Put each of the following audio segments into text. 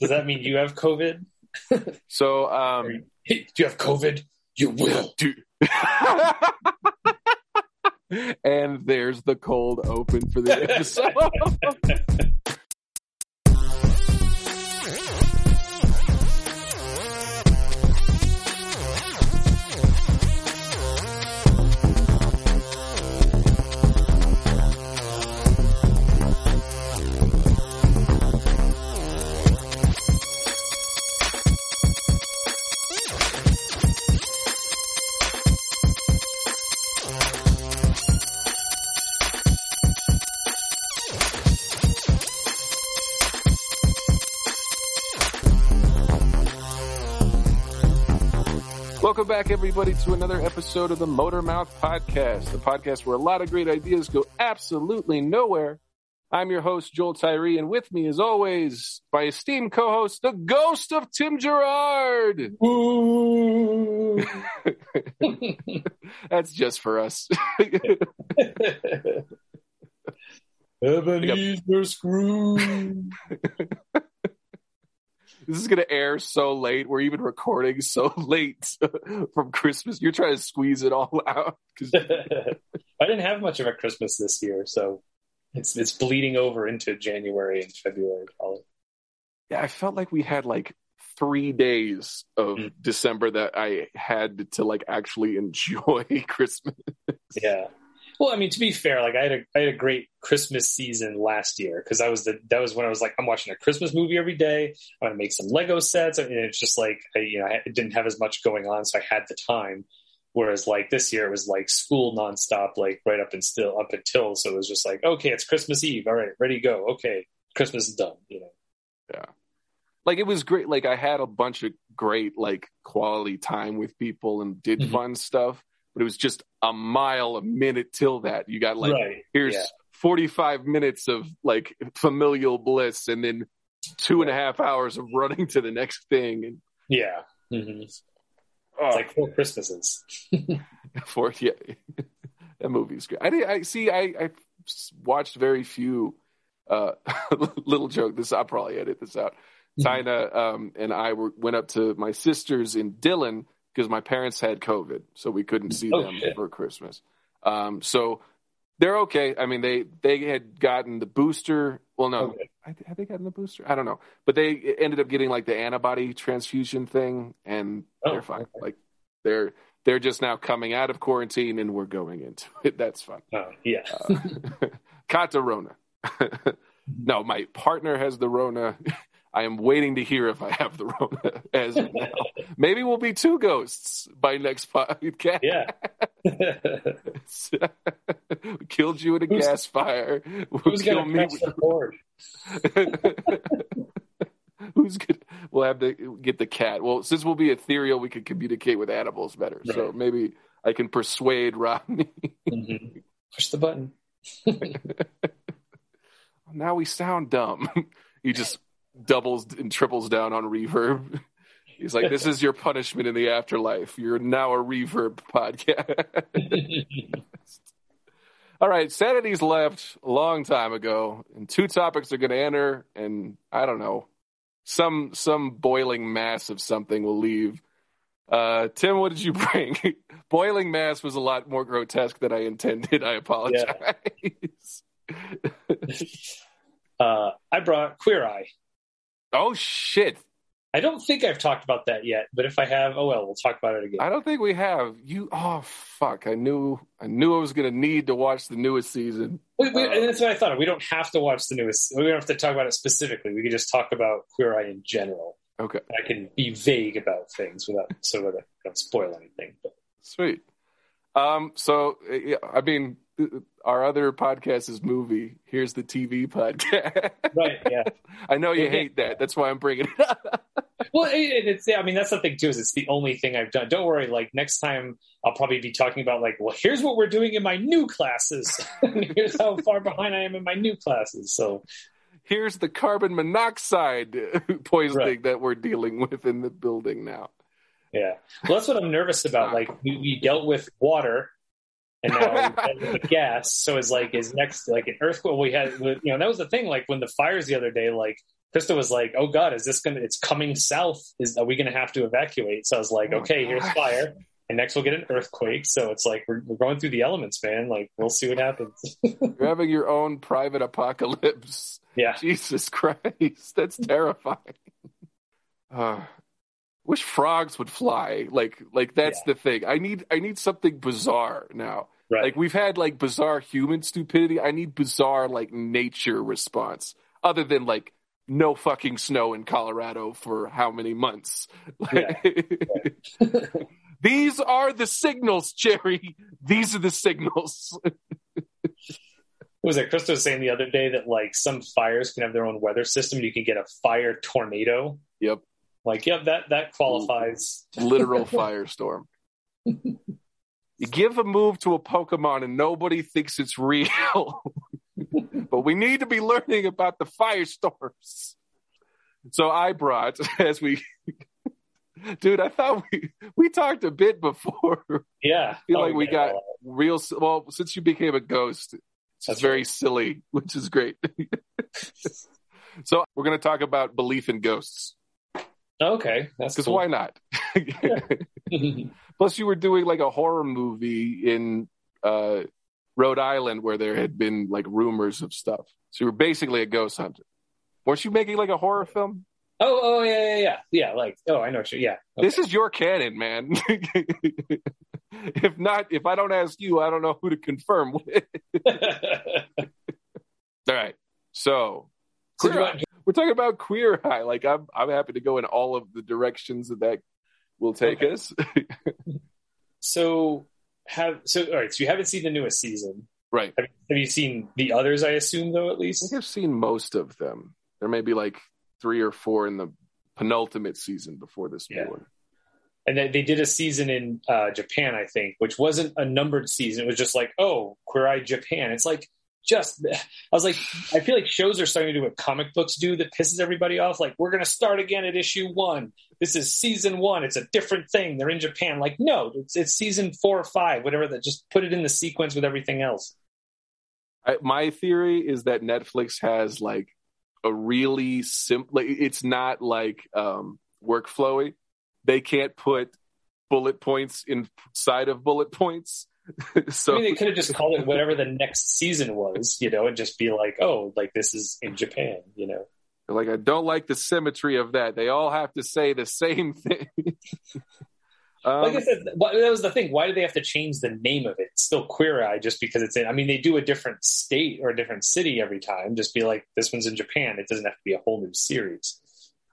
Does that mean you have COVID? So, um, do you have COVID? You will. do- and there's the cold open for the episode. Back, everybody, to another episode of the Motor Mouth Podcast, the podcast where a lot of great ideas go absolutely nowhere. I'm your host, Joel Tyree, and with me, as always, my esteemed co-host, the ghost of Tim Gerard. That's just for us. Ebenezer Scrooge. this is going to air so late. We're even recording so late from Christmas. You're trying to squeeze it all out. I didn't have much of a Christmas this year, so it's it's bleeding over into January and February. Probably. yeah, I felt like we had like three days of Mm. December that I had to like actually enjoy Christmas. Yeah. Well, I mean, to be fair, like I had a I had a great Christmas season last year because I was the that was when I was like I'm watching a Christmas movie every day. I'm gonna make some Lego sets, and it's just like I, you know I didn't have as much going on, so I had the time. Whereas like this year, it was like school nonstop, like right up and still up until. So it was just like, okay, it's Christmas Eve. All right, ready to go. Okay, Christmas is done. You know. Yeah like it was great. Like I had a bunch of great like quality time with people and did Mhm. fun stuff, but it was just a mile a minute till that. You got like right. here's Yeah. 45 minutes of like familial bliss and then two and a half hours of running to the next thing and Yeah. hmm It's oh, like four Christmases. four, yeah that movie's great i did i see i i watched very few uh little joke this i'll probably edit this out Mhm. tina um and i were, went up to my sister's in dillon because my parents had covid so we couldn't see Oh, them shit. for christmas um so they're okay i mean they they had gotten the booster well no Okay. I, have they gotten the booster i don't know but they ended up getting like the antibody transfusion thing and Oh, they're fine okay. like they're they're just now coming out of quarantine and we're going into it that's fun Oh, yeah. uh, Catarona. no, my partner has the Rona. I am waiting to hear if I have the Rona as. Maybe we'll be two ghosts by next podcast. yeah. killed you in a Who's- gas fire. We'll Who's kill gonna me press the board? Who's gonna? We'll have to get the cat. Well, since we'll be ethereal, we can communicate with animals better. So maybe I can persuade Rodney. Mhm. Push the button. now we sound dumb. You just doubles and triples down on reverb. He's like, "This is your punishment in the afterlife. You're now a reverb podcast." All right, Sanity's left a long time ago, and two topics are going to enter, and I don't know, some some boiling mass of something will leave. Uh, Tim, what did you bring? boiling mass was a lot more grotesque than I intended. I apologize. uh, I brought Queer Eye. Oh shit! I don't think I've talked about that yet, but if I have, oh well, we'll talk about it again. I don't think we have you. Oh fuck! I knew I knew I was going to need to watch the newest season. We, we, Uh, and that's what I thought. We don't have to watch the newest. We don't have to talk about it specifically. We can just talk about Queer Eye in general. Okay, I can be vague about things without so that I don't spoil anything. But sweet. Um, so yeah, I mean, our other podcast is movie. Here's the TV podcast. right, yeah. I know you hate that. That's why I'm bringing it up. Well, it, it's yeah. I mean, that's the thing too. Is it's the only thing I've done. Don't worry. Like next time, I'll probably be talking about like, well, here's what we're doing in my new classes. here's how far behind I am in my new classes. So Here's the carbon monoxide poisoning Right. that we're dealing with in the building now. yeah. Well, that's what I'm nervous about. Ah. Like we, we dealt with water. And now with gas, so it's like is next like an earthquake. We had, you know, that was the thing. Like when the fires the other day, like Krista was like, "Oh God, is this gonna? It's coming south. Is are we gonna have to evacuate?" So I was like, Oh, "Okay, here's gosh. fire, and next we'll get an earthquake." So it's like we're, we're going through the elements, man. Like we'll see what happens. You're having your own private apocalypse. yeah, Jesus Christ, that's terrifying. Uh, wish frogs would fly. Like, like that's the thing. I need, I need something bizarre now. right. Like we've had like bizarre human stupidity. I need bizarre like nature response, other than like no fucking snow in Colorado for how many months. These are the signals, Jerry. These are the signals. What was it? Krista was saying the other day that like some fires can have their own weather system. You can get a fire tornado. Yep. Like, yeah, that that qualifies. Literal firestorm. You give a move to a Pokemon and nobody thinks it's real. but we need to be learning about the firestorms. So I brought, as we, dude, I thought we we talked a bit before. I Yeah, feel Oh, like we yeah. got real. Well, since you became a ghost, it's That's very right. silly, which is great. so we're going to talk about belief in ghosts Okay, that's because cool. why not? Plus, you were doing like a horror movie in uh, Rhode Island where there had been like rumors of stuff. So you were basically a ghost hunter. Weren't you making like a horror film? oh, oh, yeah, yeah, yeah, yeah. Like, oh, I know. What you, yeah, okay. This is your canon, man. if not, if I don't ask you, I don't know who to confirm with. All right. So, So do you Queer want- Eye. we're talking about Queer Eye. Like, I'm, I'm happy to go in all of the directions that that will take Okay. us. so have so all right. So you haven't seen the newest season. right. Have, have you seen the others? I assume though, at I least. think I've seen most of them. There may be like three or four in the penultimate season before this Yeah. one. And they, they did a season in uh, Japan, I think, which wasn't a numbered season. It was just like, oh, Queer Eye Japan. It's like just I was like, I feel like shows are starting to do what comic books do that pisses everybody off. Like, we're to start again at issue one. This is season one. It's a different thing. They're in Japan. Like, no, it's it's season four or five, whatever. That just put it in the sequence with everything else. I, my theory is that Netflix has like a really simple. It's not like um, workflowy. They can't put bullet points inside of bullet points. so I mean, they could have just called it whatever the next season was, you know, and just be like, oh, like this is in Japan, you know. like I don't like the symmetry of that. They all have to say the same thing. um, Like I said, that was the thing. Why do they have to change the name of it? It's still Queer Eye just because it's in. I mean, they do a different state or a different city every time. Just be like, this one's in Japan. It doesn't have to be a whole new series.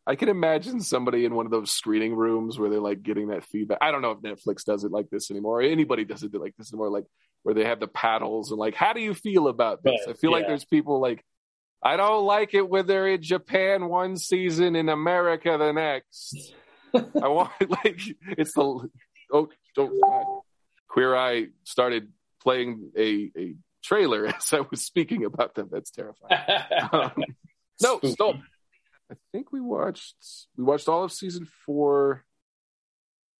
I can imagine somebody in one of those screening rooms where they're like getting that feedback. I don't know if Netflix does it like this anymore, or anybody does it like this anymore, like where they have the paddles and like, how do you feel about this? Right, I feel like there's people like, I don't like it when they're in Japan one season, in America the next. I want like it's the oh don't God. Queer Eye started playing a a trailer as I was speaking about them. That's terrifying. Um, no, stop. I think we watched we watched all of season four.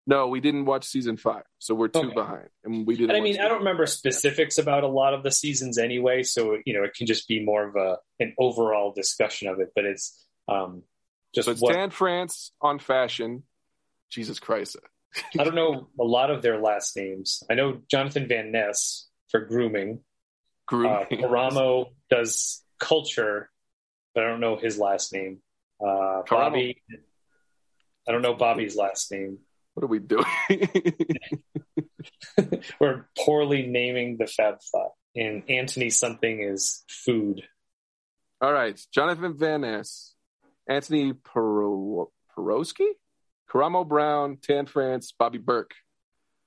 No, we didn't watch season five, so we're two Okay. behind, and we didn't. And I mean, I don't remember specifics about a lot of the seasons anyway, so you know, it can just be more of a an overall discussion of it. But it's um, just So it's what Tan France on fashion. Jesus Christ! I don't know a lot of their last names. I know Jonathan Van Ness for grooming. Uh, Grooming. Karamo does culture, but I don't know his last name. Uh, Bobby, I don't know Bobby's last name. what are we doing? We're poorly naming the Fab Five. And Anthony something is food. all right, Jonathan Van Ness, Anthony Paro- Karamo Brown, Tan France, Bobby Berk.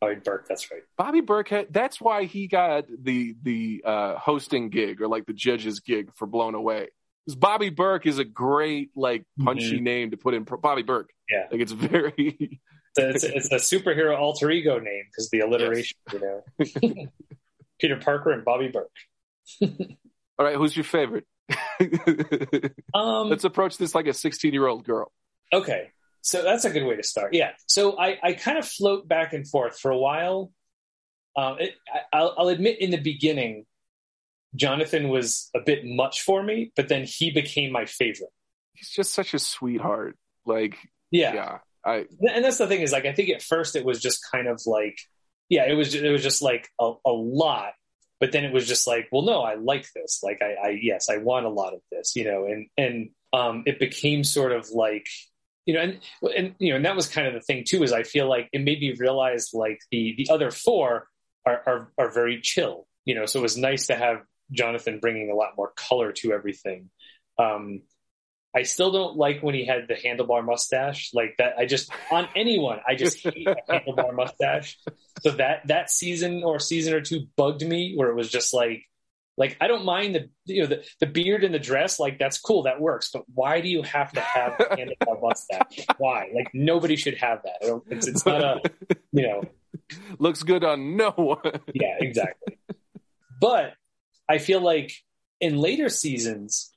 Bobby Berk, that's right. Bobby Berk had, that's why he got the the uh, hosting gig or like the judge's gig for Blown Away. Because Bobby Berk is a great like punchy name to put in. Bobby Berk. Yeah. like it's very. It's, it's, a superhero alter ego name because the alliteration, you know. Peter Parker and Bobby Berk. All right, who's your favorite? Um, Let's approach this like a 16 year old girl. Okay, so that's a good way to start. Yeah, so I, I kind of float back and forth for a while. Um, it, I, I'll, I'll admit in the beginning, Jonathan was a bit much for me, but then he became my favorite. he's just such a sweetheart. Like, yeah, yeah, I and that's the thing is like I think at first it was just kind of like yeah it was it was just like a, a lot but then it was just like well no I like this like I, I yes I want a lot of this you know and and um it became sort of like you know and and you know and that was kind of the thing too is I feel like it made me realize like the the other four are are, are very chill you know so it was nice to have Jonathan bringing a lot more color to everything um I still don't like when he had the handlebar mustache like that. I just on anyone, I just hate a handlebar mustache. So that that season or season or two bugged me, where it was just like, like I don't mind the you know the, the beard and the dress, like that's cool, that works. But why do you have to have a handlebar mustache? Why? Like nobody should have that. It's, it's not a you know looks good on no one. yeah, exactly. But I feel like in later seasons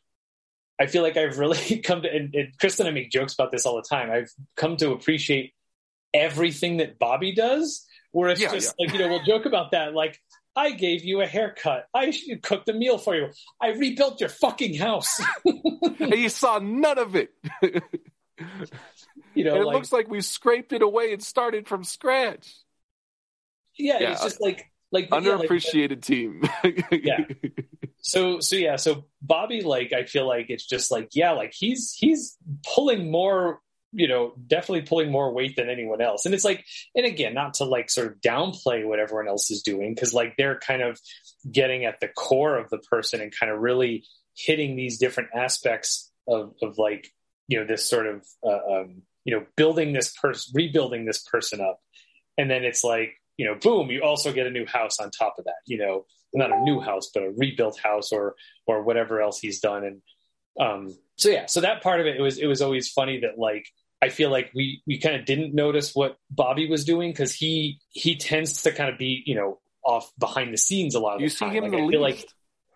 I feel like I've really come to, and, and Kristen and I make jokes about this all the time. I've come to appreciate everything that Bobby does, where it's yeah, just yeah. like, you know, we'll joke about that. Like, I gave you a haircut. I cooked a meal for you. I rebuilt your fucking house. and you saw none of it. you know, and it like, looks like we scraped it away and started from scratch. Yeah, yeah. it's just like like underappreciated yeah, like, team. yeah. So so yeah, so Bobby like I feel like it's just like yeah, like he's he's pulling more you know definitely pulling more weight than anyone else and it's like and again not to like sort of downplay what everyone else is doing because like they're kind of getting at the core of the person and kind of really hitting these different aspects of of like you know this sort of uh, um, you know building this person rebuilding this person up and then it's like you know, boom, you also get a new house on top of that, you know, not a new house, but a rebuilt house or, or whatever else he's done. And, um, so yeah, so that part of it, it was, it was always funny that like, I feel like we, we kind of didn't notice what Bobby was doing because he, he tends to kind of be, you know, off behind the scenes a lot of you the time. see him like, the I least. feel like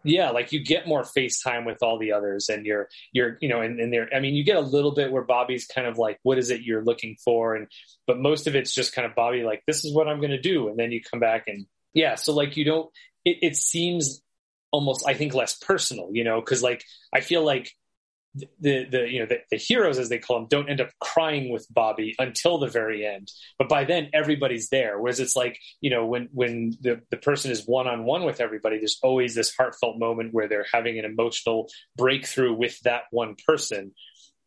yeah like you get more facetime with all the others and you're you're you know and, and there i mean you get a little bit where bobby's kind of like what is it you're looking for? And but most of it's just kind of bobby like this is what i'm going to do. And then you come back and yeah so like you don't it, it seems almost i think less personal you know because like i feel like the the you know the, the, heroes as they call them don't end up crying with Bobby until the very end. But by then everybody's there. Whereas it's like you know when when the the person is one on one with everybody, there's always this heartfelt moment where they're having an emotional breakthrough with that one person.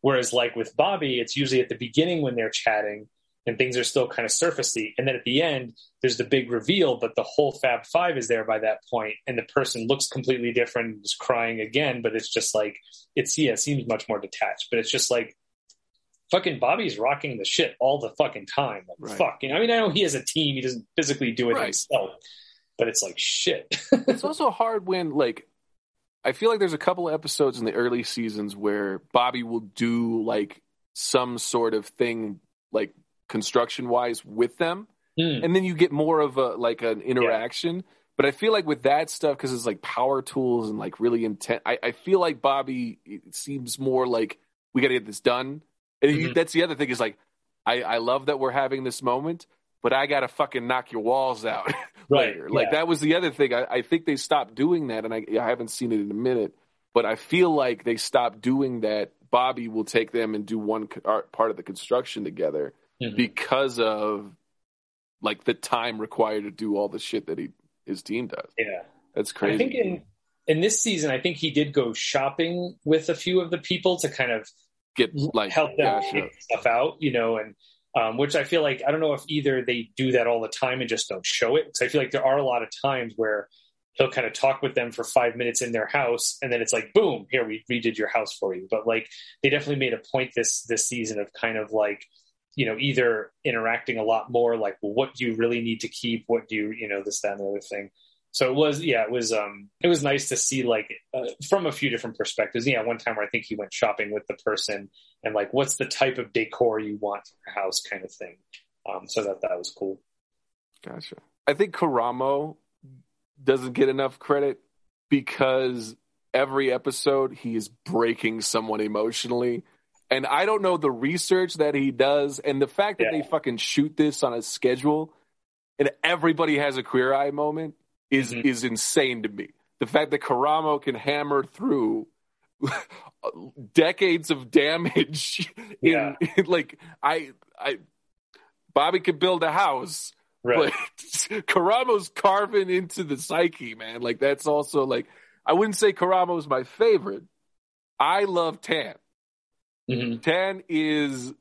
Whereas like with Bobby, it's usually at the beginning when they're chatting and things are still kind of surfacey. And then at the end, there's the big reveal, but the whole Fab Five is there by that point, and the person looks completely different, is crying again, but it's just like it's yeah, it seems much more detached. But it's just like fucking Bobby's rocking the shit all the fucking time. Like right. fuck, you know. I mean, I know he has a team; he doesn't physically do it right. himself, but it's like shit. it's also hard when like I feel like there's a couple of episodes in the early seasons where Bobby will do like some sort of thing like construction wise with them. Mm. And then you get more of a like an interaction. Yeah. But I feel like with that stuff, because it's like power tools and like really intense, I, I feel like Bobby seems more like we got to get this done. And mm-hmm. that's the other thing is like, I, I love that we're having this moment, but I got to fucking knock your walls out later. Right. Like yeah. that was the other thing. I, I think they stopped doing that, and I, I haven't seen it in a minute. But I feel like they stopped doing that. Bobby will take them and do one part of the construction together, mm-hmm. because of like the time required to do all the shit that he his team does. Yeah, that's crazy. I think in in this season, I think he did go shopping with a few of the people to kind of get like help them get stuff out, you know, and um, which I feel like I don't know if either they do that all the time and just don't show it. Because I feel like there are a lot of times where he'll kind of talk with them for five minutes in their house, and then it's like, boom, here we redid your house for you. But like they definitely made a point this this season of kind of like you know, either interacting a lot more, like, well, what do you really need to keep? What do you, you know, this, that, and the other thing. So it was, yeah, it was, um, it was nice to see like uh, from a few different perspectives. Yeah, one time where I think he went shopping with the person and like, what's the type of decor you want for your house, kind of thing. Um, so that that was cool. Gotcha. I think Karamo doesn't get enough credit because every episode he is breaking someone emotionally and I don't know the research that he does and the fact that yeah. they fucking shoot this on a schedule and everybody has a queer eye moment is mm-hmm. is insane to me. The fact that Karamo can hammer through decades of damage. Yeah. In, like I, I, Bobby could build a house, Right. but Karamo's carving into the psyche, man. Like that's also like I wouldn't say Karamo's my favorite. I love Tan. Hmm Tan is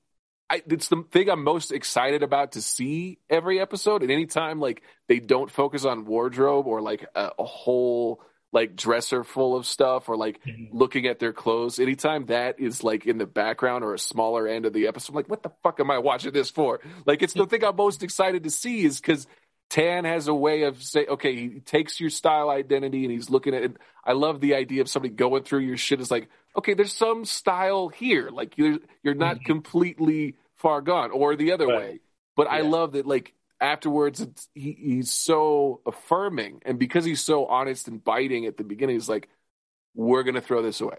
I, it's the thing I'm most excited about to see every episode. And anytime like they don't focus on wardrobe or like a, a whole like dresser full of stuff or like Mhm. looking at their clothes, anytime that is like in the background or a smaller end of the episode, I'm like, what the fuck am I watching this for? Like it's the thing I'm most excited to see is because Tan has a way of say, okay, he takes your style identity and he's looking at it. I love the idea of somebody going through your shit. Is like, okay, there's some style here. Like you're you're not Mhm. completely far gone, or the other Right. way. But I love that. Like afterwards, it's, he, he's so affirming, and because he's so honest and biting at the beginning, he's like, we're gonna throw this away.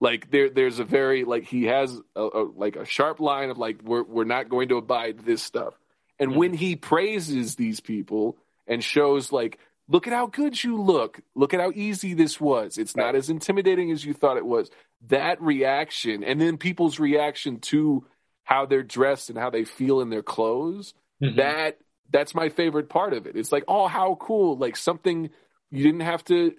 Like there, there's a very like he has a, a like a sharp line of like we're we're not going to abide this stuff. And when he praises these people and shows like, look at how good you look, look at how easy this was. It's not as intimidating as you thought it was. That reaction, and then people's reaction to how they're dressed and how they feel in their clothes. Mhm. That that's my favorite part of it. It's like, oh, how cool! Like something you didn't have to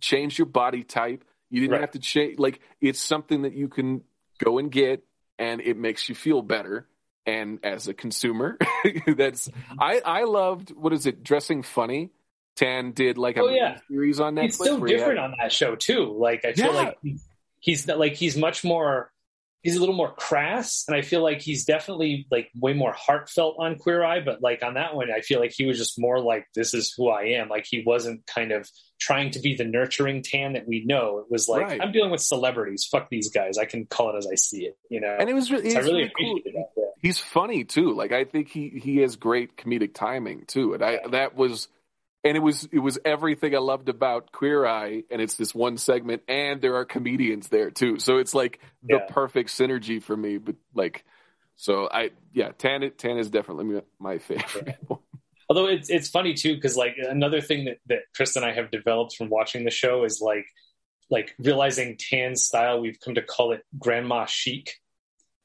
change your body type. You didn't Right. have to change. Like it's something that you can go and get, and it makes you feel better. And as a consumer, that's Mm-hmm. I I loved what is it? Dressing funny. Tan did like a Oh, yeah. series on Netflix. He's so he had- different on that show too. Like I feel Yeah. like he's like he's much more. He's a little more crass, and I feel like he's definitely like way more heartfelt on Queer Eye. But like on that one, I feel like he was just more like, "This is who I am." Like he wasn't kind of trying to be the nurturing tan that we know. It was like, Right. "I'm dealing with celebrities. Fuck these guys. I can call it as I see it." You know. and it was really, So I really really cool. appreciated that. yeah. he's funny too. Like I think he he has great comedic timing too. And I that was and it was it was everything I loved about Queer Eye and it's this one segment and there are comedians there too. So it's like the Yeah. perfect synergy for me but like so I yeah, Tan Tan is definitely my favorite. Although it's it's funny too because like another thing that that Chris and I have developed from watching the show is like like realizing Tan's style. We've come to call it grandma chic.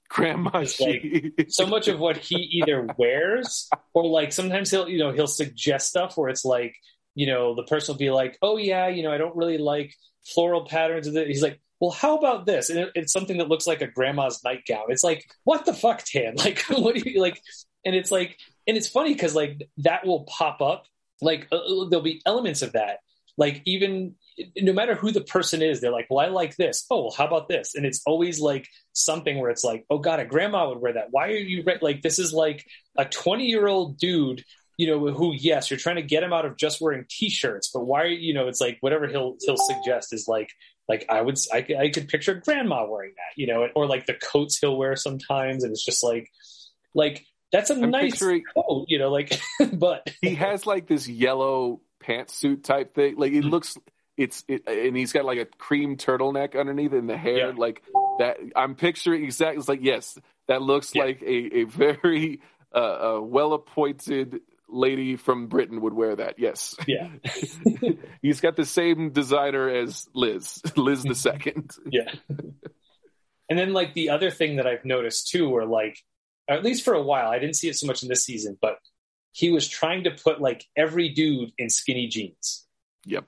Grandma It's like- So much of what he either wears or like sometimes he'll you know he'll suggest stuff where it's like you know the person will be like oh yeah you know I don't really like floral patterns. He's like well how about this and it, it's something that looks like a grandma's nightgown. It's like what the fuck Tan like what do you like and it's like and it's funny because like that will pop up like uh, there'll be elements of that like even no matter who the person is they're like well i like this oh well how about this and it's always like something where it's like oh god a grandma would wear that why are you re-? like this is like a 20 year old dude you know who yes you're trying to get him out of just wearing t-shirts but why you know it's like whatever he'll he'll suggest is like like i would i could, I could picture grandma wearing that you know or like the coats he'll wear sometimes and it's just like like that's a I'm nice coat you know like but he has like this yellow pantsuit type thing. Like it Mhm. looks, it's it, and he's got like a cream turtleneck underneath, and the hair Yeah. like that. I'm picturing exactly. It's like yes, that looks Yeah. like a a very uh, a well appointed lady from Britain would wear that. Yes, yeah he's got the same designer as Liz, Liz the second. yeah and then like the other thing that i've noticed too where like or at least for a while i didn't see it so much in this season but he was trying to put like every dude in skinny jeans Yep,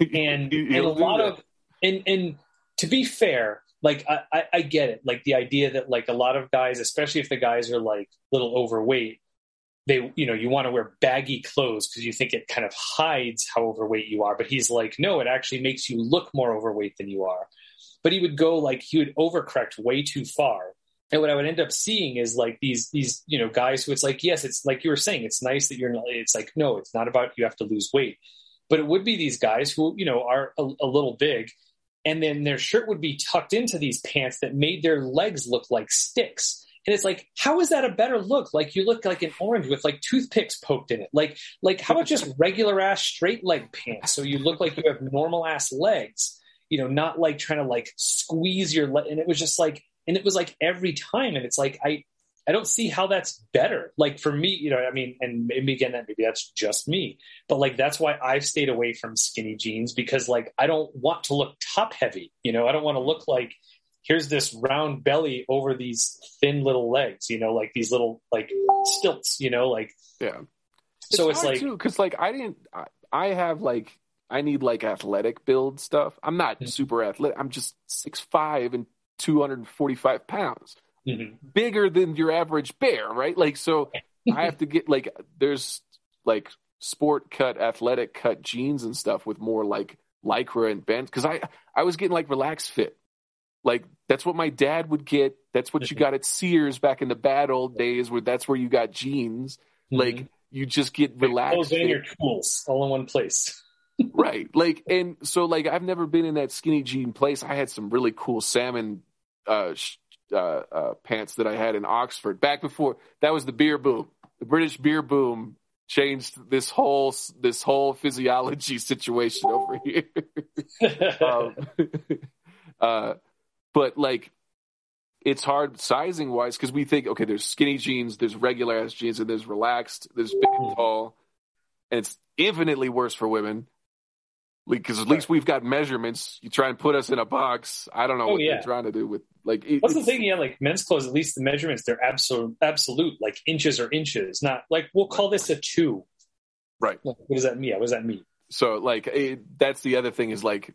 and and a lot that. of and and to be fair like I, I i get it. Like the idea that like a lot of guys especially if the guys are like a little overweight they you know you want to wear baggy clothes because you think it kind of hides how overweight you are. But he's like no it actually makes you look more overweight than you are. But he would go like he would overcorrect way too far. And what i would end up seeing is like these these you know guys who it's like yes it's like you were saying it's nice that you're not it's like no it's not about you have to lose weight but it would be these guys who you know are a, a little big and then their shirt would be tucked into these pants that made their legs look like sticks. And it's like how is that a better look? Like you look like an orange with like toothpicks poked in it. Like like how about just regular ass straight leg pants so you look like you have normal ass legs? You know not like trying to like squeeze your leg and it was just like and it was like every time and it's like i I don't see how that's better. Like for me, you know, I mean, and maybe again, that maybe that's just me, but like that's why I've stayed away from skinny jeans because like I don't want to look top heavy. You know, I don't want to look like here's this round belly over these thin little legs. You know, like these little like stilts. You know, like yeah. So it's, like because like I didn't. I, I have like I need like athletic build stuff. I'm not mm-hmm. super athletic. I'm just six five and two hundred and forty five pounds mm-hmm. bigger than your average bear, right? Like, so I have to get like, there's like sport cut, athletic cut jeans and stuff with more like lycra and bent. Cause I, I was getting like relaxed fit. Like that's what my dad would get. That's what you mm-hmm. got at Sears back in the bad old days where that's where you got jeans. Mm-hmm. Like you just get relaxed. Clothes and your tools all in one place. right. Like, and so like I've never been in that skinny jean place. I had some really cool salmon uh, uh, uh, pants that I had in Oxford back before that was the beer boom. The British beer boom changed this whole this whole physiology situation over here. um, uh, but like, it's hard sizing wise because we think okay, there's skinny jeans, there's regular ass jeans, and there's relaxed, there's big and hmm. tall, and it's infinitely worse for women because at least we've got measurements. You try and put us in a box. I don't know oh, what yeah. they're trying to do with like. It, What's the thing? Yeah, like men's clothes. At least the measurements they're absolute, absolute, like inches or inches. Not like we'll call this a two. Right. Like, what does that mean? Yeah, what does that mean? So like it, that's the other thing is like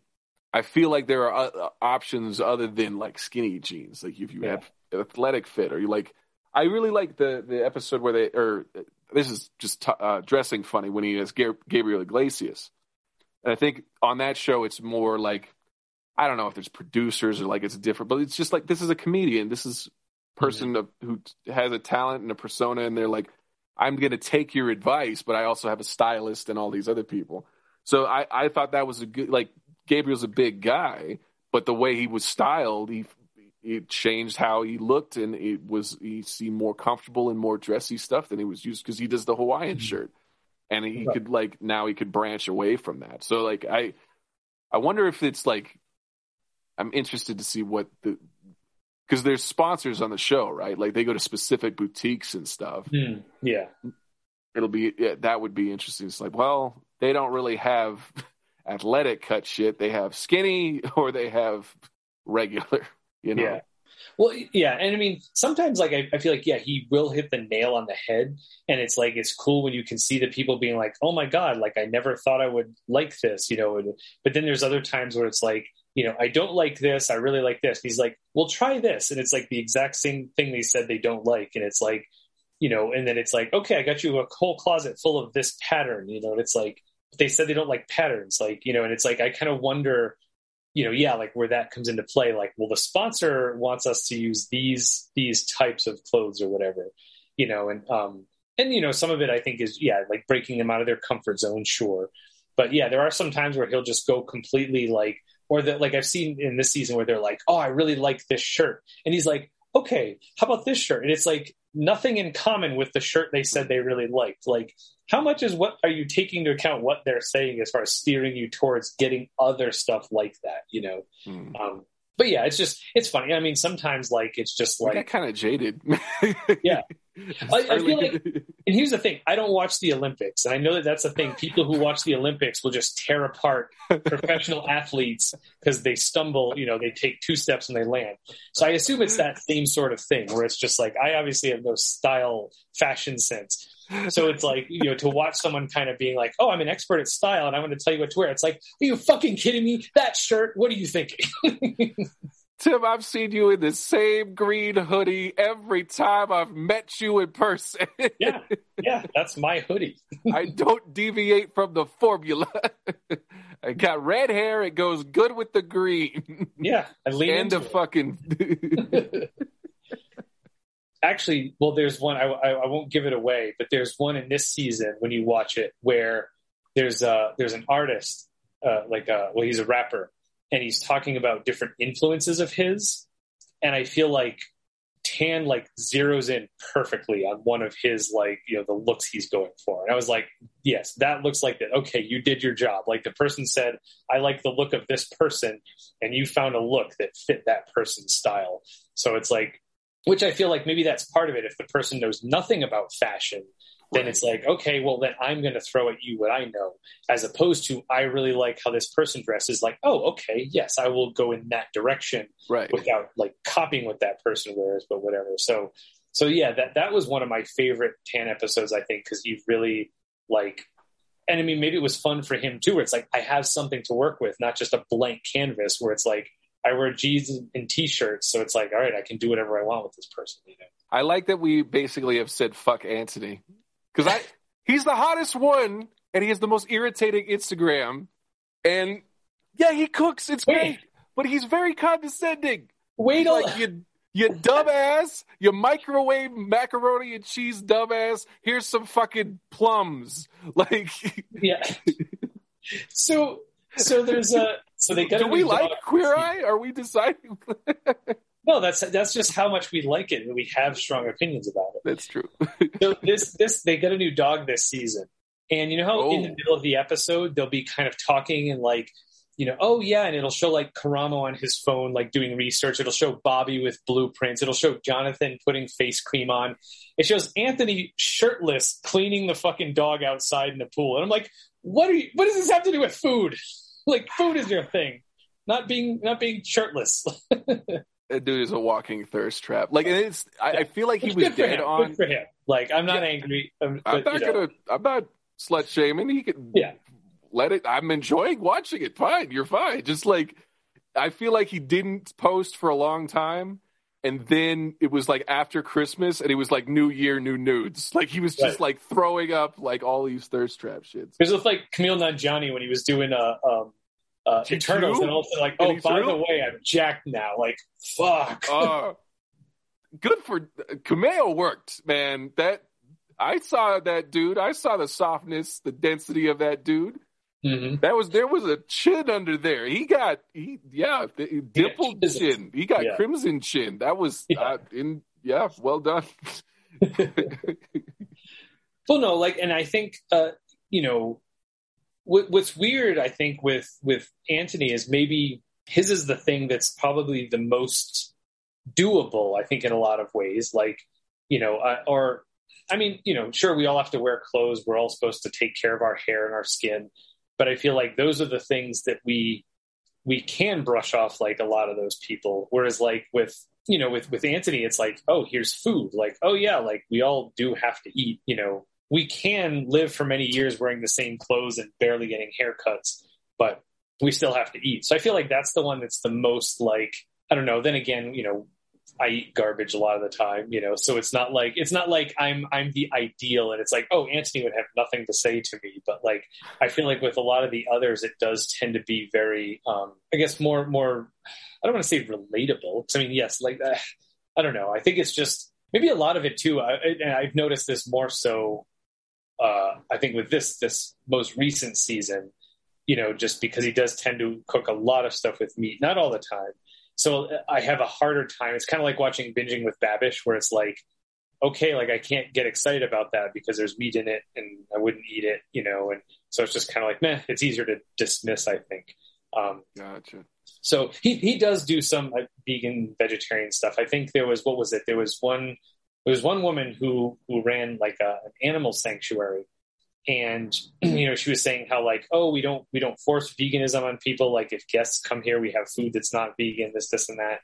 I feel like there are uh, options other than like skinny jeans. Like if you yeah. have athletic fit or you like. I really like the the episode where they or this is just t- uh, dressing funny when he has Gabriel Iglesias and I think on that show, it's more like I don't know if there's producers or like it's different, but it's just like this is a comedian. This is person mm-hmm. who has a talent and a persona, and they're like, I'm going to take your advice, but I also have a stylist and all these other people. So I, I thought that was a good like Gabriel's a big guy, but the way he was styled, he it changed how he looked, and it was he seemed more comfortable and more dressy stuff than he was used because he does the Hawaiian mm-hmm. shirt and he right. could like now he could branch away from that. So like I I wonder if it's like I'm interested to see what the because there's sponsors on the show, right? Like they go to specific boutiques and stuff. Mm, yeah, it'll be yeah, that would be interesting. It's like, well, they don't really have athletic cut shit. They have skinny or they have regular. You know. Yeah. Well, yeah, and I mean, sometimes like I, I, feel like yeah, he will hit the nail on the head, and it's like it's cool when you can see the people being like, "Oh my god, like I never thought I would like this," you know. But then there's other times where it's like, you know, I don't like this, I really like this. He's like, "Well, try this," and it's like the exact same thing they said they don't like, and it's like, you know, and then it's like, okay, I got you a whole closet full of this pattern, you know, and it's like they said they don't like patterns, like you know, and it's like I kind of wonder you know, yeah, like where that comes into play, like, well, the sponsor wants us to use these these types of clothes or whatever, you know, and um, and you know, some of it I think is yeah, like breaking them out of their comfort zone, sure, but yeah, there are some times where he'll just go completely like, or that like I've seen in this season where they're like, oh, I really like this shirt, and he's like, okay, how about this shirt? And it's like nothing in common with the shirt they said they really liked. Like, how much is what are you taking into account what they're saying as far as steering you towards getting other stuff like that? You know, mm. um, but yeah, it's just it's funny. I mean, sometimes like it's just like kind of jaded. yeah, I, I, feel like, and here's the thing: I don't watch the Olympics, and I know that that's the thing. People who watch the Olympics will just tear apart professional athletes because they stumble. You know, they take two steps and they land. So I assume it's that same sort of thing, where it's just like I obviously have no style, fashion sense. So it's like, you know, to watch someone kind of being like, oh, I'm an expert at style and I'm going to tell you what to wear. It's like, are you fucking kidding me? That shirt, what are you thinking? Tim, I've seen you in the same green hoodie every time I've met you in person. yeah, yeah, that's my hoodie. I don't deviate from the formula. I got red hair; it goes good with the green. Yeah, I lean and the fucking. Actually, well, there's one. I, I, I won't give it away, but there's one in this season when you watch it where there's a there's an artist, uh, like a, uh, well, he's a rapper and he's talking about different influences of his. And I feel like Tan like zeroes in perfectly on one of his like you know the looks he's going for. And I was like, yes, that looks like that. Okay, you did your job. Like the person said, I like the look of this person, and you found a look that fit that person's style. So it's like which I feel like maybe that's part of it. If the person knows nothing about fashion, then it's like, okay, well, then I'm going to throw at you what I know, as opposed to I really like how this person dresses. Like, oh, okay, yes, I will go in that direction, right? Without like copying what that person wears, but whatever. So, so yeah, that that was one of my favorite Tan episodes, I think, because you really like, and I mean, maybe it was fun for him too. Where it's like I have something to work with, not just a blank canvas. Where it's like I wear jeans and t-shirts, so it's like, all right, I can do whatever I want with this person. You know? I like that we basically have said fuck Anthony because I he's the hottest one and he has the most irritating Instagram, and yeah, he cooks. It's Wait. great, but he's very condescending. Wait, like you, you dumbass, you microwave macaroni and cheese dumbass. Here's some fucking plums. Like, yeah. so, so there's a so they got. A new Do we like Queer Eye? Are we deciding? no, that's that's just how much we like it, and we have strong opinions about it. That's true. so this this they got a new dog this season, and you know how oh. in the oh. middle of the episode they'll be kind of talking and like you know, oh yeah, and it'll show like Karamo on his phone, like doing research. It'll show Bobby with blueprints. It'll show Jonathan putting face cream on. It shows Anthony shirtless cleaning the fucking dog outside in the pool. And I'm like, what are you, what does this have to do with food? like food is your thing, not being not being shirtless. that dude is a walking thirst trap. Like it's, I, I feel like he was dead on. Good for him. Like I'm not yeah. angry. Um, I'm not gonna. Know. I'm not slut shaming. He could. Yeah let it. I'm enjoying watching it. Fine, you're fine. Just like I feel like he didn't post for a long time, and then it was like after Christmas, and it was like New Year, new nudes. Like he was just right. like throwing up like all these thirst trap shits. It was like Kumail Nanjiani when he was doing uh, um, uh, Eternals, and also like, oh, by the way, I'm jacked now. Like, fuck. Uh, good for Kumail worked, man. That I saw that dude. I saw the softness, the density of that dude. Mm-hmm. That was there was a chin under there. He got he yeah the, dimpled yeah, chin. He got yeah. crimson chin. That was yeah. Uh, in yeah well done. well, no, like, and I think uh, you know what, what's weird. I think with with Anthony is maybe his is the thing that's probably the most doable. I think in a lot of ways, like you know, uh, or I mean, you know, sure, we all have to wear clothes. We're all supposed to take care of our hair and our skin but I feel like those are the things that we we can brush off like a lot of those people. Whereas like with you know with with Anthony, it's like oh here's food. Like oh yeah, like we all do have to eat. You know we can live for many years wearing the same clothes and barely getting haircuts, but we still have to eat. So I feel like that's the one that's the most like I don't know. Then again, you know, I eat garbage a lot of the time, you know, so it's not like it's not like I'm I'm the ideal and it's like, oh, Anthony would have nothing to say to me. But like I feel like with a lot of the others it does tend to be very um I guess more more I don't want to say relatable. because I mean, yes, like uh, I don't know. I think it's just maybe a lot of it too. I, and I've noticed this more so uh I think with this this most recent season, you know, just because he does tend to cook a lot of stuff with meat, not all the time so I have a harder time. It's kind of like watching binging with Babish, where it's like, okay, like I can't get excited about that because there's meat in it, and I wouldn't eat it, you know. And so it's just kind of like, meh. It's easier to dismiss, I think. Um, gotcha. So he he does do some like, vegan vegetarian stuff. I think there was what was it? There was one there was one woman who who ran like a, an animal sanctuary and you know mm-hmm. she was saying how like oh we don't we don't force veganism on people. Like if guests come here we have food that's not vegan this this and that.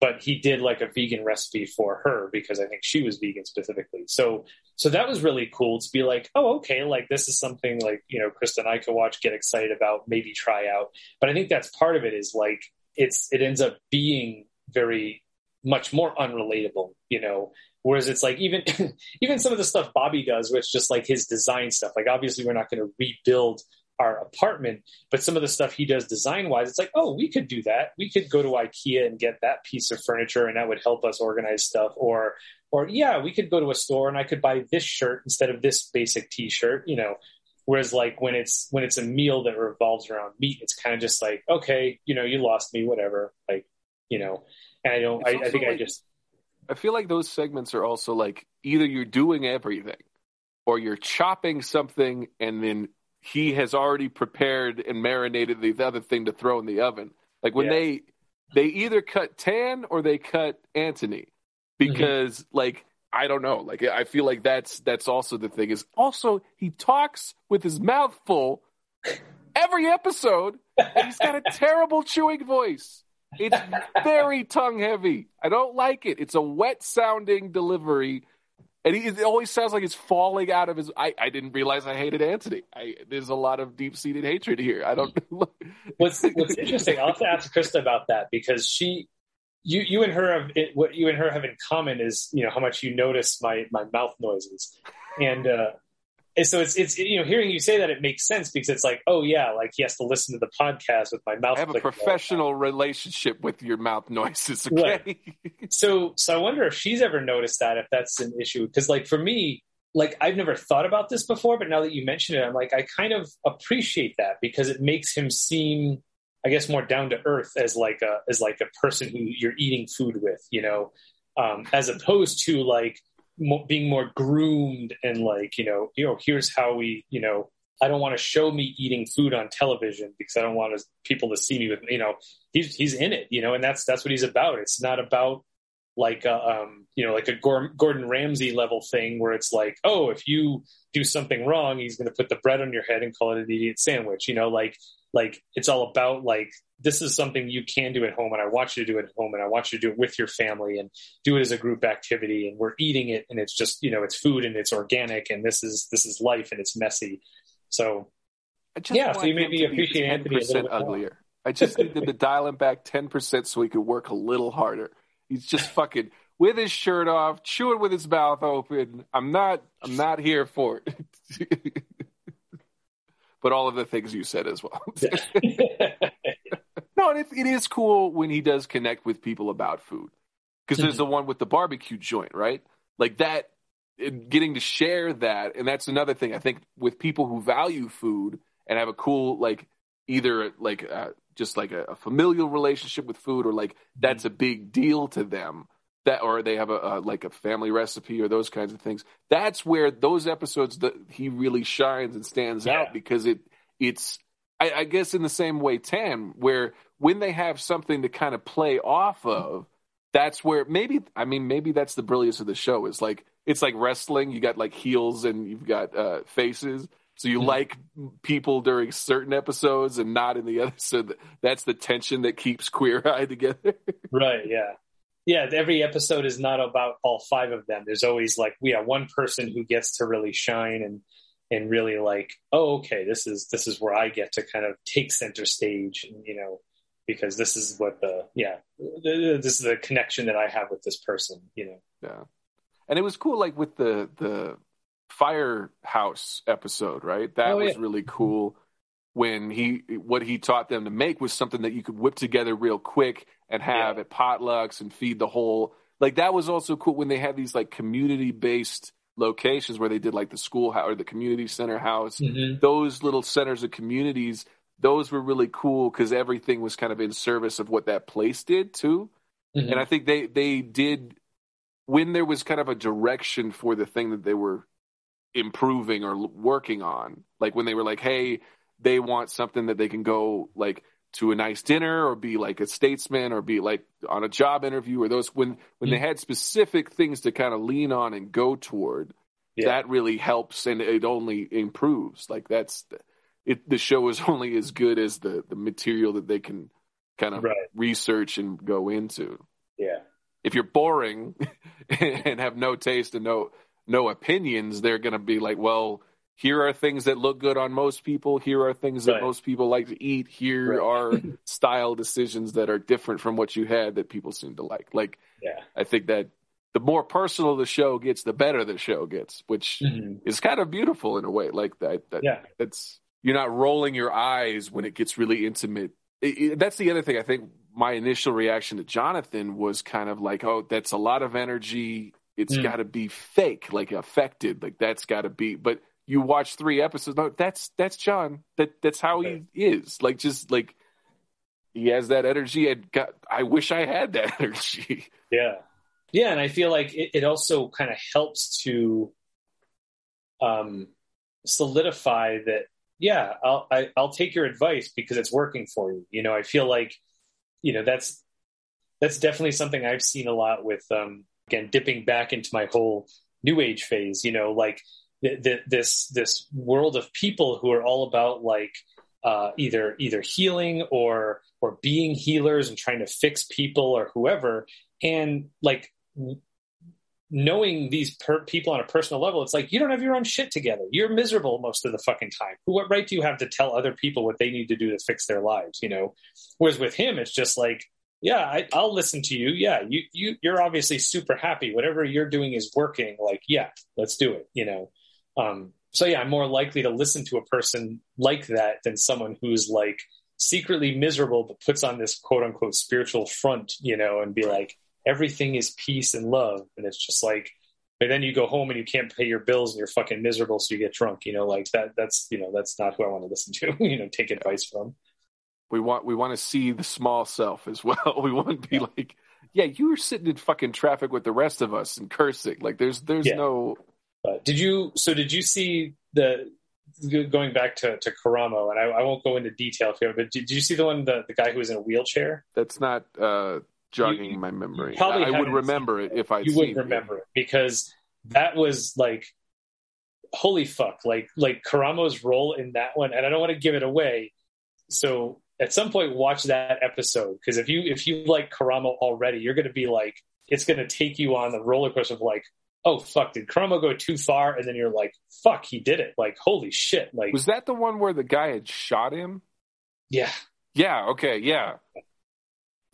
But he did like a vegan recipe for her because i think she was vegan specifically. So so that was really cool to be like oh okay like this is something like you know krista and i could watch get excited about maybe try out. But i think that's part of it is like it's it ends up being very much more unrelatable you know Whereas it's like even even some of the stuff Bobby does, which just like his design stuff. Like obviously we're not going to rebuild our apartment, but some of the stuff he does design wise, it's like, oh, we could do that. We could go to IKEA and get that piece of furniture, and that would help us organize stuff. Or or yeah, we could go to a store and I could buy this shirt instead of this basic T-shirt. You know. Whereas like when it's when it's a meal that revolves around meat, it's kind of just like, okay, you know, you lost me, whatever. Like, you know, and I don't. I, I, think like, I just I feel like those segments are also like either you're doing everything or you're chopping something and then he has already prepared and marinated the other thing to throw in the oven. Like when yeah. they they either cut Tan or they cut Anthony because mm-hmm. like I don't know. Like I feel like that's that's also the thing is also he talks with his mouth full every episode. he's got a terrible chewing voice. It's very tongue heavy. I don't like it. It's a wet sounding delivery. And he, it always sounds like it's falling out of his. I, I didn't realize I hated Anthony. I, there's a lot of deep seated hatred here. I don't. what's What's interesting? I'll have to ask Krista about that because she you you and her have it, what you and her have in common is you know how much you notice my my mouth noises and uh and so it's it's you know hearing you say that it makes sense because it's like oh yeah like he has to listen to the podcast with my mouth. I have a professional relationship with your mouth noises. Okay, right. so so I wonder if she's ever noticed that if that's an issue because like for me like I've never thought about this before but now that you mention it I'm like I kind of appreciate that because it makes him seem I guess more down to earth as like a as like a person who you're eating food with, you know, um, as opposed to like mo- being more groomed and like you know you know here's how we you know I don't want to show me eating food on television because I don't want people to see me with you know he's he's in it you know and that's that's what he's about. It's not about like a, um, you know like a Gordon Ramsay level thing where it's like oh if you do something wrong he's going to put the bread on your head and call it an idiot sandwich you know like like it's all about like this is something you can do at home and i want you to do it at home and i want you to do it with your family and do it as a group activity. And we're eating it and it's just you know it's food and it's organic and this is this is life and it's messy. So yeah so you maybe appreciate Antoni a little bit uglier. More. i just needed to dial him back 10% so he could work a little harder. He's just fucking with his shirt off chewing with his mouth open. I'm not i'm not here for it. But all of the things you said as well. no, and it, it is cool when he does connect with people about food because there's the one with the barbecue joint, right? Like that, getting to share that, and that's another thing I think with people who value food and have a cool like either like uh, just like a, a, familial relationship with food or like that's a big deal to them that or they have a, a, like a family recipe or those kinds of things that's where those episodes that he really shines and stands yeah. out because it it's I, I, guess in the same way tan where when they have something to kind of play off of that's where maybe i mean maybe that's the brilliance of the show. Is like it's like wrestling. You got like heels and you've got uh, faces. So you mm-hmm. like people during certain episodes and not in the other. So that's the tension that keeps queer eye together. Right yeah. Yeah, every episode is not about all five of them. There's always like we have one person who gets to really shine and and really like, oh, okay, this is this is where I get to kind of take center stage, and, you know, because this is what the yeah, this is the connection that I have with this person, you know. Yeah, and it was cool, like with the the firehouse episode, right? That oh, was yeah. really cool when he what he taught them to make was something that you could whip together real quick and have yeah. at potlucks and feed the whole like that was also cool when they had these like community based locations where they did like the schoolhouse or the community center house mm-hmm. those little centers of communities those were really cool because everything was kind of in service of what that place did too mm-hmm. and i think they they did when there was kind of a direction for the thing that they were improving or working on like when they were like hey they want something that they can go like to a nice dinner or be like a statesman or be like on a job interview or those when when mm-hmm. they had specific things to kind of lean on and go toward yeah. that really helps and it only improves like that's it the show is only as good as the the material that they can kind of right. research and go into yeah if you're boring and have no taste and no no opinions they're going to be like well here are things that look good on most people. Here are things that right. most people like to eat. Here right. are style decisions that are different from what you had that people seem to like. Like, yeah. I think that the more personal the show gets, the better the show gets, which mm-hmm. is kind of beautiful in a way. Like that, that yeah. that's you're not rolling your eyes when it gets really intimate. It, it, that's the other thing. I think my initial reaction to Jonathan was kind of like, oh, that's a lot of energy. It's mm. got to be fake, like affected. Like that's got to be, but you watch three episodes. No, that's that's John. That that's how he is. Like just like he has that energy. And got, I wish I had that energy. Yeah, yeah, and I feel like it, it also kind of helps to um, solidify that. Yeah, I'll I, will i will take your advice because it's working for you. You know, I feel like you know that's that's definitely something I've seen a lot with um, again dipping back into my whole new age phase. You know, like th- th- this this world of people who are all about like uh, either either healing or or being healers and trying to fix people or whoever, and like knowing these per- people on a personal level, it's like you don't have your own shit together. You're miserable most of the fucking time. What right do you have to tell other people what they need to do to fix their lives? You know, whereas with him, it's just like, yeah, I, will listen to you. Yeah, you you you're obviously super happy. Whatever you're doing is working. Like, yeah, let's do it. You know, um, so yeah, I'm more likely to listen to a person like that than someone who's like secretly miserable but puts on this quote unquote spiritual front. You know, and be like everything is peace and love. And it's just like, but then you go home and you can't pay your bills and you're fucking miserable, so you get drunk. You know, like that. That's you know, that's not who I want to listen to. you know, take advice from. We want we want to see the small self as well. We want to be like, yeah, you were sitting in fucking traffic with the rest of us and cursing. Like, there's there's yeah. no. Uh, did you? So did you see the going back to, to Karamo, and I, I, won't go into detail here, but did, did, you see the one, the, the guy who was in a wheelchair? That's not uh, jogging you, my memory. Probably I would remember it if I you would remember it. it because that was like holy fuck like like Karamo's role in that one and I don't want to give it away so at some point watch that episode because if you if you like Karamo already you're going to be like it's going to take you on the roller coaster of like oh fuck did Karamo go too far and then you're like fuck he did it like holy shit like was that the one where the guy had shot him yeah yeah okay yeah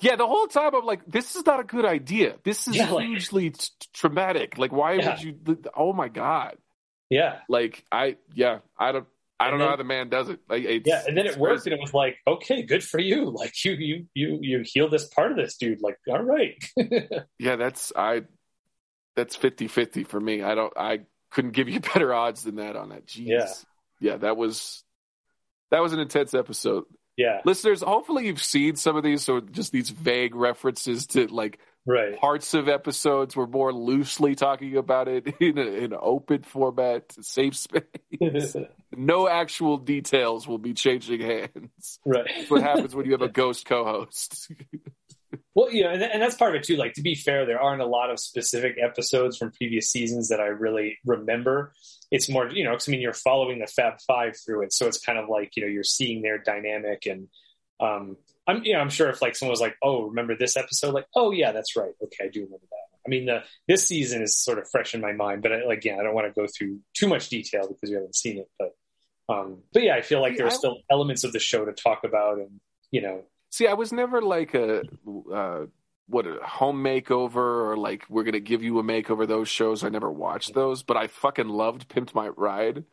yeah, the whole time I'm like, this is not a good idea. This is yeah, like, hugely t- traumatic. Like, why yeah. would you? Oh my god. Yeah. Like I, yeah, I don't, I don't then, know how the man does it. Like, yeah, and then it worked, crazy. and it was like, okay, good for you. Like you, you, you, you heal this part of this dude. Like, all right. yeah, that's I. That's 50-50 for me. I don't. I couldn't give you better odds than that on that. Jeez. Yeah. Yeah, that was that was an intense episode yeah listeners hopefully you've seen some of these so just these vague references to like right. parts of episodes we're more loosely talking about it in, a, in an open format safe space no actual details will be changing hands right what happens when you have a ghost co-host well, you know, and, and, that's part of it too. Like to be fair, there aren't a lot of specific episodes from previous seasons that I really remember. It's more, you know, because I mean, you're following the Fab Five through it, so it's kind of like you know you're seeing their dynamic, and um, I'm, you know, I'm sure if like someone was like, "Oh, remember this episode?" Like, "Oh yeah, that's right. Okay, I do remember that." I mean, the this season is sort of fresh in my mind, but I, again, I don't want to go through too much detail because we haven't seen it. But, um, but yeah, I feel like there are still elements of the show to talk about, and you know, See, I was never like a uh, what a home makeover or like we're gonna give you a makeover. Those shows I never watched those, but I fucking loved Pimped My Ride.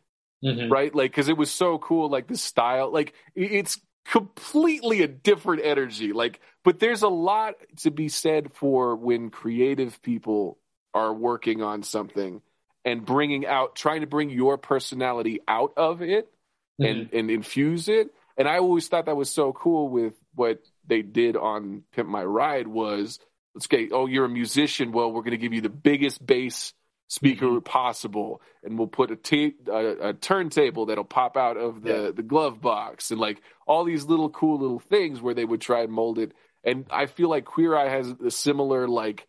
Mm-hmm. Right, like because it was so cool. Like the style, like it's completely a different energy. Like, but there's a lot to be said for when creative people are working on something and bringing out, trying to bring your personality out of it mm-hmm. and and infuse it. And I always thought that was so cool with what they did on Pimp My Ride was let's get oh you're a musician well we're going to give you the biggest bass speaker mm-hmm. possible and we'll put a, ta- a, a, turntable that'll pop out of the, yeah. the glove box and like all these little cool little things where they would try and mold it and i feel like queer eye has a similar like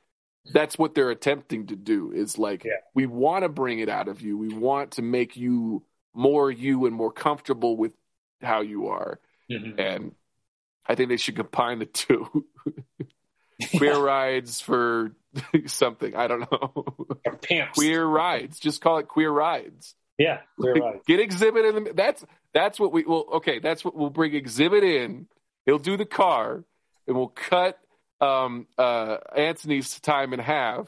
that's what they're attempting to do is like yeah. we want to bring it out of you we want to make you more you and more comfortable with how you are mm-hmm. and I think they should combine the two. Queer rides for something. I don't know. Queer rides. Just call it queer rides. Yeah, queer rides. Get Xzibit in the. That's that's what we will. okay, that's what we'll bring Xzibit in. He'll do the car, and we'll cut um, uh, Antoni's time in half.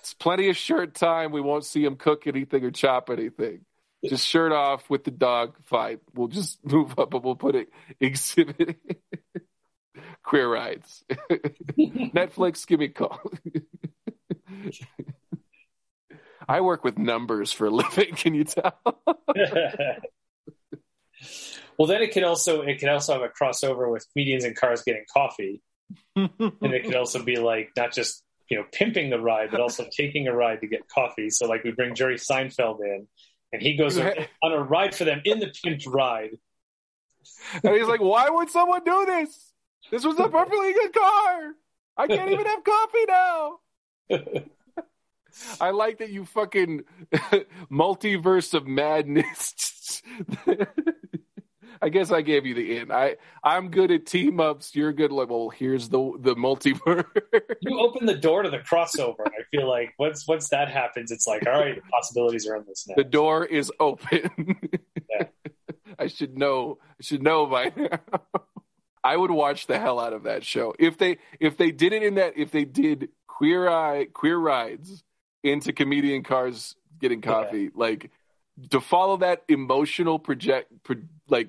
It's plenty of shirt time. We won't see him cook anything or chop anything just shirt off with the dog fight. We'll just move up and we'll put it Xzibit queer rides. Netflix, give me a call. I work with numbers for a living. Can you tell? well, then it can also it can also have a crossover with comedians and cars getting coffee, and it could also be like not just you know pimping the ride, but also taking a ride to get coffee. So like we bring Jerry Seinfeld in, and he goes on a ride for them in the pimped ride. And he's like, "Why would someone do this? This was a perfectly good car. I can't even have coffee now." I like that you fucking multiverse of madness. I guess I gave you the end. I I'm good at team ups. You're good. Like, well, here's the the multiverse. you open the door to the crossover. I feel like once once that happens, it's like, all right, the possibilities are endless now. The door is open. Yeah. I should know. I should know by now. I would watch the hell out of that show if they if they did it in that if they did queer eye queer rides into comedian cars getting coffee yeah. like to follow that emotional project pro, like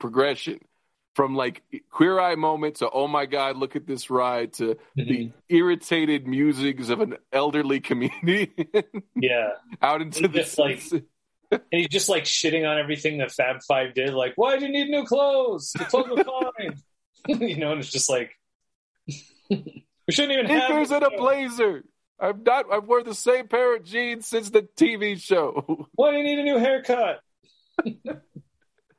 progression from like queer eye moment to oh my god look at this ride to mm-hmm. the irritated musings of an elderly community yeah out into the like and he's just like shitting on everything that Fab Five did. Like, why do you need new clothes? The clothes are fine. you know, and it's just like we shouldn't even have. There's in a blazer. I've not. I've worn the same pair of jeans since the TV show. Why do you need a new haircut?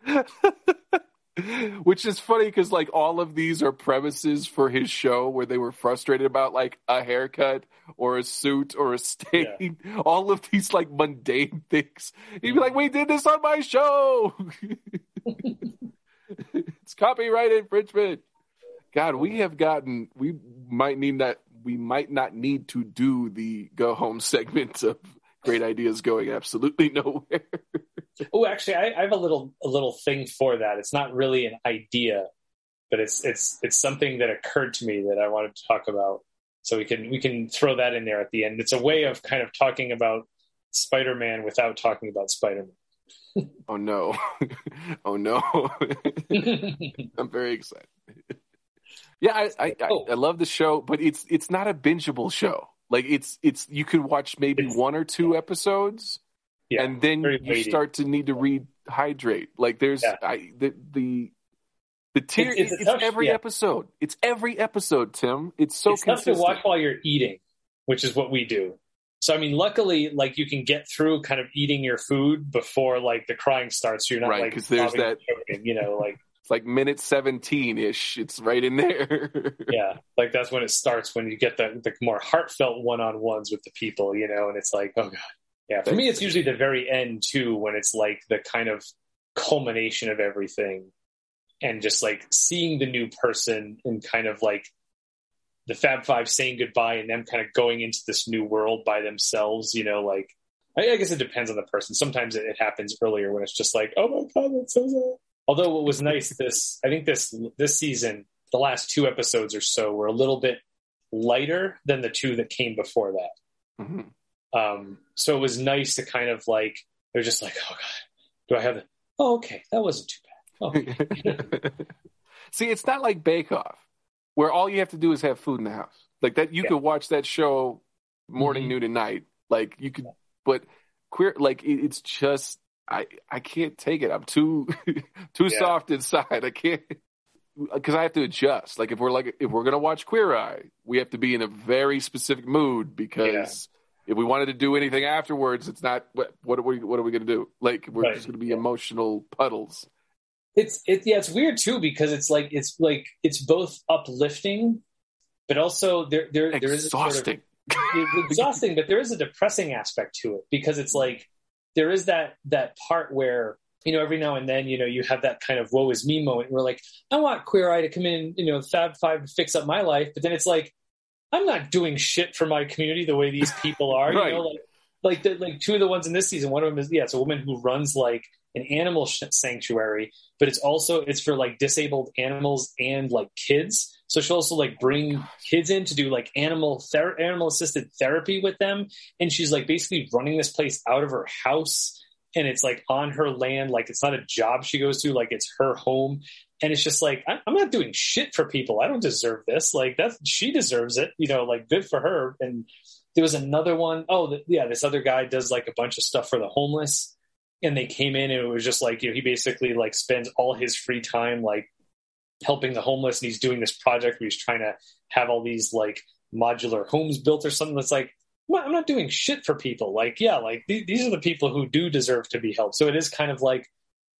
Which is funny because like all of these are premises for his show where they were frustrated about like a haircut or a suit or a stain. Yeah. All of these like mundane things. He'd be like, "We did this on my show." it's copyright infringement. God, we have gotten. We might need that. We might not need to do the go home segment of great ideas going absolutely nowhere. oh, actually, I, I have a little a little thing for that. It's not really an idea, but it's it's it's something that occurred to me that I wanted to talk about. So we can we can throw that in there at the end. It's a way of kind of talking about Spider-Man without talking about Spider-Man. oh no! oh no! I'm very excited. Yeah, I I, oh. I I love the show, but it's it's not a bingeable show. Like it's it's you could watch maybe it's, one or two episodes, yeah, and then you weighty. start to need to rehydrate. Like there's yeah. I the the the tier it's, it's, it's tough, every yeah. episode. It's every episode, Tim. It's so it's consistent. tough to watch while you're eating, which is what we do. So I mean, luckily, like you can get through kind of eating your food before like the crying starts. So you're not right, like because there's that choking, you know, like like minute 17 ish. It's right in there. yeah. Like that's when it starts when you get the, the more heartfelt one on ones with the people, you know, and it's like, oh God. Yeah. For me, it's usually the very end too, when it's like the kind of culmination of everything and just like seeing the new person and kind of like the Fab Five saying goodbye and them kind of going into this new world by themselves, you know, like I, guess it depends on the person. Sometimes it, it happens earlier when it's just like, oh my God, that's so sad Although what was nice this I think this this season the last two episodes or so were a little bit lighter than the two that came before that. Mm-hmm. Um, so it was nice to kind of like they're just like, oh god, do I have? The, oh, okay, that wasn't too bad. Oh. See, it's not like Bake Off, where all you have to do is have food in the house. Like that, you yeah. could watch that show morning, mm-hmm. noon, and night. Like you could, but queer, like it, it's just I I can't take it. I'm too too yeah. soft inside. I can't because I have to adjust. Like if we're like if we're gonna watch Queer Eye, we have to be in a very specific mood because yeah. if we wanted to do anything afterwards, it's not what what are we what are we gonna do? Like we're right. just gonna be yeah. emotional puddles. It's it yeah, it's weird too because it's like it's like it's both uplifting, but also there there there is exhausting. Sort of, exhausting, but there is a depressing aspect to it because it's like there is that that part where you know every now and then you know you have that kind of woe is me moment where like I want Queer Eye to come in, you know, Fab Five to fix up my life, but then it's like I'm not doing shit for my community the way these people are. right. You know, like like the, like two of the ones in this season. One of them is yeah, it's a woman who runs like an animal sanctuary, but it's also it's for like disabled animals and like kids. So she'll also like bring kids in to do like animal ther- animal assisted therapy with them, and she's like basically running this place out of her house, and it's like on her land, like it's not a job she goes to, like it's her home, and it's just like I'm not doing shit for people. I don't deserve this. Like that, she deserves it. You know, like good for her. And there was another one. Oh, the, yeah, this other guy does like a bunch of stuff for the homeless and they came in and it was just like you know he basically like spends all his free time like helping the homeless and he's doing this project where he's trying to have all these like modular homes built or something that's like I'm not doing shit for people. Like, yeah, like th- these are the people who do deserve to be helped. So it is kind of like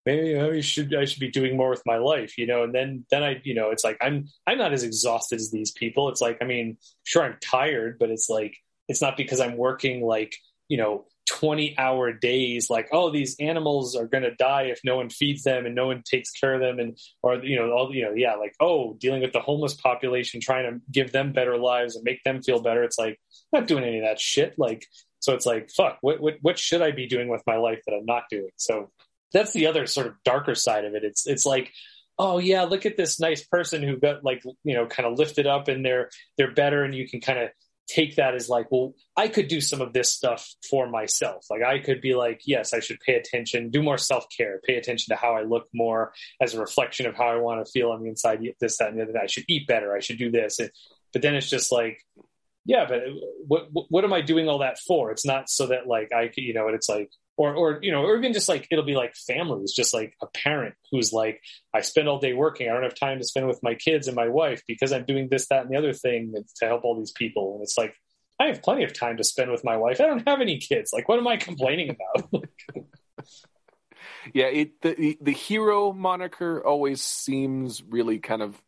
maybe I should I should be doing more with my life, you know. And then then I you know it's like I'm I'm not as exhausted as these people. It's like I mean sure I'm tired, but it's like it's not because I'm working like, you know, 20 hour days like oh these animals are going to die if no one feeds them and no one takes care of them and or you know all you know yeah like oh dealing with the homeless population trying to give them better lives and make them feel better. It's like I'm not doing any of that shit. Like so it's like fuck what what what should I be doing with my life that I'm not doing? So that's the other sort of darker side of it. It's it's like oh yeah look at this nice person who got like you know kind of lifted up and they're they're better and you can kind of take that as like, well, I could do some of this stuff for myself. Like I could be like, yes, I should pay attention, do more self care, pay attention to how I look more as a reflection of how I want to feel on the inside. This, that, and the other. I should eat better. I should do this. And, but then it's just like, yeah, but uh, what what am I doing all that for? It's not so that like I you know, and it's like or or you know or even just like it'll be like families just like a parent who's like i spend all day working. I don't have time to spend with my kids and my wife because i'm doing this that and the other thing to help all these people. And it's like i have plenty of time to spend with my wife. I don't have any kids. Like what am i complaining about? Yeah it the the hero moniker always seems really kind of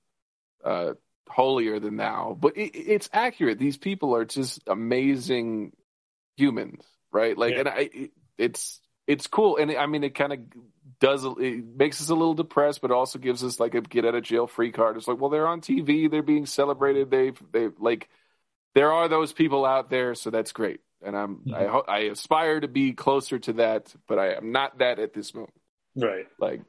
uh holier than thou but it, it's accurate. These people are just amazing humans right? Like yeah. and i it's it's cool, and I mean, it kind of does it makes us a little depressed, but also gives us like a get out of jail free card. It's like, well, they're on TV, they're being celebrated, they've they like there are those people out there, so that's great, and I'm mm-hmm. I I aspire to be closer to that, but I am not that at this moment. Right, like.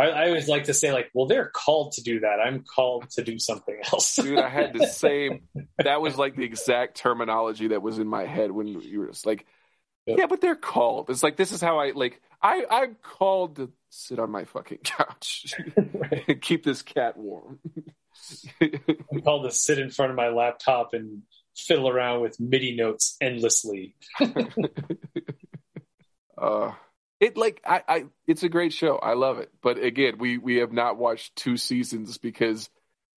I, I always like to say, like, well, they're called to do that. I'm called to do something else. Dude, I had the same. That was like the exact terminology that was in my head when you were just like, yeah, but they're called. It's like this is how I like. I I'm called to sit on my fucking couch and keep this cat warm. I'm called to sit in front of my laptop and fiddle around with MIDI notes endlessly. uh, it like I, I it's a great show. I love it. But again, we we have not watched two seasons because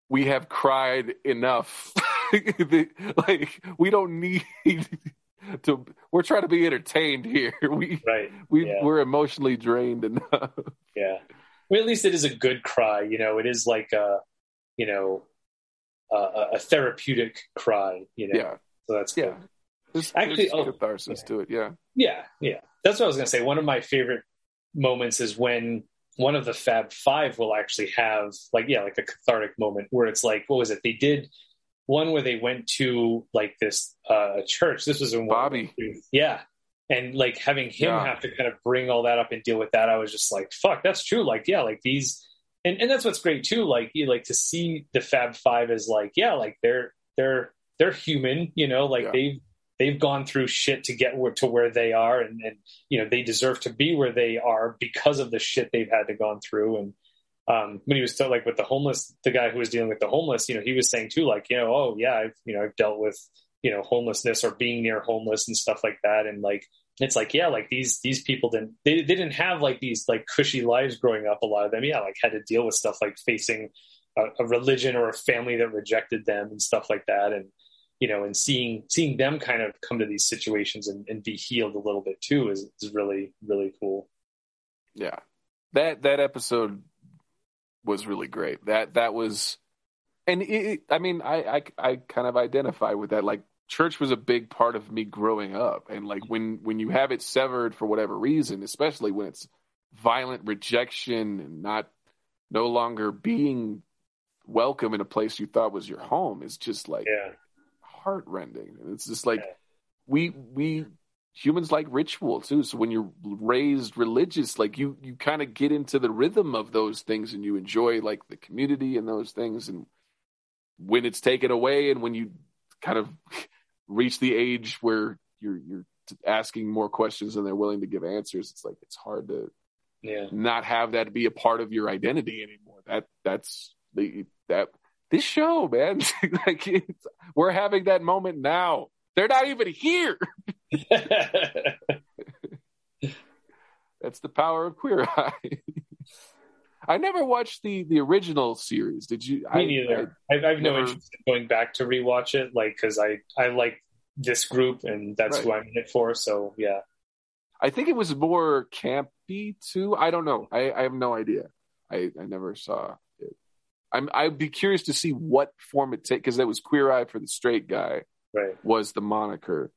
we have cried enough. like we don't need to we're trying to be entertained here. We right. we yeah. we're emotionally drained enough. Yeah. Well, at least it is a good cry. You know, it is like a you know a, a therapeutic cry. You know. Yeah. So that's yeah. There's, Actually, there's oh, catharsis yeah. to it. Yeah. Yeah. Yeah. That's what I was gonna say. One of my favorite moments is when one of the Fab Five will actually have like yeah like a cathartic moment where it's like what was it they did one where they went to like this uh, church. This was in Bobby. Yeah. And like having him yeah. have to kind of bring all that up and deal with that, I was just like, fuck, that's true. Like, yeah, like these, and, and that's what's great too. Like, you like to see the Fab Five as like, yeah, like they're, they're, they're human, you know, like yeah. they've, they've gone through shit to get to where they are. And, and, you know, they deserve to be where they are because of the shit they've had to gone through. And, um, when he was still like with the homeless, the guy who was dealing with the homeless, you know, he was saying too, like, you know, oh yeah, I've, you know, I've dealt with, you know, homelessness or being near homeless and stuff like that. And like, it's like, yeah, like these, these people didn't, they, they didn't have like these like cushy lives growing up. A lot of them, yeah, like had to deal with stuff like facing a, a religion or a family that rejected them and stuff like that. And, you know, and seeing, seeing them kind of come to these situations and, and be healed a little bit too is, is really, really cool. Yeah. That, that episode was really great. That that was, and it, I mean, I, I I kind of identify with that. Like church was a big part of me growing up, and like when when you have it severed for whatever reason, especially when it's violent rejection and not no longer being welcome in a place you thought was your home, is just like yeah. heartrending. And it's just like yeah. we we humans like ritual too. So when you're raised religious, like you you kind of get into the rhythm of those things and you enjoy like the community and those things. And when it's taken away and when you kind of reach the age where you're you're asking more questions than they're willing to give answers, it's like it's hard to yeah. not have that be a part of your identity anymore. That that's the that this show, man. like we're having that moment now. They're not even here. That's the power of Queer Eye. I never watched the the original series. Did you? Me I, neither. I, have no interest in going back to rewatch it, like because I I like this group and that's right. who I'm in it for. So yeah. I think it was more campy too. I don't know. I, I have no idea. I, I never saw it. I'm I'd be curious to see what form it take because that was Queer Eye for the straight guy. right. was the moniker.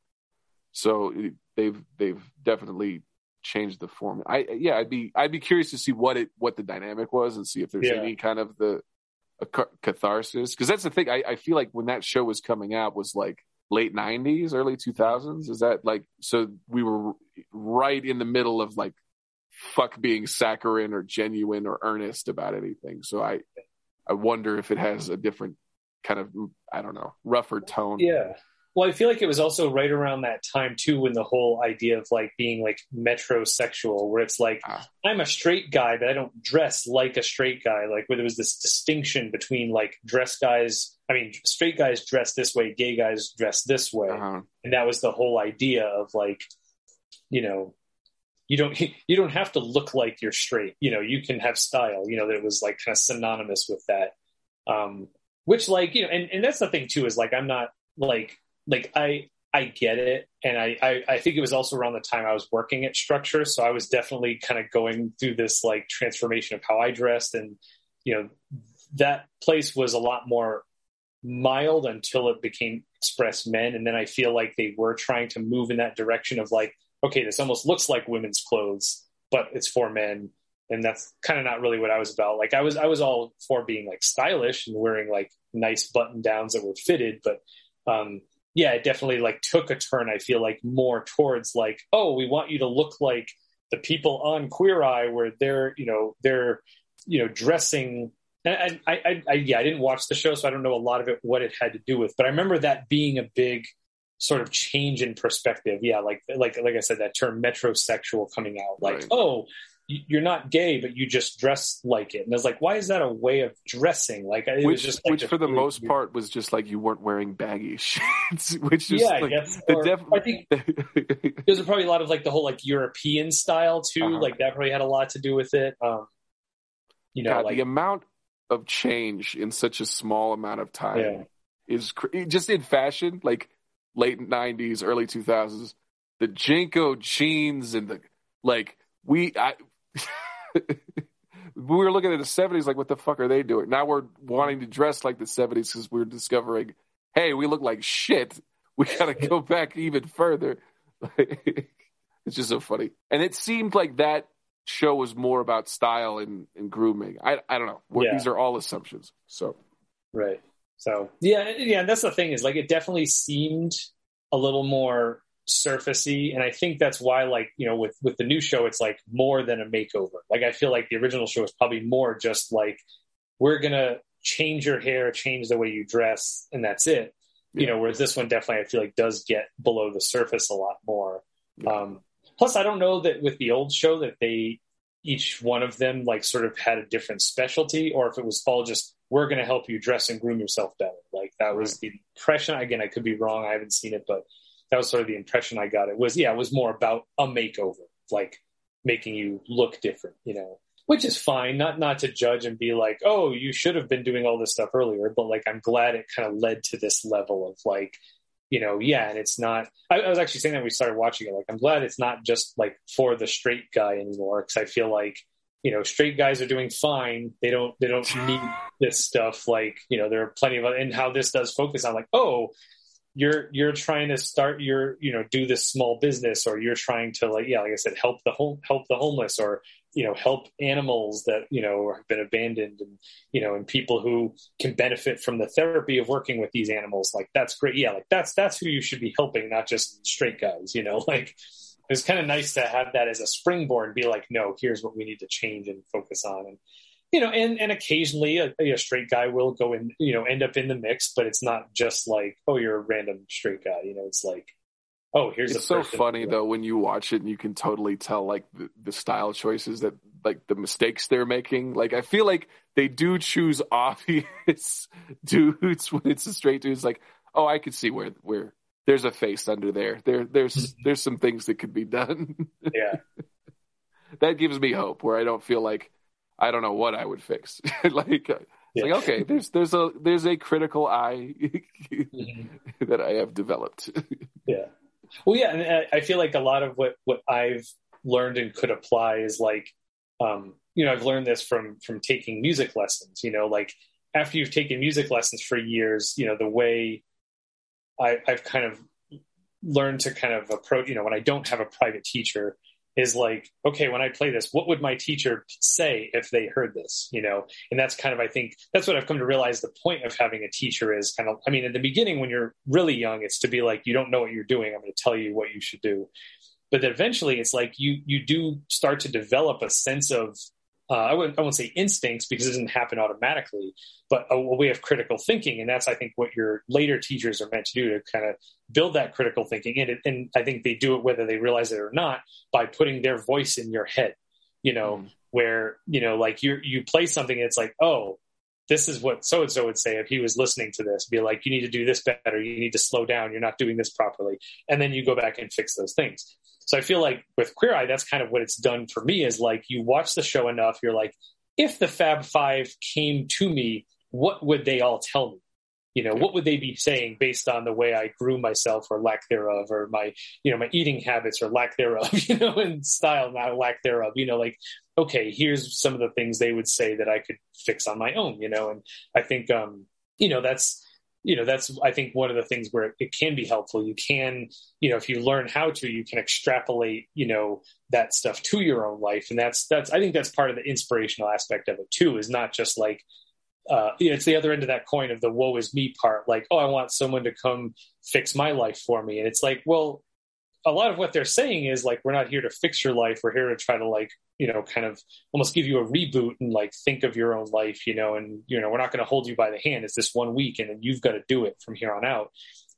So they've they've definitely changed the form. I yeah, I'd be I'd be curious to see what it what the dynamic was and see if there's Yeah. any kind of the a catharsis because that's the thing. I, I feel like when that show was coming out was like late '90s, early 2000s. Is that like so? We were right in the middle of like fuck being saccharine or genuine or earnest about anything. So I I wonder if it has a different kind of I don't know rougher tone. Yeah. Well, I feel like it was also right around that time too when the whole idea of like being like metrosexual, where it's like Ah. I'm a straight guy, but I don't dress like a straight guy. Like where there was this distinction between like dress guys. I mean, straight guys dress this way, gay guys dress this way, Uh-huh. and that was the whole idea of like, you know, you don't you don't have to look like you're straight. You know, you can have style. You know, that it was like kind of synonymous with that. Um, which like you know, and, and that's the thing too is like I'm not like like I I get it, and I, I I think it was also around the time I was working at Structure, so I was definitely kind of going through this like transformation of how I dressed, and you know that place was a lot more mild until it became Express Men, and then I feel like they were trying to move in that direction of like, okay, this almost looks like women's clothes, but it's for men, and that's kind of not really what I was about. Like I was I was all for being like stylish and wearing like nice button downs that were fitted, but um yeah, it definitely like took a turn. I feel like more towards like, oh, we want you to look like the people on Queer Eye, where they're you know they're you know dressing. And I, I, I, yeah, I didn't watch the show, so I don't know a lot of it what it had to do with. But I remember that being a big sort of change in perspective. Yeah, like like like I said, that term metrosexual coming out. Like, Right. oh, you're not gay, but you just dress like it. And I was like, why is that a way of dressing? Like, it was Which, just like which for the most weird- part was just like you weren't wearing baggy shit, which is yeah, I like the Or def- I think there's probably a lot of like the whole like European style too. Uh-huh. Like that probably had a lot to do with it. Um, you know, God, like the amount of change in such a small amount of time Yeah. is cr- just in fashion, like late '90s, early 2000s. The JNCO jeans and the like. We I. we were looking at the 70s like what the fuck are they doing now we're wanting to dress like the 70s because we're discovering hey we look like shit we gotta go back even further it's just so funny and it seemed like that show was more about style and, and grooming i, I don't know Yeah. these are all assumptions so Right. So yeah, yeah. That's the thing is like it definitely seemed a little more surfacey, and I think that's why like you know with with the new show it's like more than a makeover. Like I feel like the original show is probably more just like we're gonna change your hair, change the way you dress, and that's it. You know, whereas this one definitely I feel like does get below the surface a lot more. Um, plus, I don't know that with the old show that they each one of them like sort of had a different specialty, or if it was all just we're going to help you dress and groom yourself better. Like that was the impression. Again, I could be wrong. I haven't seen it, but that was sort of the impression I got. It was yeah, it was more about a makeover, like making you look different. You know, which is fine. Not not to judge and be like, oh, you should have been doing all this stuff earlier. But like, I'm glad it kind of led to this level of like you know, yeah, and it's not. I, I was actually saying that we started watching it. Like, I'm glad it's not just like for the straight guy anymore, because I feel like you know, straight guys are doing fine. They don't they don't need this stuff. Like, you know, there are plenty of and how this does focus on like, oh, you're you're trying to start your you know do this small business, or you're trying to like yeah, like I said, help the home help the homeless, or you know help animals that you know have been abandoned and you know and people who can benefit from the therapy of working with these animals. Like that's great. Yeah like that's that's who you should be helping not just straight guys you know? Like it's kind of nice to have that as a springboard be like no here's what we need to change and focus on. And you know and and occasionally a, a straight guy will go and you know end up in the mix but it's not just like oh you're a random straight guy you know it's like oh here's it's a so funny though when you watch it and you can totally tell like the, the style choices that like the mistakes they're making. Like i feel like they do choose obvious dudes when it's a straight dude. It's like oh i could see where where there's a face under there. There there's mm-hmm. there's some things that could be done. Yeah. That gives me hope where i don't feel like i don't know what i would fix like uh, Yeah. like okay there's there's a there's a critical eye Mhm. that i have developed Yeah. Well, yeah, and I- I feel like a lot of what what I've learned and could apply is like, um, you know, I've learned this from from taking music lessons. You know, like after you've taken music lessons for years, you know, the way I, I've kind of learned to kind of approach, you know, when I don't have a private teacher, is like, okay, when I play this, what would my teacher say if they heard this? You know, and that's kind of, I think, that's what I've come to realize. The point of having a teacher is kind of, I mean, in the beginning, when you're really young, it's to be like, you don't know what you're doing. I'm going to tell you what you should do. But eventually, it's like you you do start to develop a sense of uh, I wouldn't I won't say instincts because it doesn't happen automatically, but a, a, way of critical thinking, and that's I think what your later teachers are meant to do to kind of build that critical thinking, and, and I think they do it whether they realize it or not by putting their voice in your head, you know, mm. where you know like you you play something, it's like oh this is what so and so would say if he was listening to this be like you need to do this better. You need to slow down. You're not doing this properly. And then you go back and fix those things so I feel like with Queer Eye, that's kind of what it's done for me is like you watch the show enough, you're like, if the Fab Five came to me, what would they all tell me? You know, what would they be saying based on the way I grew myself or lack thereof, or my, you know, my eating habits or lack thereof, you know, and style, not lack thereof, you know, like, okay, here's some of the things they would say that I could fix on my own, you know, and I think, um, you know, that's, you know that's i think one of the things where it can be helpful. You can you know if you learn how to you can extrapolate you know that stuff to your own life. And that's that's i think that's part of the inspirational aspect of it too is not just like uh, you know, it's the other end of that coin of the woe is me part. Like oh i want someone to come fix my life for me. And it's like well a lot of what they're saying is like we're not here to fix your life. We're here to try to like you know kind of almost give you a reboot and like think of your own life you know and you know we're not going to hold you by the hand. It's this one week and then you've got to do it from here on out.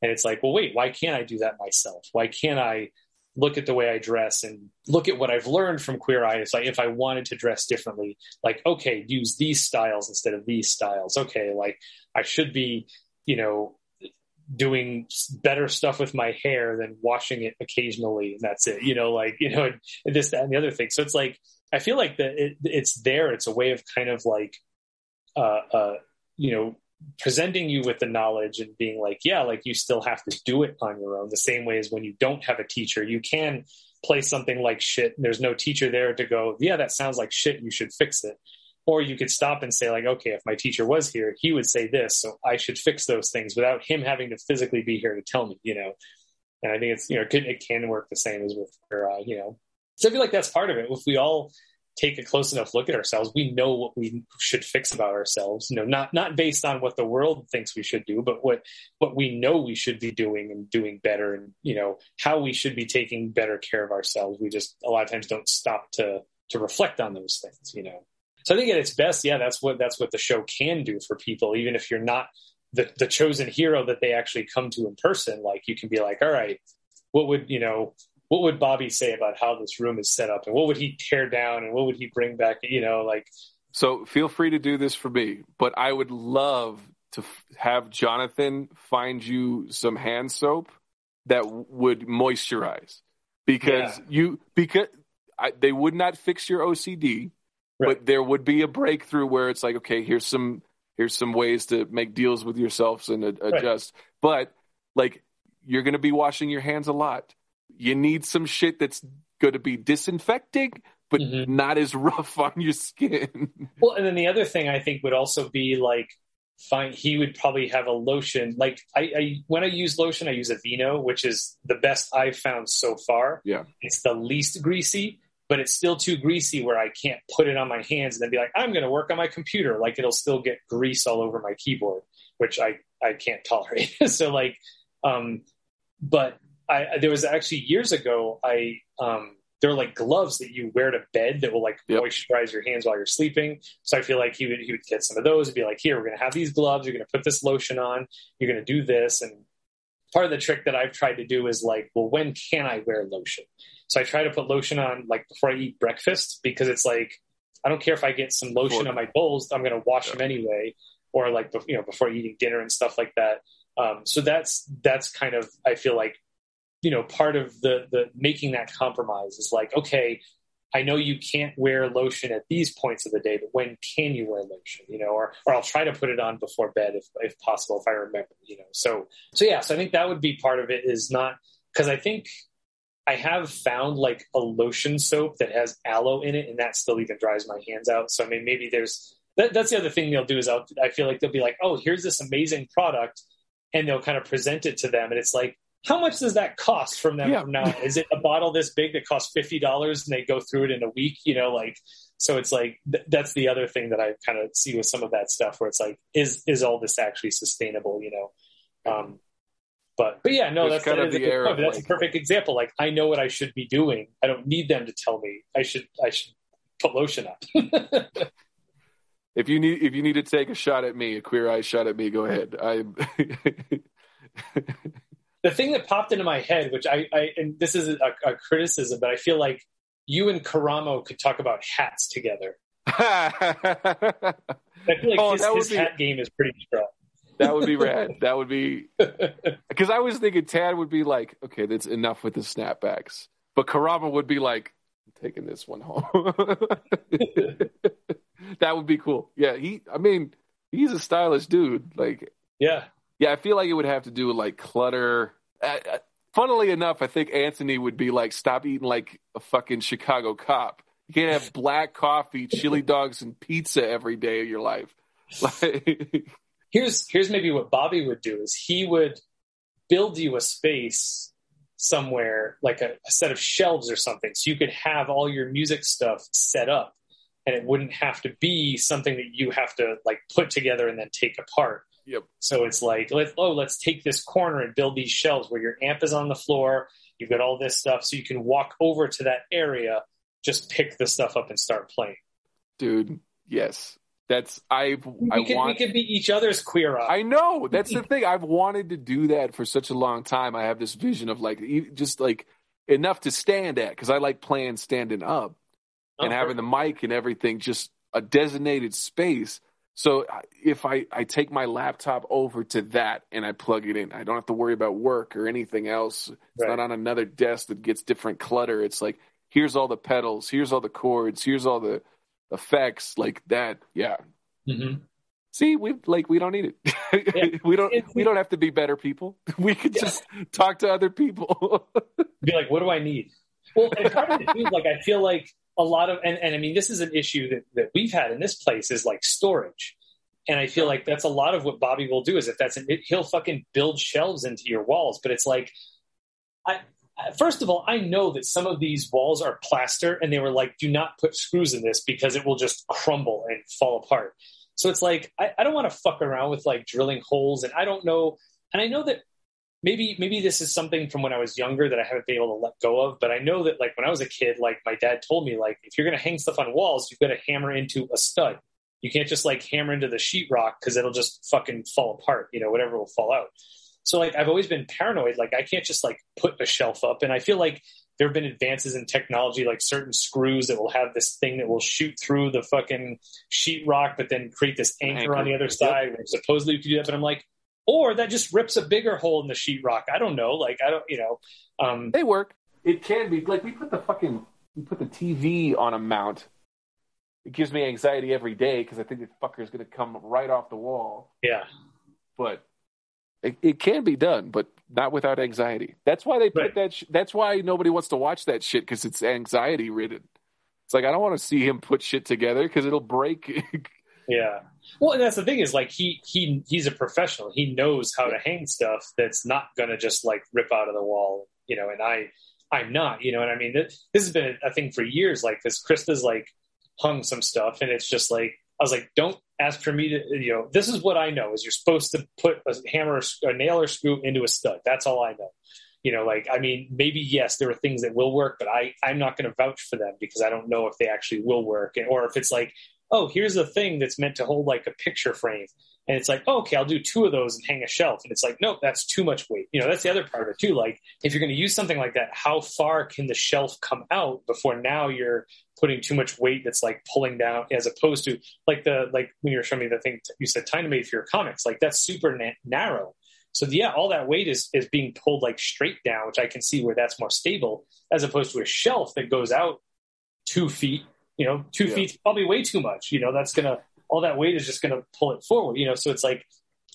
And it's like well wait why can't i do that myself? Why can't i look at the way i dress and look at what i've learned from queer eye it's like if i wanted to dress differently? Like okay use these styles instead of these styles. Okay like i should be you know doing better stuff with my hair than washing it occasionally and that's it you know like you know this that and the other thing. So it's like i feel like that it, it's there. It's a way of kind of like uh uh you know presenting you with the knowledge and being like yeah like you still have to do it on your own. The same way as when you don't have a teacher you can play something like shit. There's no teacher there to go yeah that sounds like shit. You should fix it or you could stop and say like okay if my teacher was here he would say this so i should fix those things without him having to physically be here to tell me you know? And i think it's you know it can, work the same as with uh, you know? So i feel like that's part of it. If we all take a close enough look at ourselves we know what we should fix about ourselves you know? Not not based on what the world thinks we should do but what what we know we should be doing and doing better and you know how we should be taking better care of ourselves. We just a lot of times don't stop to to reflect on those things you know so I think at its best, yeah, that's what that's what the show can do for people, even if you're not the, the chosen hero that they actually come to in person. Like you can be like, all right, what would you know? What would Bobby say about how this room is set up, and what would he tear down, and what would he bring back? You know, like. So feel free to do this for me, but I would love to f- have Jonathan find you some hand soap that w- would moisturize because yeah. you because I, they would not fix your OCD Right. But there would be a breakthrough where it's like, okay, here's some here's some ways to make deals with yourselves and adjust. Right. But like you're going to be washing your hands a lot. You need some shit that's going to be disinfecting, but mm-hmm. not as rough on your skin. Well, and then the other thing I think would also be like, fine. He would probably have a lotion. Like I, I when I use lotion, I use Aveeno which is the best I've found so far. Yeah, it's the least greasy but it's still too greasy where I can't put it on my hands and then be like, I'm going to work on my computer. Like it'll still get grease all over my keyboard, which I, I can't tolerate. so like, um, but I, there was actually years ago, I, um, there are like gloves that you wear to bed that will like yep. moisturize your hands while you're sleeping. So I feel like he would, he would get some of those and be like, here, we're going to have these gloves. You're going to put this lotion on. You're going to do this. And part of the trick that I've tried to do is like, well, when can I wear lotion? So I try to put lotion on like before I eat breakfast because it's like I don't care if I get some lotion before. on my bowls, I'm going to wash yeah. them anyway, or like you know before eating dinner and stuff like that. Um, so that's that's kind of I feel like you know part of the the making that compromise is like okay I know you can't wear lotion at these points of the day, but when can you wear lotion? You know, or or I'll try to put it on before bed if if possible, if I remember. You know, so so yeah, so I think that would be part of it. Is not because I think I have found like a lotion soap that has aloe in it, and that still even dries my hands out. So I mean, maybe there's that, that's the other thing they'll do is I'll, I feel like they'll be like, oh, here's this amazing product, and they'll kind of present it to them, and it's like, how much does that cost from them Yeah. from now? on? Is it a bottle this big that costs fifty dollars, and they go through it in a week? You know, like so it's like th- that's the other thing that I kind of see with some of that stuff, where it's like, is is all this actually sustainable? You know, um, but but yeah, no, that's kind that of the of, That's a perfect example. Like I know what I should be doing. I don't need them to tell me. I should I should put lotion up. If you need if you need to take a shot at me, a queer eye shot at me, go ahead. I the thing that popped into my head, which I, I and this is a, a criticism, but I feel like you and Karamo could talk about hats together. I feel like Oh, his, his be- hat game is pretty strong. That would be rad. That would be because I was thinking Tan would be like, okay, that's enough with the snapbacks, but Karamo would be like, I'm taking this one home. that would be cool. Yeah, he. I mean, he's a stylish dude. Like, Yeah, yeah, I feel like it would have to do with like clutter. Funnily enough, I think Antoni would be like, stop eating like a fucking Chicago cop. You can't have black coffee, chili dogs, and pizza every day of your life. Like, here's here's maybe what Bobby would do is he would build you a space somewhere like a, a set of shelves or something so you could have all your music stuff set up and it wouldn't have to be something that you have to like put together and then take apart. Yep. so it's like let oh let's take this corner and build these shelves where your amp is on the floor you've got all this stuff so you can walk over to that area just pick the stuff up and start playing. Dude, yes, that's I. I we could, want. we could be each other's queer eye I know that's the thing. I've wanted to do that for such a long time. I have this vision of like just like enough to stand at because I like playing standing up and Oh, having the mic and everything just a designated space. So if I I take my laptop over to that and I plug it in, I don't have to worry about work or anything else. It's Right. not on another desk that gets different clutter. It's like here's all the pedals, here's all the chords, here's all the effects like that. Yeah. Mhm. See, we like we don't need it. Yeah. we don't It's- we don't have to be better people. We could Yeah. just talk to other people. be like, what do I need? Well, and part of it too, like I feel like a lot of, and, and I mean, this is an issue that, that we've had in this place is like storage. And I feel like that's a lot of what Bobby will do is if that's an, it, he'll fucking build shelves into your walls. But it's like, I- first of all, I know that some of these walls are plaster and they were like, do not put screws in this because it will just crumble and fall apart. So it's like, I, I don't want to fuck around with like drilling holes. And I don't know. And I know that maybe maybe this is something from when I was younger that I haven't been able to let go of. But I know that like when I was a kid, like my dad told me, like if you're gonna hang stuff on walls, you've got to hammer into a stud. You can't just like hammer into the sheetrock because it'll just fucking fall apart. You know, whatever will fall out. So like I've always been paranoid. Like I can't just like put a shelf up. And I feel like there have been advances in technology, like certain screws that will have this thing that will shoot through the fucking sheetrock, but then create this anchor, Anchor. on the other side. Where supposedly you can do that, but I'm like, or that just rips a bigger hole in the sheetrock. I don't know. Like I don't, you know. Um, they work. It can be like we put the fucking we put the TV on a mount. It gives me anxiety every day because I think the fucker is going to come right off the wall. yeah, But it, it can be done, but not without anxiety. That's why they put Right. that. Sh- that's why nobody wants to watch that shit because it's anxiety ridden. It's like I don't want to see him put shit together because it'll break. yeah. Well, and that's the thing is like he he he's a professional. He knows how to hang stuff that's not going to just like rip out of the wall. You know, and I I'm not. You know, and I mean this, this has been a thing for years. Like this, Krista's like hung some stuff, and it's just like I was like, don't ask for me to. You know, this is what I know is you're supposed to put a hammer, a nail, or screw into a stud. That's all I know. you know like i mean maybe yes there are things that will work but i i'm not going to vouch for them because i don't know if they actually will work or if it's like oh here's a thing that's meant to hold like a picture frame and it's like oh, okay i'll do two of those and hang a shelf and it's like nope that's too much weight you know that's the other part of it too like if you're going to use something like that how far can the shelf come out before now you're putting too much weight that's like pulling down as opposed to like the like when you were showing me the thing you said time to made for your comics like that's super na- narrow so yeah, all that weight is is being pulled like straight down, which I can see where that's more stable, as opposed to a shelf that goes out two feet. You know, two Yeah. feet's probably way too much. You know, that's gonna all that weight is just gonna pull it forward. You know, so it's like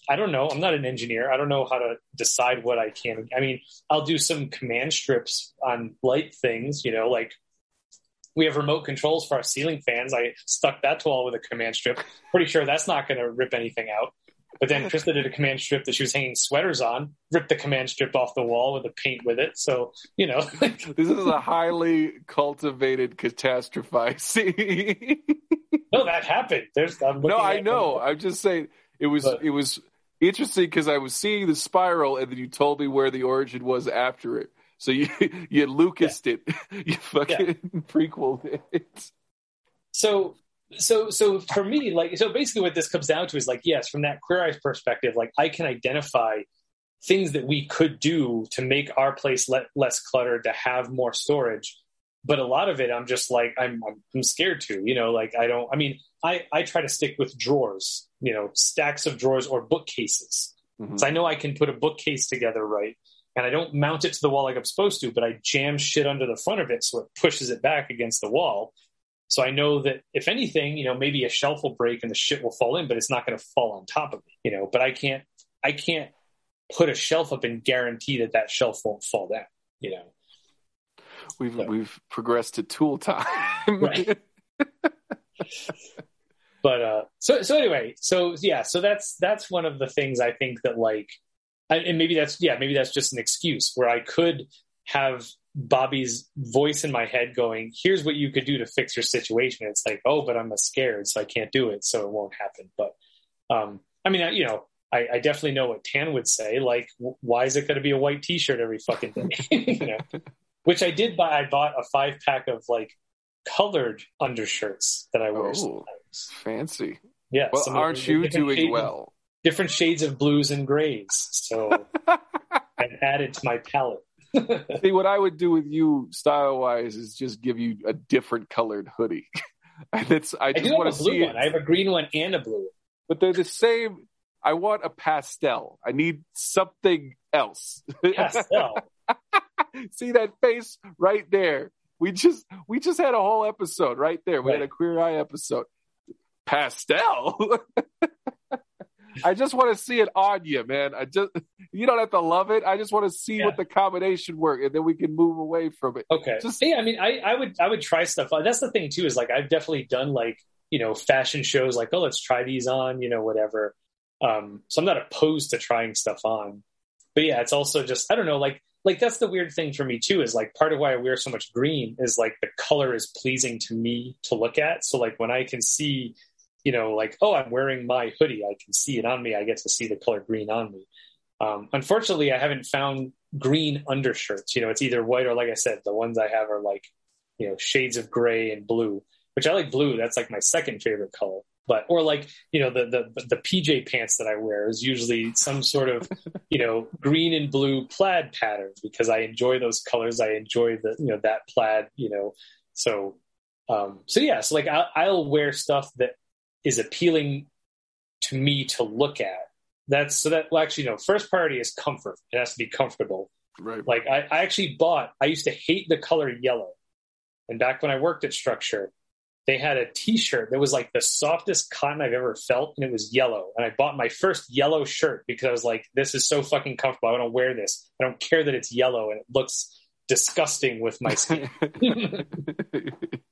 I don't know. I'm not an engineer. I don't know how to decide what I can. I mean, I'll do some command strips on light things. You know, like we have remote controls for our ceiling fans. I stuck that to all with a command strip. Pretty sure that's not going to rip anything out. But then Krista did a command strip that she was hanging sweaters on, ripped the command strip off the wall with the paint with it. So, you know. this is a highly cultivated catastrophizing. no, that happened. There's No, I know. I'm just saying it was but, it was interesting because I was seeing the spiral and then you told me where the origin was after it. So you you Lucased yeah. it. You fucking yeah. prequeled it. So so so for me like so basically what this comes down to is like yes from that queer eyes perspective like i can identify things that we could do to make our place le- less cluttered to have more storage. But a lot of it i'm just like I'm, I'm scared to you know like i don't i mean i i try to stick with drawers you know stacks of drawers or bookcases. Mm-hmm. so i know i can put a bookcase together right? And i don't mount it to the wall like i'm supposed to but i jam shit under the front of it so it pushes it back against the wall so I know that if anything, you know, maybe a shelf will break and the shit will fall in, but it's not going to fall on top of me, you know. But I can't, I can't put a shelf up and guarantee that that shelf won't fall down, you know. We've so. we've progressed to tool time, right? but uh, so so anyway, so yeah, so that's that's one of the things I think that like, I, and maybe that's yeah, maybe that's just an excuse where I could have Bobby's voice in my head going, here's what you could do to fix your situation. It's like, oh, but I'm scared, so I can't do it, so it won't happen. But um, I mean, I, you know, I, I, definitely know what Tan would say. Like, why is it going to be a white T-shirt every fucking day? you know? Which I did buy. I bought a five pack of like colored undershirts that I wear. Oh, sometimes. fancy. Yeah. Well, aren't you doing well? Different shades of blues and grays. So I've added to my palette. See, what I would do with you style wise is just give you a different colored hoodie. and it's I just want to see one. I have a green one and a blue one. But they're the same. I want a pastel. I need something else. Pastel. see that face right there. We just we just had a whole episode right there. We right. had a queer eye episode. Pastel. I just want to see it on you, man. I just you don't have to love it. I just want to see yeah. what the combination work, and then we can move away from it. Okay. Just, yeah, I mean, I, I would I would try stuff. That's the thing too. Is like I've definitely done like you know fashion shows. Like oh, let's try these on. You know, whatever. Um, so I'm not opposed to trying stuff on. But yeah, it's also just I don't know. Like like that's the weird thing for me too. Is like part of why I wear so much green is like the color is pleasing to me to look at. So like when I can see you know, like, oh, I'm wearing my hoodie. I can see it on me. I get to see the color green on me. Um, unfortunately, I haven't found green undershirts. You know, it's either white or, like I said, the ones I have are like, you know, shades of gray and blue, which I like blue. That's like my second favorite color. But or like you know the the the PJ pants that I wear is usually some sort of you know green and blue plaid pattern because I enjoy those colors. I enjoy the you know that plaid. You know, so um, so yeah. So like I'll, I'll wear stuff that is appealing to me to look at. That's so that well, actually no. First priority is comfort. It has to be comfortable. Right. Like I, I actually bought. I used to hate the color yellow, and back when I worked at Structure, they had a T-shirt that was like the softest cotton I've ever felt, and it was yellow. And I bought my first yellow shirt because I was like, "This is so fucking comfortable. I want to wear this. I don't care that it's yellow and it looks disgusting with my skin."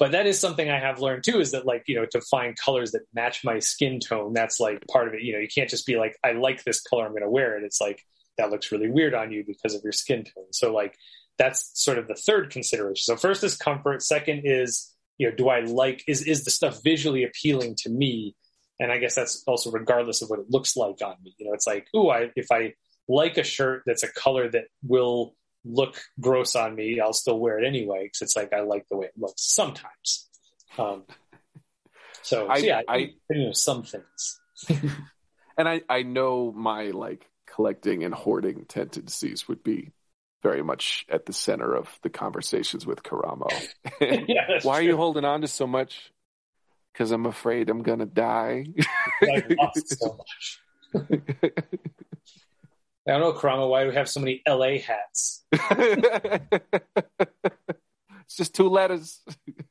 but that is something I have learned too is that like, you know, to find colors that match my skin tone, that's like part of it. You know, you can't just be like, I like this color, I'm going to wear it. It's like, that looks really weird on you because of your skin tone. So like, that's sort of the third consideration. So first is comfort. Second is, you know, do I like, is, is the stuff visually appealing to me? And I guess that's also regardless of what it looks like on me. You know, it's like, ooh, I, if I like a shirt that's a color that will look gross on me, I'll still wear it anyway because it's like I like the way it looks sometimes. Um, so, I, so yeah, I, I you know some things. and I I know my like collecting and hoarding tendencies would be very much at the center of the conversations with Karamo. yeah, Why true. are you holding on to so much? Because I'm afraid I'm gonna die. I lost so much. I don't know, Karamo, why do we have so many LA hats? it's just two letters.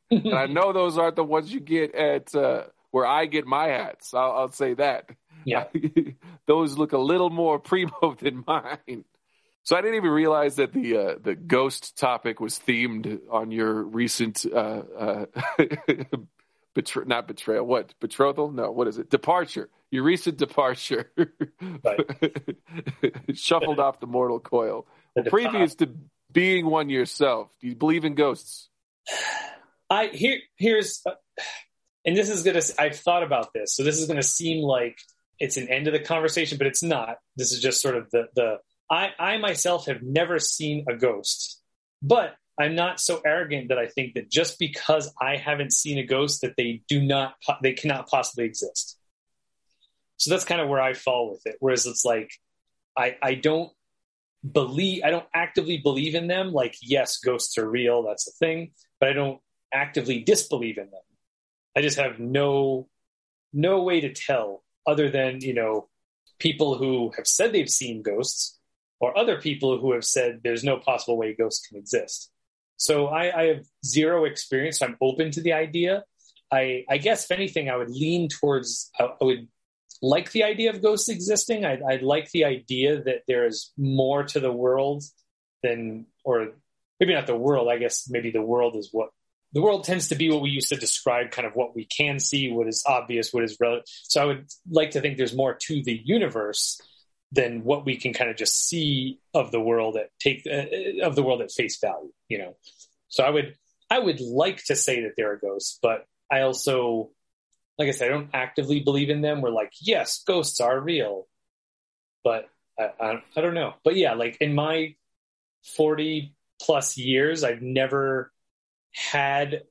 and I know those aren't the ones you get at uh, where I get my hats. I'll, I'll say that. Yeah. those look a little more primo than mine. So I didn't even realize that the uh, the ghost topic was themed on your recent uh, uh betray, not betrayal. What betrothal? No, what is it? Departure. Your recent departure. Shuffled off the mortal coil. Well, previous to being one yourself, do you believe in ghosts? I here here's, uh, and this is gonna. I've thought about this, so this is gonna seem like it's an end of the conversation, but it's not. This is just sort of the the. I I myself have never seen a ghost, but I'm not so arrogant that I think that just because I haven't seen a ghost that they do not they cannot possibly exist. So that's kind of where I fall with it. Whereas it's like I I don't believe I don't actively believe in them. Like yes, ghosts are real, that's a thing, but I don't actively disbelieve in them. I just have no no way to tell other than, you know, people who have said they've seen ghosts or other people who have said there's no possible way ghosts can exist. So I, I have zero experience. So I'm open to the idea. I, I guess if anything, I would lean towards. I, would like the idea of ghosts existing. I, I like the idea that there is more to the world than, or maybe not the world. I guess maybe the world is what the world tends to be what we used to describe kind of what we can see, what is obvious, what is relative. So I would like to think there's more to the universe than what we can kind of just see of the world at take uh, of the world at face value you know? So i would i would like to say that there are ghosts but i also like i said i don't actively believe in them. We're like yes ghosts are real but I, I, I don't know. But yeah like in my 40 plus years i've never had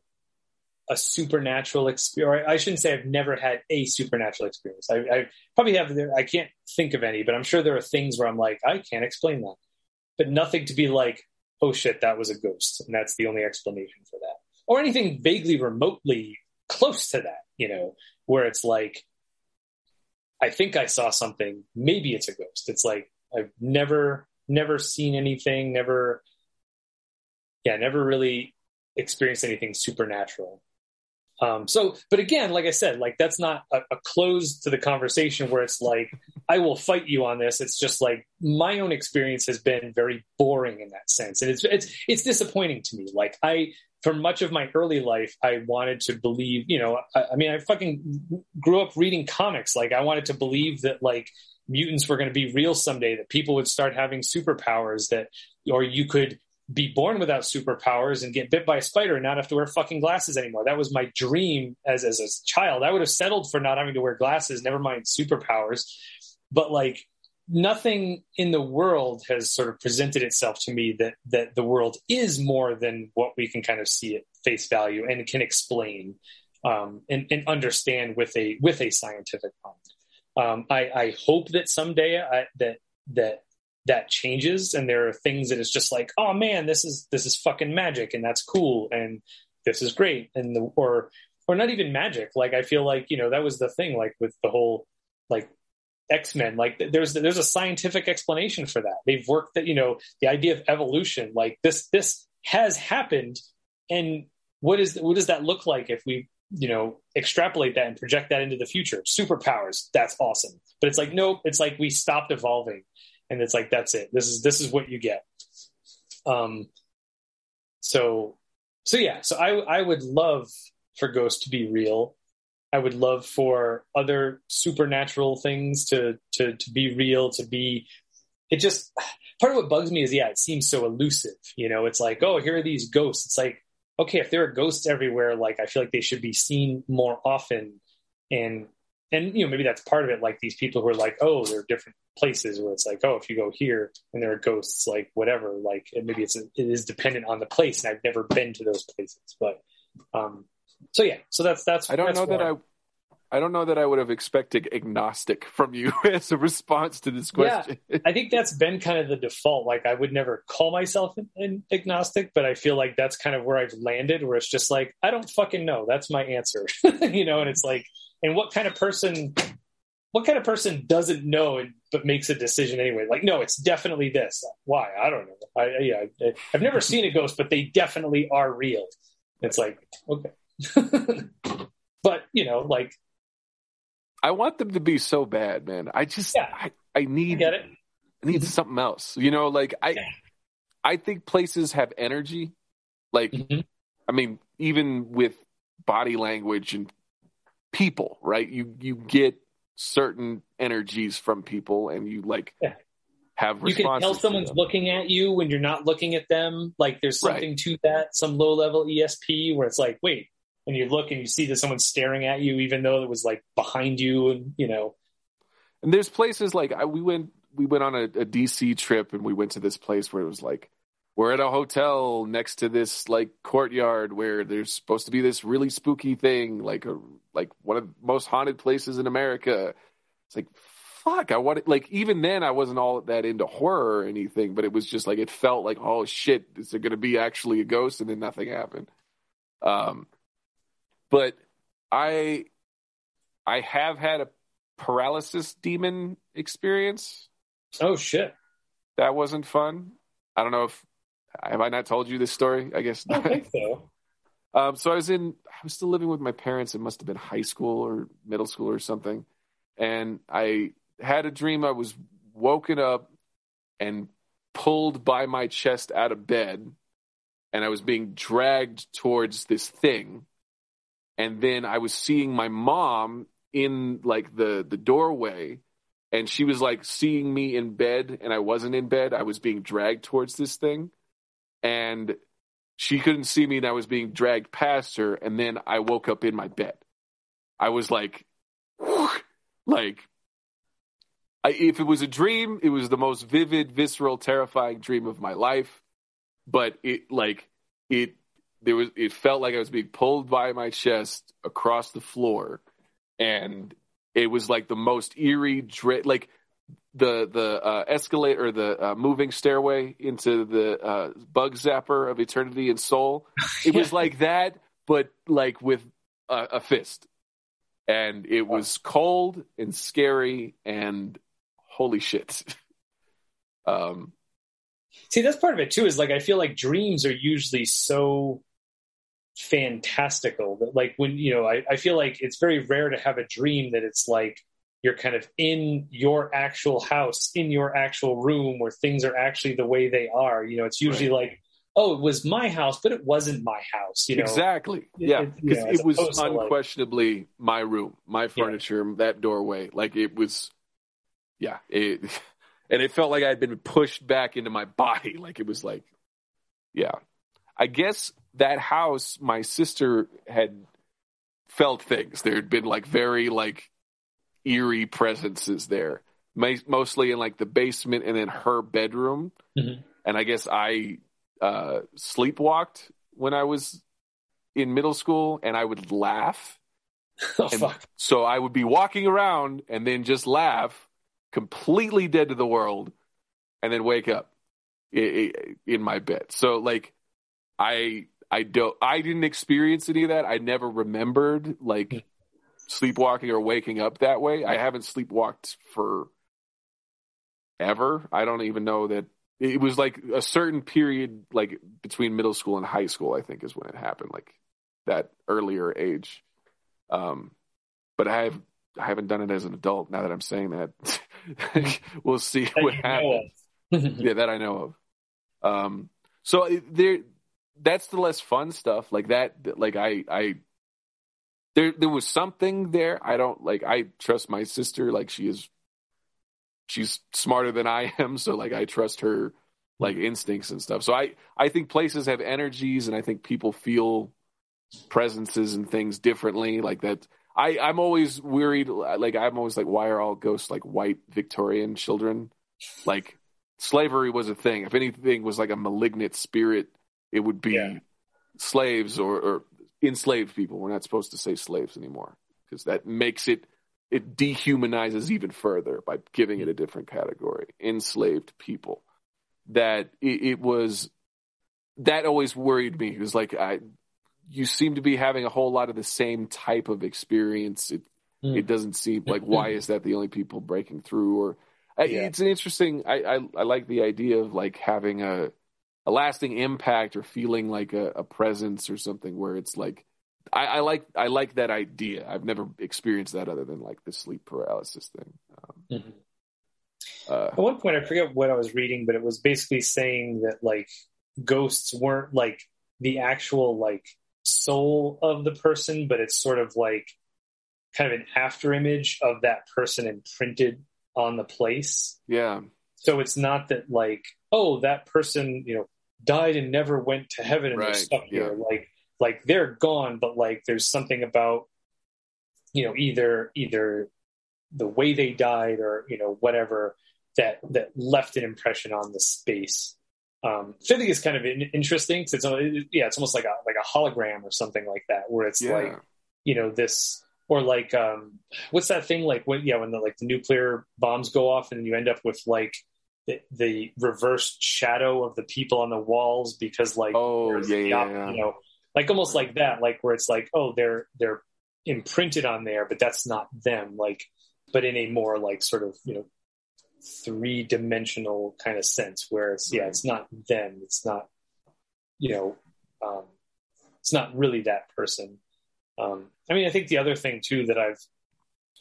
a supernatural experience. I shouldn't say I've never had a supernatural experience. I, I probably have. I can't think of any, but I'm sure there are things where I'm like, I can't explain that, but nothing to be like, oh shit, that was a ghost, and that's the only explanation for that, or anything vaguely remotely close to that. You know, where it's like, I think I saw something. Maybe it's a ghost. It's like I've never, never seen anything. Never, yeah, never really experienced anything supernatural. Um, so, but again, like I said, like that's not a, a, close to the conversation where it's like, I will fight you on this. It's just like my own experience has been very boring in that sense. And it's, it's, it's disappointing to me. Like I, for much of my early life, I wanted to believe, you know, I, I mean, I fucking grew up reading comics. Like I wanted to believe that like mutants were going to be real someday, that people would start having superpowers that, or you could, be born without superpowers and get bit by a spider and not have to wear fucking glasses anymore. That was my dream as as a child. I would have settled for not having to wear glasses, never mind superpowers. But like nothing in the world has sort of presented itself to me that that the world is more than what we can kind of see at face value and can explain um, and, and, understand with a with a scientific mind. Um, I, I, hope that someday I, that that that changes and there are things that it's just like oh man this is this is fucking magic and that's cool and this is great and the or or not even magic. Like i feel like you know that was the thing like with the whole like x-men. Like there's there's a scientific explanation for that. They've worked that you know the idea of evolution like this this has happened and what is what does that look like if we you know extrapolate that and project that into the future? Superpowers that's awesome. But it's like nope it's like we stopped evolving and it's like that's it. This is this is what you get. Um. So, so yeah. So I I would love for ghosts to be real. I would love for other supernatural things to to to be real. To be, it just part of what bugs me is yeah, it seems so elusive. You know, it's like oh, here are these ghosts. It's like okay, if there are ghosts everywhere, like I feel like they should be seen more often and and you know maybe that's part of it like these people who are like oh there are different places where it's like oh if you go here and there are ghosts like whatever like maybe it's a, it is dependent on the place and i've never been to those places but um so yeah so that's that's i don't that's know that i I don't know that I would have expected agnostic from you as a response to this question. Yeah, I think that's been kind of the default. Like, I would never call myself an, an, agnostic, but I feel like that's kind of where I've landed, where it's just like, I don't fucking know. That's my answer, you know. And it's like, and what kind of person what kind of person doesn't know and, but makes a decision anyway? Like no it's definitely this. Why? I don't know. I yeah I, i've never seen a ghost but they definitely are real. It's like okay. But you know like i want them to be so bad man. I just yeah, i, I need I, I need something else. You know like i yeah. i think places have energy. Like mm-hmm. i mean even with body language and people, right? You you get certain energies from people, and you like Yeah. have You can tell someone's looking at you when you're not looking at them. Like there's Right. something to that, some low level ESP where it's like, wait, and you look and you see that someone's staring at you, even though it was like behind you, and you know, And there's places like I, we went we went on a, a DC trip and we went to this place where it was like we're at a hotel next to this like courtyard where there's supposed to be this really spooky thing like a like one of the most haunted places in America. It's like fuck, I wanted like even then I wasn't all that into horror or anything, but it was just like it felt like oh shit, is there going to be actually a ghost and then nothing happened. Um but I I have had a paralysis demon experience. oh shit. That wasn't fun. I don't know if have I not told you this story? I guess not. think so. Um, so I was in, I was still living with my parents. It must have been high school or middle school or something. And I had a dream. I was woken up and pulled by my chest out of bed, and I was being dragged towards this thing. And then I was seeing my mom in like the the doorway, and she was like seeing me in bed, and I wasn't in bed. I was being dragged towards this thing, and she couldn't see me and I was being dragged past her and then I woke up in my bed. I was like like I, if it was a dream, it was the most vivid, visceral, terrifying dream of my life. But it like it there was it felt like I was being pulled by my chest across the floor and it was like the most eerie dread like the the uh, escalator or the uh, moving stairway into the uh, bug zapper of eternity and soul. It was like that, but like with a, a fist, and it was cold and scary and holy shit. um, See, that's part of it too. Is like I feel like dreams are usually so fantastical that like when you know I, I feel like it's very rare to have a dream that it's like you're kind of in your actual house in your actual room where things are actually the way they are you know it's usually like oh it was my house but it wasn't my house you know exactly, yeah, it- because as it was to, like- unquestionably my room, my furniture, that doorway. Like it was, yeah, it, and it felt like I had been pushed back into my body. Like it was like, yeah, I guess that house, my sister had felt things. There had been like very like eerie presences there, mostly in like the basement and in her bedroom. Mhm. And I guess I uh, sleepwalked when I was in middle school, and I would laugh. oh so I would be walking around and then just laugh, completely dead to the world, and then wake up in my bed. So like, I I don't I didn't experience any of that. I never remembered like sleepwalking or waking up that way. I haven't sleepwalked for ever. I don't even know that it was like a certain period like between middle school and high school i think is when it happened like that earlier age. Um but i have i haven't done it as an adult now that i'm saying that. We'll see That what happens. yeah that i know of. Um so there that's the less fun stuff like that like i i there there was something there. I don't like i trust my sister. Like she is she's smarter than i am. So like i trust her like instincts and stuff. So i i think places have energies and i think people feel presences and things differently. Like that i i'm always worried like i'm always like why are all ghosts like white victorian children? Like slavery was a thing. If anything was like a malignant spirit it would be Yeah. slaves or, or enslaved people. We're not supposed to say slaves anymore because that makes it it dehumanizes even further by giving it a different category enslaved people. That it, it was that always worried me. It was like i you seem to be having a whole lot of the same type of experience. It Hmm. it doesn't seem like why is that the only people breaking through? Or Yeah. it's an interesting I, I i like the idea of like having a a lasting impact or feeling like a, a presence or something where it's like I, I like I like that idea. I've never experienced that other than like the sleep paralysis thing. Um, Mhm. uh, At one point, I forget what I was reading, but it was basically saying that like ghosts weren't like the actual like soul of the person, but it's sort of like kind of an after image of that person imprinted on the place. Yeah. So it's not that like, oh, that person, you know, died and never went to heaven and Right, they're stuck yeah. here. Like, like they're gone, but like there's something about, you know, either either the way they died or you know whatever that that left an impression on the space. Um, which I think is kind of interesting because it's it- yeah, it's almost like a like a hologram or something like that, where it's Yeah. like you know this or like um what's that thing like when yeah when the like the nuclear bombs go off and you end up with like the, the reversed shadow of the people on the walls because like Oh, yeah, yeah, op- yeah. you know like almost like that like where it's like oh they're they're imprinted on there but that's not them like but in a more like sort of you know three dimensional kind of sense where it's yeah it's not them it's not you know um it's not really that person um i mean i think the other thing too that i've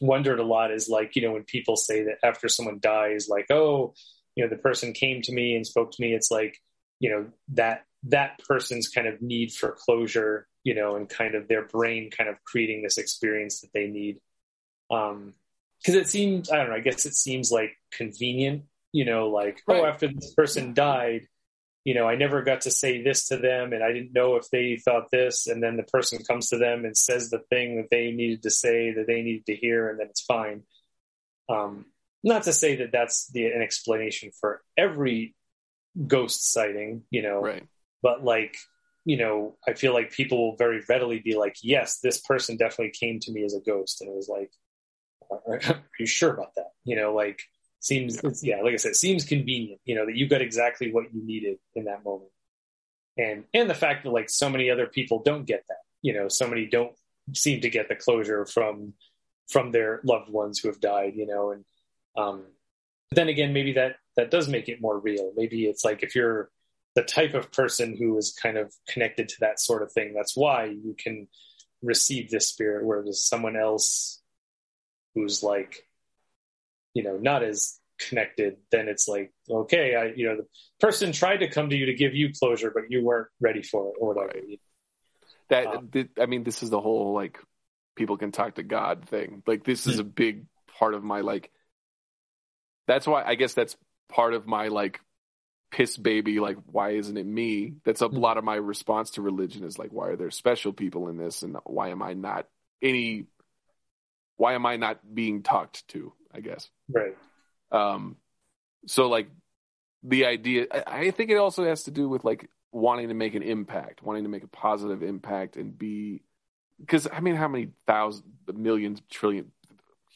wondered a lot is like you know when people say that after someone dies like oh you know the person came to me and spoke to me it's like you know that that person's kind of need for closure you know and kind of their brain kind of creating this experience that they need. Um because it seems i don't know i guess it seems like convenient you know like oh after this person died you know i never got to say this to them and i didn't know if they thought this and then the person comes to them and says the thing that they needed to say that they needed to hear and then it's fine. Um not to say that that's the an explanation for every ghost sighting you know Right. but like you know i feel like people will very readily be like yes this person definitely came to me as a ghost. And it was like are you sure about that? You know like seems yeah like i said seems convenient you know that you got exactly what you needed in that moment. And and the fact that like so many other people don't get that you know so many don't seem to get the closure from from their loved ones who have died you know and um but then again maybe that that does make it more real maybe it's like if you're the type of person who is kind of connected to that sort of thing that's why you can receive this spirit whereas someone else who's like you know not as connected then it's like okay i you know the person tried to come to you to give you closure but you weren't ready for it or whatever That Um, I mean, this is the whole like people can talk to God thing. Like this is a big part of my like. That's why I guess that's part of my like piss baby. Like, why isn't it me? That's a Hmm. lot of my response to religion is like, why are there special people in this, and why am I not any? Why am I not being talked to? I guess. right Um, so like the idea, I, I think it also has to do with like wanting to make an impact, wanting to make a positive impact and be, because I mean, how many thousands, millions, trillion,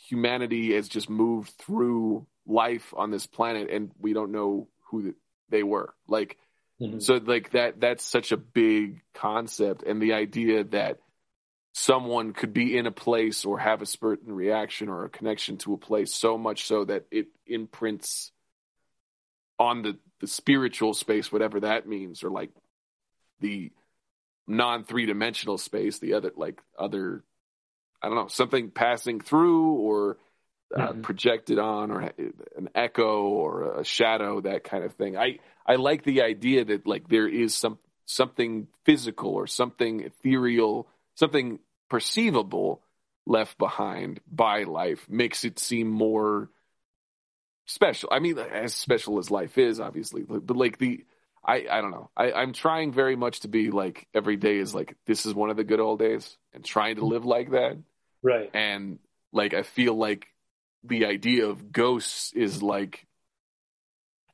humanity has just moved through life on this planet and we don't know who they were. Like, Mhm. so like that, that's such a big concept. And the idea that someone could be in a place or have a certain reaction or a connection to a place so much so that it imprints on the, the spiritual space, whatever that means, or like the non three dimensional space, the other, like other, I don't know, something passing through or uh, Mhm. projected on or an echo or a shadow, that kind of thing. I, I like the idea that like there is some, something physical or something ethereal, something perceivable left behind by life makes it seem more special. I mean, as special as life is, obviously, but, but like the, I, I don't know. I, I'm trying very much to be like every day is like this is one of the good old days, and trying to live like that. right And like I feel like the idea of ghosts is like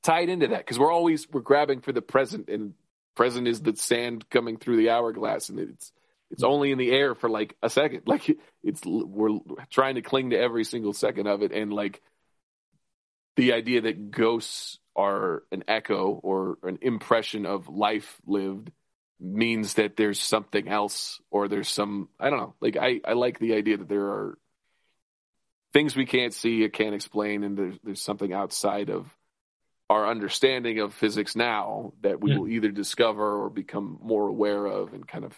tied into that because we're always we're grabbing for the present, and present is the sand coming through the hourglass, and it's it's mm. only in the air for like a second. Like it's we're trying to cling to every single second of it, and like the idea that ghosts are an echo or an impression of life lived means that there's something else or there's some I don't know. Like I, I like the idea that there are things we can't see, I can't explain, and there's there's something outside of our understanding of physics now that we Hmm. will either discover or become more aware of and kind of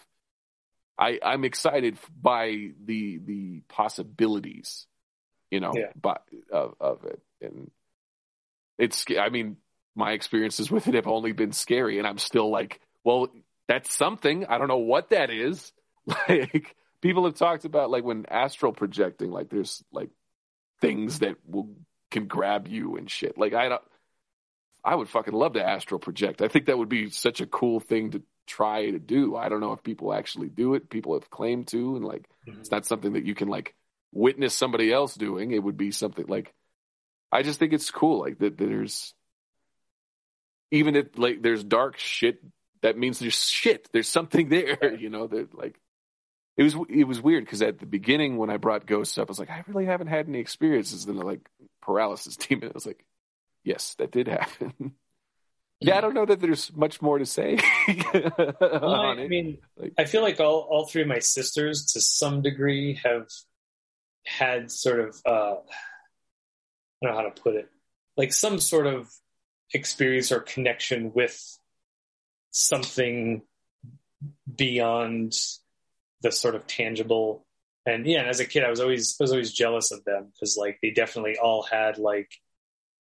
I, I'm excited by the the possibilities, you know, Yeah. by, of of it, and it's. I mean, my experiences with it have only been scary, and I'm still like, well, that's something. I don't know what that is, like, people have talked about like when astral projecting, like there's like things that will can grab you and shit. Like I don't, I would fucking love to astral project. I think that would be such a cool thing to try to do. I don't know if people actually do it. People have claimed to, and like mm-hmm. it's not something that you can like witness somebody else doing. It would be something like I just think it's cool. Like that, that there's even if like there's dark shit. That means there's shit. There's something there. You know that like it was it was weird because at the beginning when I brought ghosts up, I was like, I really haven't had any experiences in the like paralysis demon. I was like, yes, that did happen. yeah, I don't know that there's much more to say. well, I, I mean, like, I feel like all all three of my sisters, to some degree, have had sort of uh, I don't know how to put it, like some sort of experience or connection with something beyond the sort of tangible and yeah and as a kid i was always I was always jealous of them because like they definitely all had like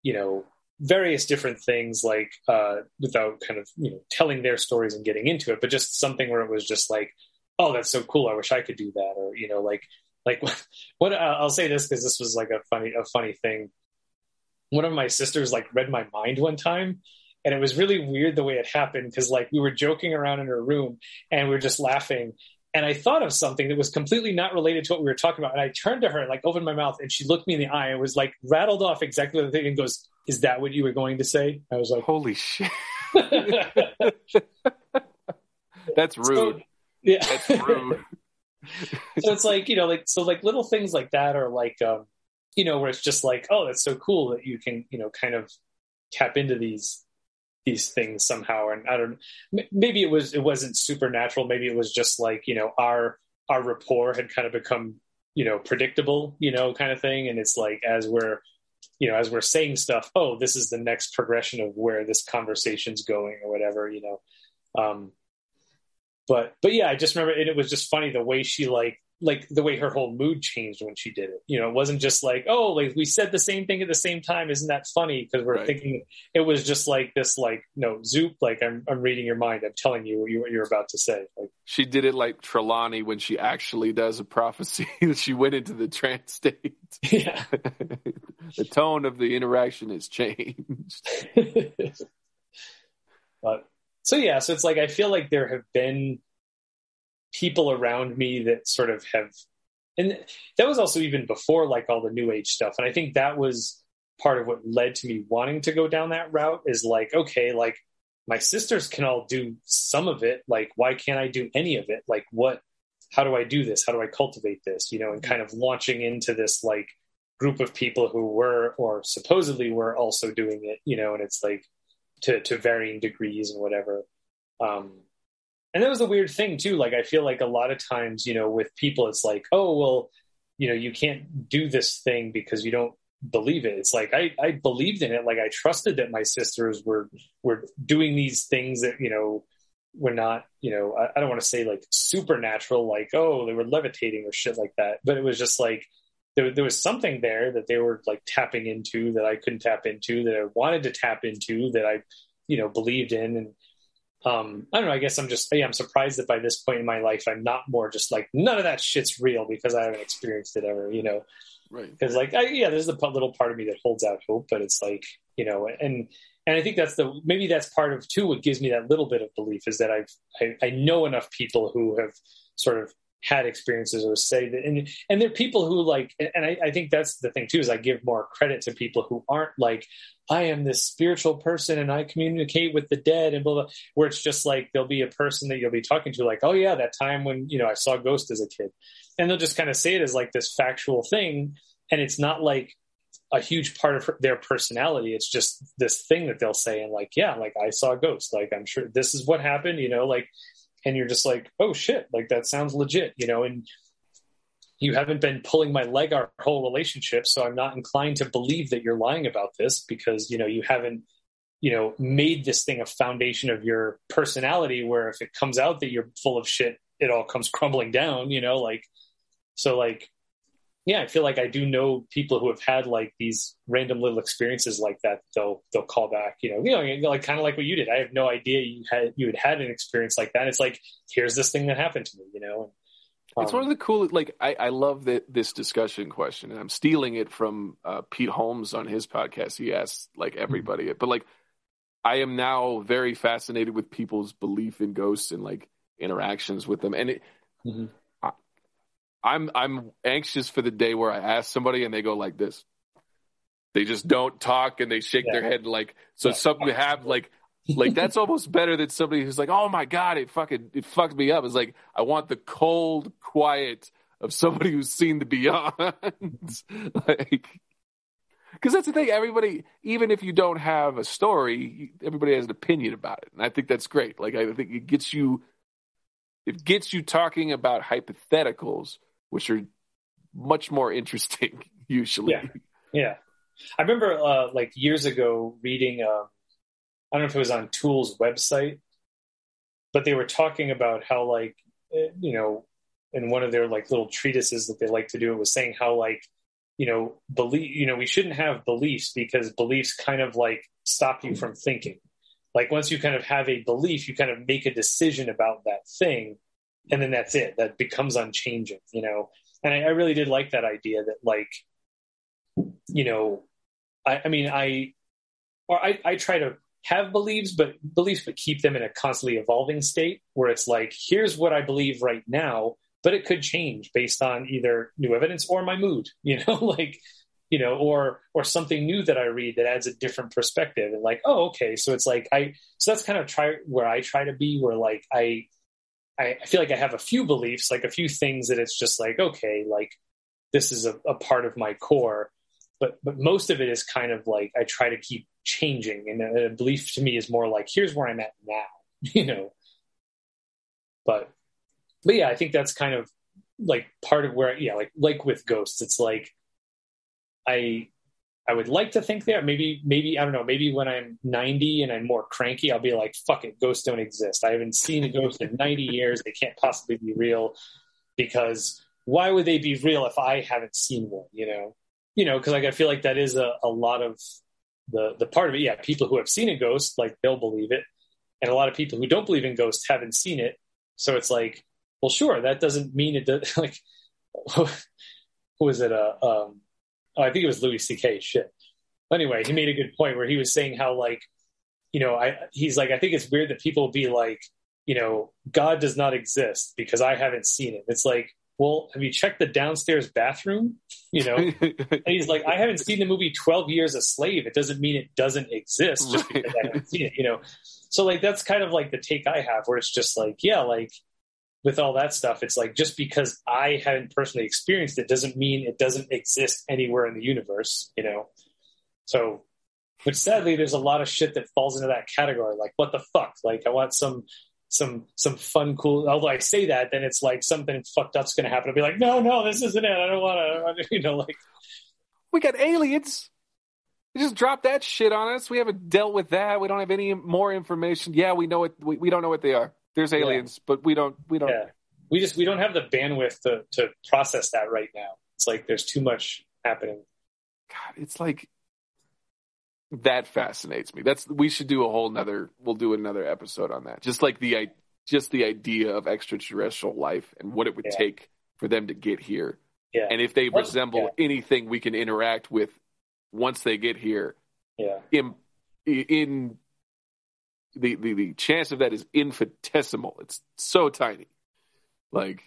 you know various different things like uh without kind of you know telling their stories and getting into it but just something where it was just like oh that's so cool i wish i could do that or you know like like what uh, i'll say this because this was like a funny a funny thing. One of my sisters like read my mind one time and it was really weird the way it happened because like we were joking around in her room and we were just laughing and I thought of something that was completely not related to what we were talking about. And I turned to her, like opened my mouth, and she looked me in the eye and was like rattled off exactly the thing and goes, Is that what you were going to say? I was like, Holy shit. That's rude. So, yeah. That's rude. so it's like, you know, like so like little things like that are like um, you know, where it's just like, oh, that's so cool that you can, you know, kind of tap into these these things somehow. And i don't maybe it was it wasn't supernatural. Maybe it was just like you know our our rapport had kind of become you know predictable you know kind of thing. And it's like as we're you know as we're saying stuff oh this is the next progression of where this conversation's going or whatever you know. Um but but yeah i just remember and it was just funny the way she like like the way her whole mood changed when she did it. You know, it wasn't just like, oh, like we said the same thing at the same time. Isn't that funny? Because we're right. thinking it was just like this, like, no, zoop, like I'm, I'm reading your mind. I'm telling you what, you what you're about to say. Like she did it like Trelawney when she actually does a prophecy she went into the trance state. Yeah. the tone of the interaction has changed. but so yeah, so it's like I feel like there have been people around me that sort of have and that was also even before like all the new age stuff. And i think that was part of what led to me wanting to go down that route is like okay like my sisters can all do some of it. Like why can't i do any of it? Like what how do i do this? How do i cultivate this? You know and kind of launching into this like group of people who were or supposedly were also doing it you know and it's like to to varying degrees and whatever. Um and that was a weird thing too. Like i feel like a lot of times you know with people it's like oh well you know you can't do this thing because you don't believe it. It's like i i believed in it. Like i trusted that my sisters were were doing these things that you know were not you know i, I don't want to say like supernatural like oh they were levitating or shit like that. But it was just like there, there was something there that they were like tapping into that i couldn't tap into that i wanted to tap into that i you know believed in. And um, I don't know. I guess I'm just, yeah, I'm surprised that by this point in my life, I'm not more just like, none of that shit's real because I haven't experienced it ever, you know? Right. Because like, I, yeah, there's a little part of me that holds out hope, but it's like, you know, and, and I think that's the, maybe that's part of too, what gives me that little bit of belief is that I've, I, I know enough people who have sort of had experiences or say that and and there are people who like and I, I, think that's the thing too is I give more credit to people who aren't like I am this spiritual person and I communicate with the dead and blah blah where it's just like there'll be a person that you'll be talking to like oh yeah that time when you know I saw a ghost as a kid. And they'll just kind of say it as like this factual thing and it's not like a huge part of their personality. It's just this thing that they'll say and like yeah like I saw a ghost like I'm sure this is what happened you know like and you're just like, oh shit, like that sounds legit, you know, and you haven't been pulling my leg our whole relationship, so I'm not inclined to believe that you're lying about this because, you know, you haven't, you know, made this thing a foundation of your personality where if it comes out that you're full of shit, it all comes crumbling down, you know, like so like yeah, I feel like I do know people who have had like these random little experiences like that. They'll they'll call back, you know, you know, like kind of like what you did. I have no idea you had you had had an experience like that. It's like here's this thing that happened to me, you know. it's one of the coolest. Like I, I love that this discussion question, and I'm stealing it from uh, Pete Holmes on his podcast. He asks like everybody, mm-hmm. but like I am now very fascinated with people's belief in ghosts and like interactions with them, and it, mm-hmm. I'm I'm anxious for the day where I ask somebody and they go like this. They just don't talk and they shake yeah. their head like so. Yeah. Something have like like that's almost better than somebody who's like, "Oh my god, it fucking it fucked me up." It's like I want the cold quiet of somebody who's seen the beyond. like because that's the thing. Everybody, even if you don't have a story, everybody has an opinion about it, and I think that's great. Like I think it gets you, it gets you talking about hypotheticals, which are much more interesting usually. Yeah, yeah. I remember uh, like years ago reading. Uh, I don't know if it was on Tool's website, but they were talking about how like eh, you know in one of their like little treatises that they like to do it was saying how like you know believe you know we shouldn't have beliefs because beliefs kind of like stop you from thinking like once you kind of have a belief you kind of make a decision about that thing and then that's it. That becomes unchanging you know? And I, I really did like that idea that like you know I, I mean I or I, I try to have beliefs, but beliefs, but keep them in a constantly evolving state where it's like, here's what I believe right now, but it could change based on either new evidence or my mood, you know, like, you know, or or something new that I read that adds a different perspective, and like, oh, okay, so it's like I, so that's kind of try where I try to be, where like I, I feel like I have a few beliefs, like a few things that it's just like, okay, like this is a, a part of my core, but but most of it is kind of like I try to keep changing, and a, a belief to me is more like here's where I'm at now, you know. But but yeah, I think that's kind of like part of where yeah, like like with ghosts, it's like I I would like to think that maybe maybe I don't know maybe when I'm 90 and I'm more cranky I'll be like fuck it ghosts don't exist I haven't seen a ghost in 90 years they can't possibly be real because why would they be real if I haven't seen one you know you know, because like I feel like that is a, a lot of the the part of it. Yeah, people who have seen a ghost, like they'll believe it, and a lot of people who don't believe in ghosts haven't seen it. So it's like, well, sure, that doesn't mean it. Does, like, who was it? Uh, um, oh, I think it was Louis C.K. Shit. Anyway, he made a good point where he was saying how like, you know, I he's like, I think it's weird that people be like, you know, God does not exist because I haven't seen it. It's like, well, have you checked the downstairs bathroom? You know, and he's like, I haven't seen the movie 12 Years a Slave. It doesn't mean it doesn't exist just because I haven't seen it, you know? So, like, that's kind of like the take I have where it's just like, yeah, like with all that stuff, it's like just because I haven't personally experienced it doesn't mean it doesn't exist anywhere in the universe, you know? So, which sadly, there's a lot of shit that falls into that category. Like, what the fuck? Like, I want some some some fun, cool. Although I say that, then it's like something fucked up's going to happen. I'll be like, no, no, this isn't it. I don't want to. You know, like we got aliens. You just drop that shit on us. We haven't dealt with that. We don't have any more information. Yeah, we know it. We, we don't know what they are. There's aliens, yeah. but we don't. We don't. Yeah. We just we don't have the bandwidth to to process that right now. It's like there's too much happening. God, it's like that fascinates me. That's we should do a whole nother. We'll do another episode on that. Just like the just the idea of extraterrestrial life and what it would yeah. take for them to get here. Yeah. And if they resemble yeah. anything we can interact with once they get here. Yeah. In in the, the the chance of that is infinitesimal. It's so tiny. Like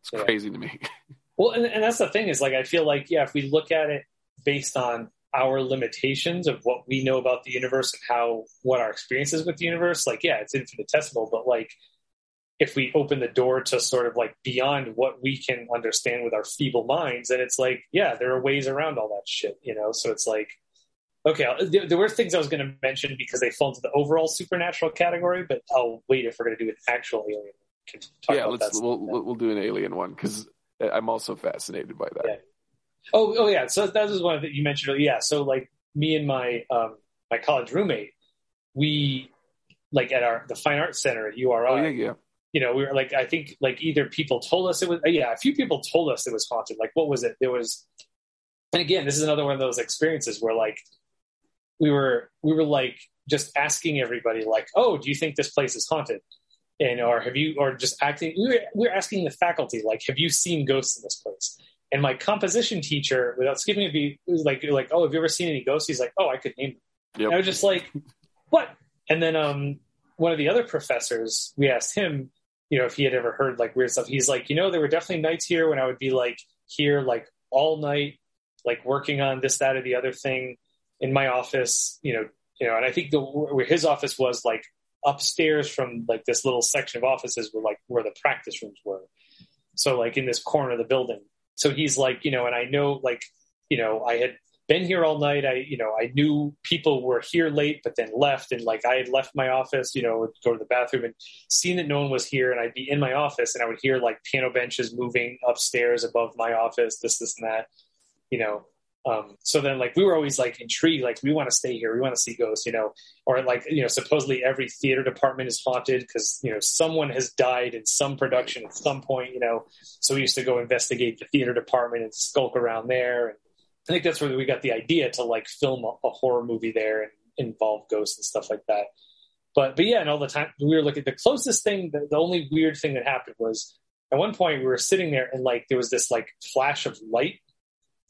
it's yeah. crazy to me. Well, and, and that's the thing is like I feel like yeah, if we look at it based on our limitations of what we know about the universe and how what our experience is with the universe like yeah it's infinitesimal but like if we open the door to sort of like beyond what we can understand with our feeble minds then it's like yeah there are ways around all that shit you know so it's like okay there were things i was going to mention because they fall into the overall supernatural category but i'll wait if we're going to do an actual alien yeah let's we'll, we'll do an alien one because i'm also fascinated by that yeah. Oh, oh yeah. So that was one that you mentioned. Yeah. So like me and my um, my college roommate, we like at our the fine arts center at URI. Oh yeah, yeah. You know, we were like, I think like either people told us it was, yeah, a few people told us it was haunted. Like, what was it? There was, and again, this is another one of those experiences where like we were we were like just asking everybody like, oh, do you think this place is haunted? and or have you or just acting we were, we were asking the faculty like have you seen ghosts in this place? And my composition teacher without skipping a beat was like like oh have you ever seen any ghosts? He's like oh i could name them. Yep. i was just like what? And then um one of the other professors we asked him you know if he had ever heard like weird stuff. He's like you know there were definitely nights here when i would be like here like all night like working on this that or the other thing in my office you know you know and i think the where his office was like upstairs from like this little section of offices were like where the practice rooms were. So like in this corner of the building. So he's like you know and i know like you know i had been here all night. I you know i knew people were here late but then left. And like i had left my office you know would go to the bathroom and seen that no one was here. And i'd be in my office and i would hear like piano benches moving upstairs above my office this this and that you know um, so then like we were always like intrigued like we want to stay here we want to see ghosts you know or like you know supposedly every theater department is haunted because you know someone has died in some production at some point you know. So we used to go investigate the theater department and skulk around there and i think that's where we got the idea to like film a, a horror movie there and involve ghosts and stuff like that. But but yeah and all the time we were looking the closest thing the, the only weird thing that happened was at one point we were sitting there and like there was this like flash of light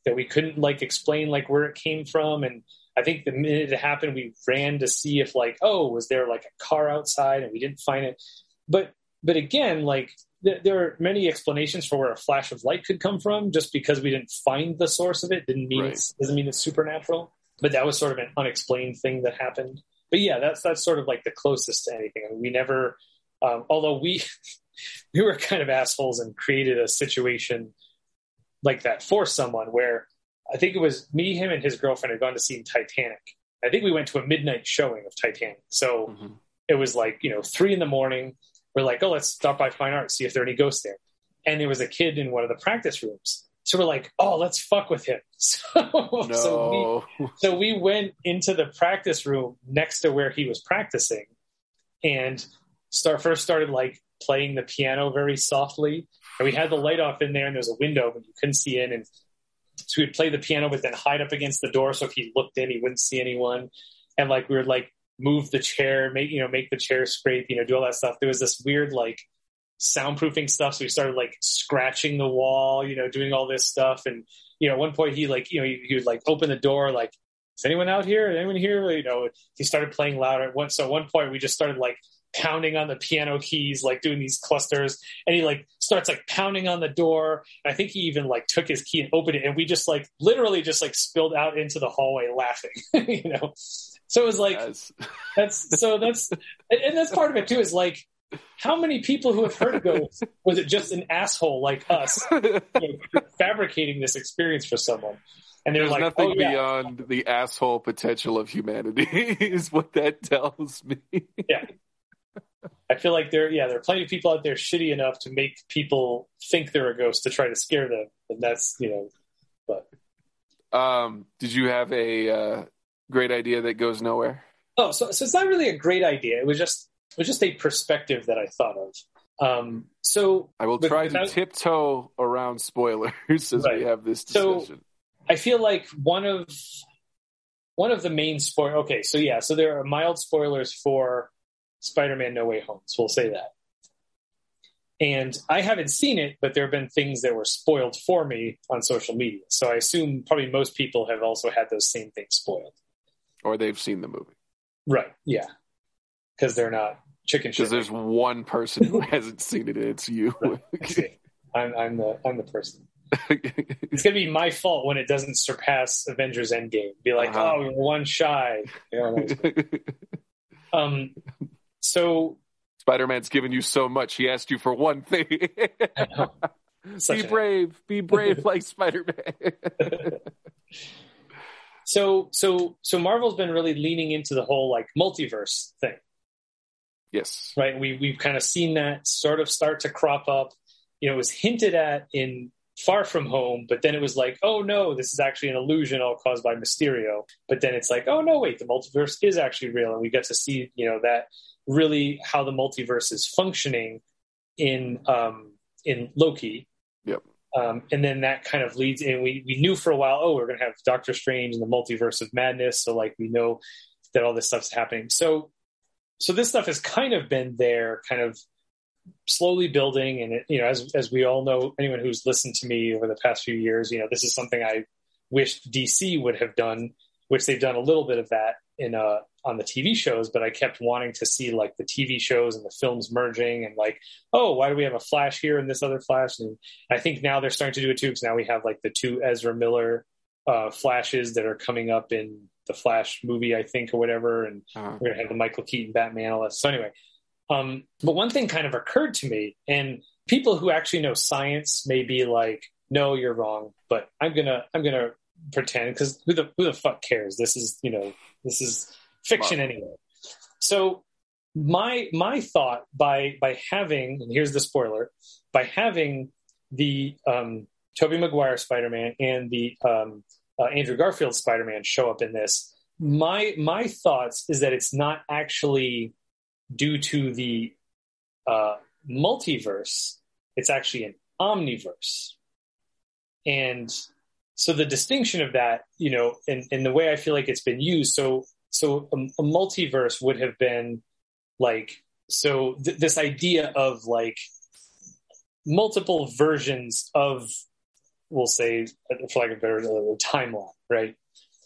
that we couldn't like explain like where it came from. And i think the minute it happened we ran to see if like oh was there like a car outside? And we didn't find it. But but again like th- there are many explanations for where a flash of light could come from. Just because we didn't find the source of it didn't mean Right. it's doesn't mean it's supernatural. But that was sort of an unexplained thing that happened. But yeah that's that's sort of like the closest to anything. I mean, we never um, although we we were kind of assholes and created a situation like that for someone where I think it was me, him, and his girlfriend had gone to see Titanic. I think we went to a midnight showing of Titanic. So Mhm. it was like, you know, three in the morning. We're like, oh, let's stop by Fine Art, see if there are any ghosts there. And there was a kid in one of the practice rooms. So we're like, oh, let's fuck with him. So, so we so we went into the practice room next to where he was practicing and start first started like playing the piano very softly and we had the light off in there and there's a window but you couldn't see in and so we'd play the piano but then hide up against the door so if he looked in he wouldn't see anyone and like we would like move the chair make you know make the chair scrape you know do all that stuff there was this weird like soundproofing stuff so we started like scratching the wall you know doing all this stuff and you know at one point he like you know he, he would like open the door like is anyone out here? Anyone here? You know, he started playing louder. At so at one point we just started like pounding on the piano keys, like doing these clusters, and he like starts like pounding on the door. I think he even like took his key and opened it, and we just like literally just like spilled out into the hallway laughing, you know. So it was like Yes. that's so that's and, and that's part of it too is like how many people who have heard of ghosts was it just an asshole like us you know, fabricating this experience for someone and they're There's like nothing oh, yeah. beyond the asshole potential of humanity, is what that tells me. I feel like there, yeah, there are plenty of people out there shitty enough to make people think they're a ghost to try to scare them, and that's you know, but Um, did you have a uh, great idea that goes nowhere? oh, so so it's not really a great idea. It was just it was just a perspective that I thought of. Um, so I will try without- to tiptoe around spoilers as Right. we have this So- discussion. I feel like one of one of the main spoil. Okay, so yeah, so there are mild spoilers for Spider-Man: No Way Home. So we'll say that. And I haven't seen it, but there have been things that were spoiled for me on social media. So I assume probably most people have also had those same things spoiled. or they've seen the movie. Right. Yeah. Because they're not chicken shit. Because there's one person who hasn't seen it, and it's you. See. I'm, I'm the I'm the person. It's gonna be my fault when it doesn't surpass Avengers Endgame. Be like, Uh-huh. oh, we were one shy. You know, um. So Spider Man's given you so much. He asked you for one thing. Be brave. Be brave like Spider Man. so so so Marvel's been really leaning into the whole like multiverse thing. yes. right? We we've kind of seen that sort of start to crop up. You know, it was hinted at in Far From Home, but then it was like, oh no, this is actually an illusion all caused by Mysterio. But then it's like, oh no, wait, the multiverse is actually real, and we get to see, you know, that really how the multiverse is functioning in um, in Loki. Yep. Um, and then that kind of leads in. We we knew for a while, oh, we're going to have Doctor Strange and the multiverse of madness. So like we know that all this stuff's happening. So so this stuff has kind of been there, kind of slowly building, and it, you know, as as we all know, anyone who's listened to me over the past few years, you know, this is something I wish DC would have done, which they've done a little bit of that in uh on the TV shows, but I kept wanting to see like the TV shows and the films merging and like, oh, why do we have a Flash here and this other Flash? And I think now they're starting to do it too because now we have like the two Ezra Miller uh, Flashes that are coming up in the Flash movie, I think, or whatever, and uh-huh. we're gonna have the Michael Keaton Batman. So anyway, um, but one thing kind of occurred to me, and people who actually know science may be like, "No, you're wrong," but I'm gonna I'm gonna pretend because who the who the fuck cares? This is you know this is fiction anyway. So my my thought by by having and here's the spoiler by having the um, Tobey Maguire Spider Man and the um, uh, Andrew Garfield Spider Man show up in this. My my thoughts is that it's not actually due to the uh, multiverse; it's actually an omniverse, and so the distinction of that, you know, and, and the way I feel like it's been used. So so a, a multiverse would have been like so th- this idea of like multiple versions of we'll say for like a better timeline right?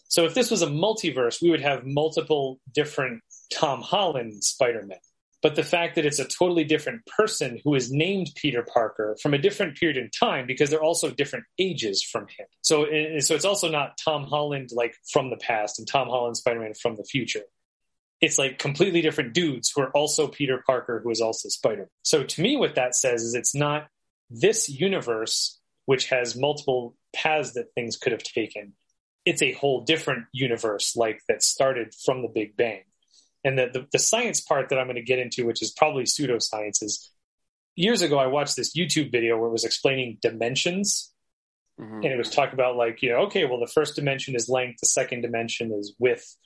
So if this was a multiverse we would have multiple different tom holland spider-man but the fact that it's a totally different person who is named Peter Parker from a different period in time because they're also different ages from him. So, so it's also not Tom Holland like from the past and Tom Holland Spider Man from the future. It's like completely different dudes who are also Peter Parker, who is also Spider. So to me, what that says is it's not this universe which has multiple paths that things could have taken. It's a whole different universe, like that started from the Big Bang and the, the, the science part that I'm going to get into, which is probably pseudoscience, is years ago I watched this YouTube video where it was explaining dimensions. Mm-hmm. And it was talking about like, you know, okay, well, the first dimension is length, the second dimension is width,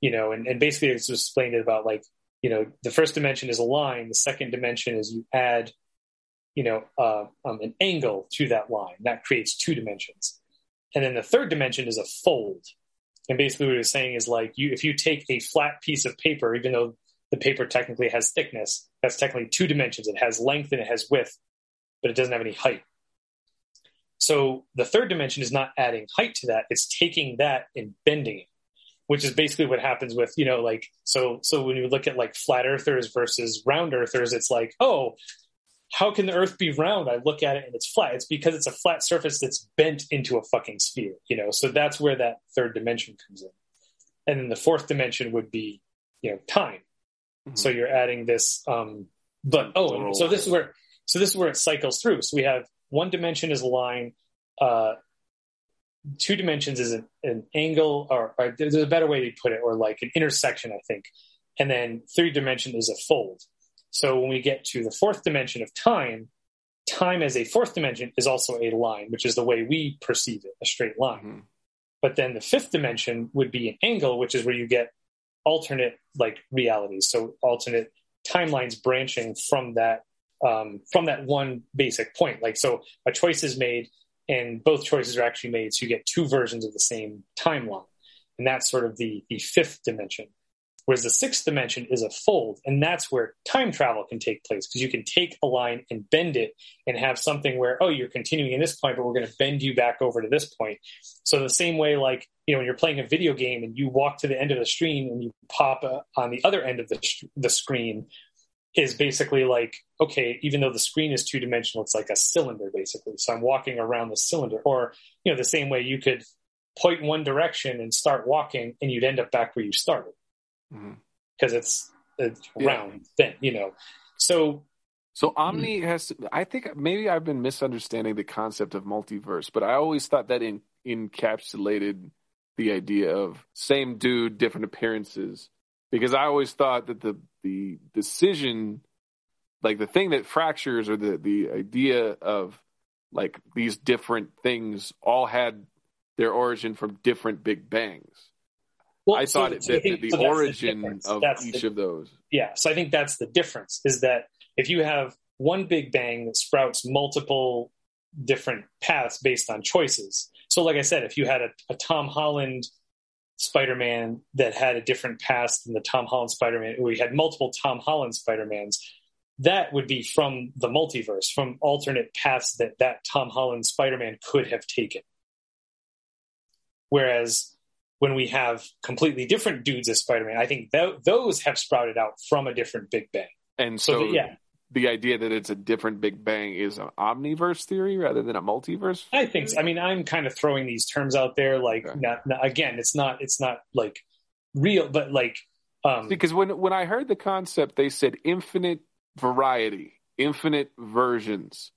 you know, and, and basically it's explained it about like, you know, the first dimension is a line, the second dimension is you add, you know, uh, um, an angle to that line. That creates two dimensions. And then the third dimension is a fold. And basically, what he was saying is like, you if you take a flat piece of paper, even though the paper technically has thickness, that's technically two dimensions. It has length and it has width, but it doesn't have any height. So the third dimension is not adding height to that; it's taking that and bending it, which is basically what happens with you know like so so when you look at like flat earthers versus round earthers, it's like oh how can the earth be round? I look at it and it's flat. It's because it's a flat surface that's bent into a fucking sphere, you know? So that's where that third dimension comes in. And then the fourth dimension would be, you know, time. Mm-hmm. So you're adding this, um, but, oh, so this is where, so this is where it cycles through. So we have one dimension is a line, uh, two dimensions is an, an angle or, or, there's a better way to put it, or like an intersection, I think. And then three dimension is a fold. So when we get to the fourth dimension of time, time as a fourth dimension is also a line, which is the way we perceive it, a straight line. Mm-hmm. But then the fifth dimension would be an angle, which is where you get alternate like realities. So alternate timelines branching from that um, from that one basic point. Like so, a choice is made, and both choices are actually made, so you get two versions of the same timeline, and that's sort of the the fifth dimension. Whereas the sixth dimension is a fold, and that's where time travel can take place because you can take a line and bend it and have something where, oh, you're continuing in this point, but we're going to bend you back over to this point. So the same way, like, you know, when you're playing a video game and you walk to the end of the screen and you pop uh, on the other end of the, the screen, is basically like, okay, even though the screen is two dimensional, it's like a cylinder basically. So I'm walking around the cylinder. Or, you know, the same way you could point one direction and start walking and you'd end up back where you started because mm-hmm. it's, it's yeah. round thin, you know. So so Omni has to, I think maybe I've been misunderstanding the concept of multiverse, but I always thought that in, encapsulated the idea of same dude, different appearances. Because I always thought that the the decision like the thing that fractures or the the idea of like these different things all had their origin from different big bangs. Well, I thought so, that, the, the so origin the of that's each the, of those. Yeah, so I think that's the difference is that if you have one big bang that sprouts multiple different paths based on choices. So, like I said, if you had a, a Tom Holland Spider Man that had a different past than the Tom Holland Spider Man, we had multiple Tom Holland Spider Mans, that would be from the multiverse, from alternate paths that that Tom Holland Spider-Man could have taken. Whereas when we have completely different dudes as Spider-Man, I think th- those have sprouted out from a different Big Bang. And so, So the- yeah. the idea that it's a different Big Bang is an omniverse theory rather than a multiverse. I think. So. I mean, I'm kind of throwing these terms out there. Like, Okay. not, not- again, it's not. It's not like real, but like, um, Because when when I heard the concept, they said infinite variety, infinite versions,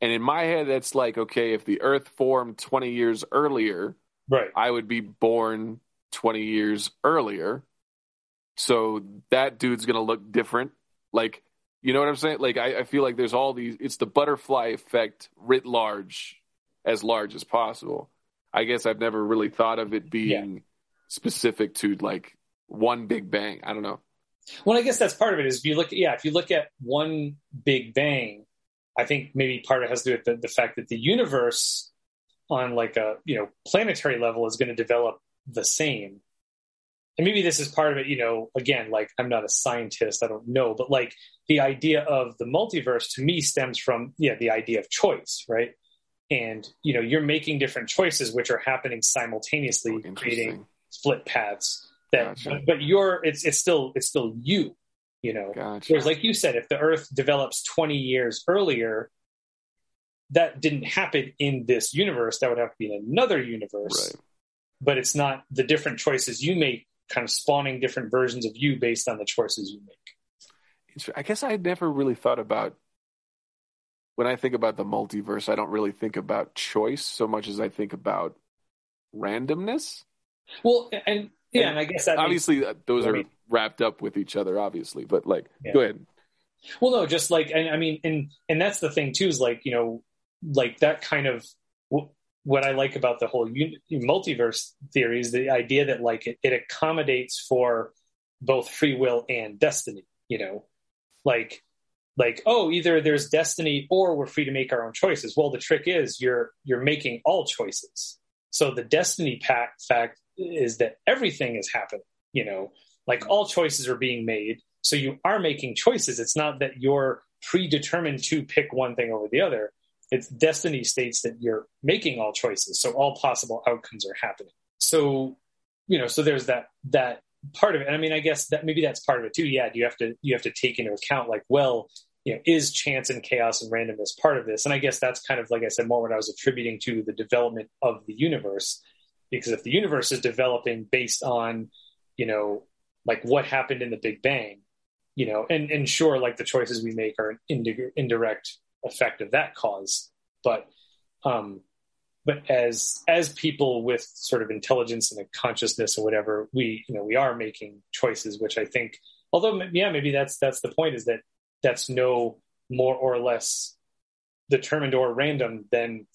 and in my head, that's like okay, if the Earth formed twenty years earlier, right. I would be born twenty years earlier, so that dude's gonna look different. Like, you know what I'm saying? Like, I, I feel like there's all these. It's the butterfly effect writ large, as large as possible. I guess I've never really thought of it being specific to like one big bang. I don't know. Well, I guess that's part of it. Is if you look, yeah, if you look at one Big Bang, I think maybe part of it has to do with the, the fact that the universe, on like a you know planetary level, is going to develop the same. And maybe this is part of it. You know, again, like I'm not a scientist, I don't know, but like the idea of the multiverse to me stems from yeah the idea of choice, right? And you know, you're making different choices which are happening simultaneously, oh, creating split paths. That, Gotcha. but, but you're it's it's still it's still you, you know. Gotcha. Whereas, like you said, if the Earth develops 20 years earlier, that didn't happen in this universe. That would have to be in another universe. Right. But it's not the different choices you make, kind of spawning different versions of you based on the choices you make. I guess I never really thought about when I think about the multiverse. I don't really think about choice so much as I think about randomness. Well, and yeah, And and I guess that obviously, uh, those I are mean- wrapped up with each other. Obviously, but like, Yeah. go ahead. Well, no, just like, and I mean, and and that's the thing too is like you know, like that kind of wh- what I like about the whole un- multiverse theory is the idea that like it, it accommodates for both free will and destiny. You know, like like oh, either there's destiny or we're free to make our own choices. Well, the trick is you're you're making all choices. So the destiny pact fact is that everything is happening. You know, like mm-hmm. all choices are being made so you are making choices. It's not that you're predetermined to pick one thing over the other. It's destiny states that you're making all choices. So all possible outcomes are happening. So, you know, so there's that that part of it. And I mean, I guess that maybe that's part of it too. Yeah, you have to you have to take into account like, well, you know, is chance and chaos and randomness part of this? And I guess that's kind of like I said more what I was attributing to the development of the universe. Because if the universe is developing based on, you know, like what happened in the Big Bang, you know, and and sure, like the choices we make are an indi- indirect effect of that cause, but um, but as as people with sort of intelligence and a consciousness or whatever, we you know we are making choices, which I think, although yeah, maybe that's that's the point is that that's no more or less determined or random than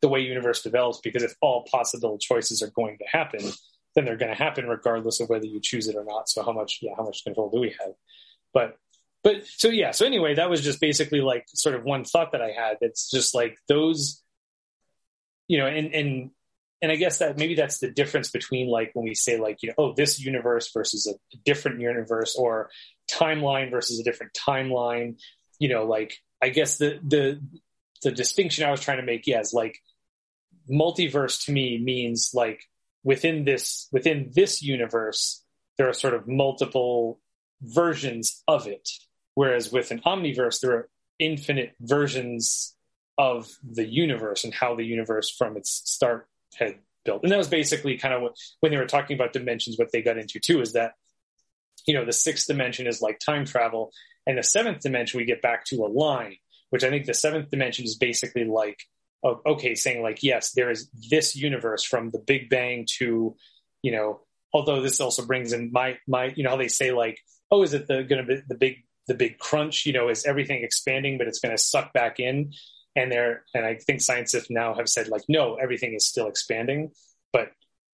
the way universe develops because if all possible choices are going to happen then they're going to happen regardless of whether you choose it or not. So how much yeah how much control do we have? But but so yeah so anyway that was just basically like sort of one thought that i had it's just like those you know and and and i guess that maybe that's the difference between like when we say like you know oh this universe versus a different universe or timeline versus a different timeline you know like i guess the the the distinction i was trying to make yeah like multiverse to me means like within this within this universe there are sort of multiple versions of it whereas with an omniverse there are infinite versions of the universe and how the universe from its start had built. And that was basically kind of what when they were talking about dimensions what they got into too is that you know the sixth dimension is like time travel and the seventh dimension we get back to a line which i think the seventh dimension is basically like oh, okay saying like yes there is this universe from the big bang to you know although this also brings in my my you know how they say like oh is it the going to be the big the big crunch you know is everything expanding but it's going to suck back in. And there and i think scientists now have said like no everything is still expanding. But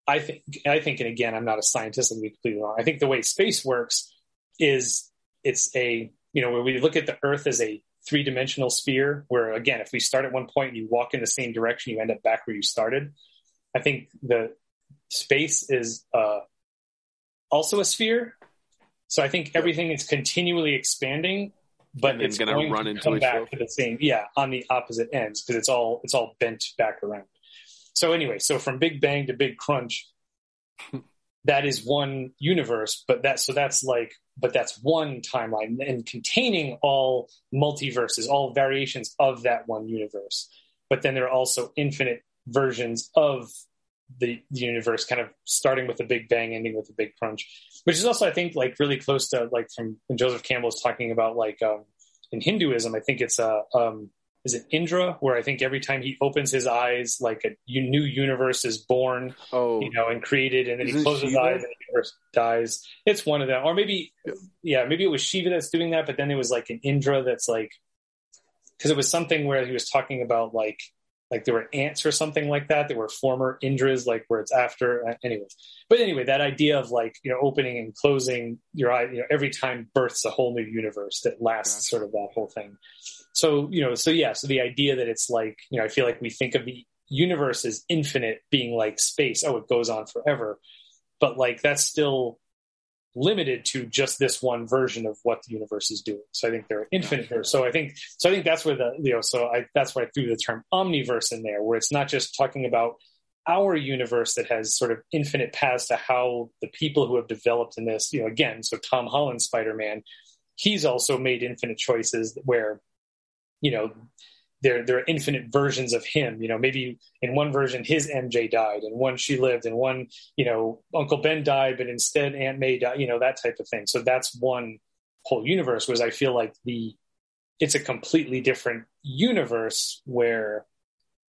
i think i think and again i'm not a scientist be completely wrong. I think the way space works is it's a you know where we look at the earth as a three dimensional sphere where again if we start at one point and you walk in the same direction you end up back where you started. I think the space is uh, also a sphere so i think everything is continually expanding but And it's gonna going run to into come back to the same yeah on the opposite ends because it's all it's all bent back around. So anyway, so from Big Bang to Big Crunch, that is one universe, but that so that's like but that's one timeline and containing all multiverses, all variations of that one universe. But then there are also infinite versions of the, the universe, kind of starting with a Big Bang, ending with a Big Crunch, which is also I think like really close to like from when Joseph Campbell is talking about like um, in Hinduism, I think it's a um, is it Indra, where I think every time he opens his eyes, like a new universe is born, Oh, you know, and created, and then he Isn't closes his eyes and the universe dies. It's one of them, or maybe, Yeah. yeah, maybe it was Shiva that's doing that, but then it was like an Indra that's like, because it was something where he was talking about like, like there were ants or something like that. There were former Indras, like where it's after, uh, anyways. But anyway, that idea of like you know opening and closing your eye, you know, every time births a whole new universe that lasts, sort of that whole thing. So you know, so yeah, so the idea that it's like you know, I feel like we think of the universe as infinite, being like space. Oh, it goes on forever, but like that's still limited to just this one version of what the universe is doing. So I think there are infinite here. So I think so I think that's where the you know so I that's why I threw the term omniverse in there, where it's not just talking about our universe that has sort of infinite paths to how the people who have developed in this, you know, again, so Tom Holland Spider Man, he's also made infinite choices where, you know, there there are infinite versions of him. You know, maybe in one version his MJ died, and one she lived, and one you know Uncle Ben died, but instead Aunt May died. You know that type of thing. So that's one whole universe. Was I feel like the it's a completely different universe where,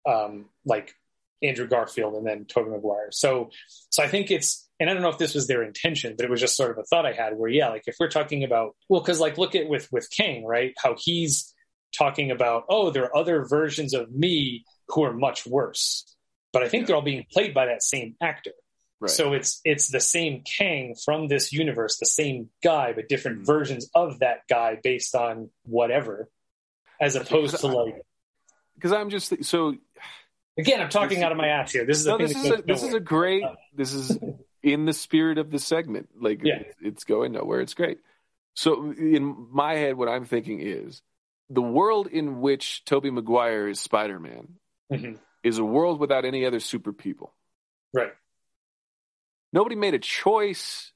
um, like Andrew Garfield and then Tobey Maguire. So so I think it's and I don't know if this was their intention, but it was just sort of a thought I had where yeah, like if we're talking about well, because like look at with with Kang, right? How he's talking about oh, there are other versions of me who are much worse, but I think they're all being played by that same actor. right. So it's it's the same Kang from this universe, the same guy, but different Mhm. versions of that guy based on whatever, as opposed to like because I'm just th- so again, I'm talking This- out of my ass here. This is no, thing this is a, this is a great this is in the spirit of the segment like Yeah. it's, it's going nowhere it's great so in my head what i'm thinking is the world in which tobey maguire is spider-man Mhm. is a world without any other super people right. nobody made a choice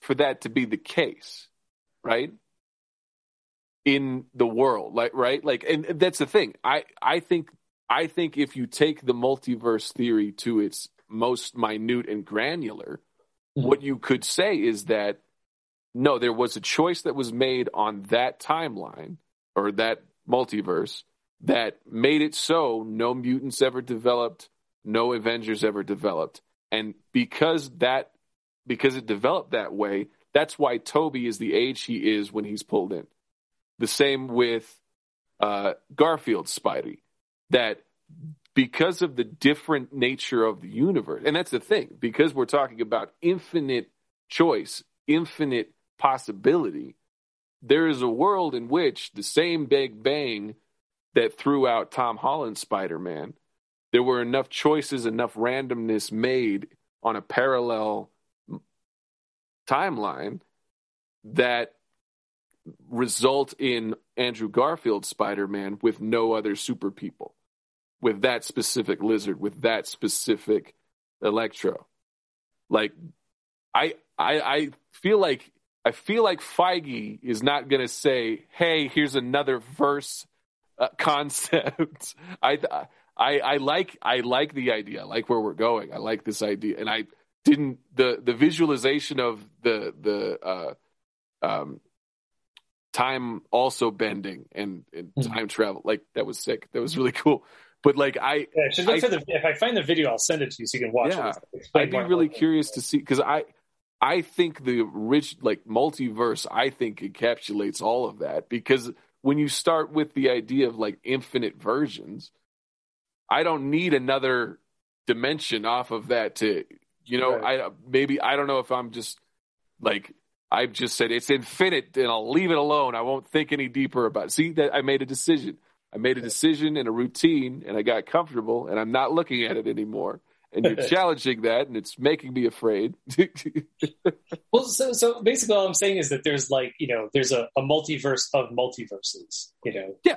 for that to be the case right in the world like right like and that's the thing i i think i think if you take the multiverse theory to its most minute and granular Mhm. what you could say is that no there was a choice that was made on that timeline or that multiverse that made it so no mutants ever developed no avengers ever developed. And because that because it developed that way that's why tobey is the age he is when he's pulled in. The same with uh, garfield's spidey that because of the different nature of the universe and that's the thing because we're talking about infinite choice infinite possibility there is a world in which the same big bang that threw out tom holland's spider-man there were enough choices enough randomness made on a parallel timeline that result in andrew garfield's spider-man with no other super people with that specific lizard, with that specific electro. Like, I I I feel like I feel like Feige is not going to say, "Hey, here's another verse uh, concept." I I I like I like the idea. I like where we're going. I like this idea, and I didn't the the visualization of the the uh, um time also bending and, and Mhm. time travel like that was sick that was really cool but like i Yeah, I I- the. If I find the video, I'll send it to you so you can watch Yeah. it. I'd be really curious to see because I I think the rich like multiverse I think encapsulates all of that because when you start with the idea of like infinite versions, I don't need another dimension off of that to you know Right. I maybe I don't know if I'm just like I've just said it's infinite and I'll leave it alone. I won't think any deeper about it. See that I made a decision. I made a decision and a routine and I got comfortable and I'm not looking at it anymore. And you're challenging that, and it's making me afraid. well, so so basically, all I'm saying is that there's like you know there's a, a multiverse of multiverses. You know, yeah.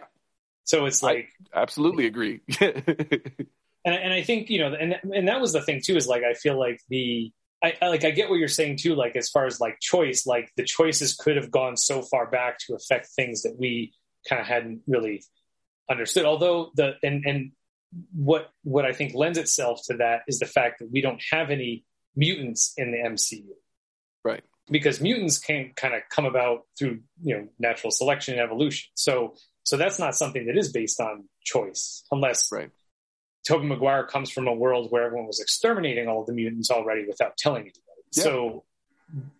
So it's like I absolutely agree. and and I think you know, and and that was the thing too is like I feel like the I, I, like I get what you're saying too. Like as far as like choice, like the choices could have gone so far back to affect things that we kind of hadn't really understood. Although the and and what what I think lends itself to that is the fact that we don't have any mutants in the MCU, right? Because mutants can kind of come about through you know natural selection and evolution. So so that's not something that is based on choice, unless right. Tobey Maguire comes from a world where everyone was exterminating all the mutants already without telling anybody. Yeah. So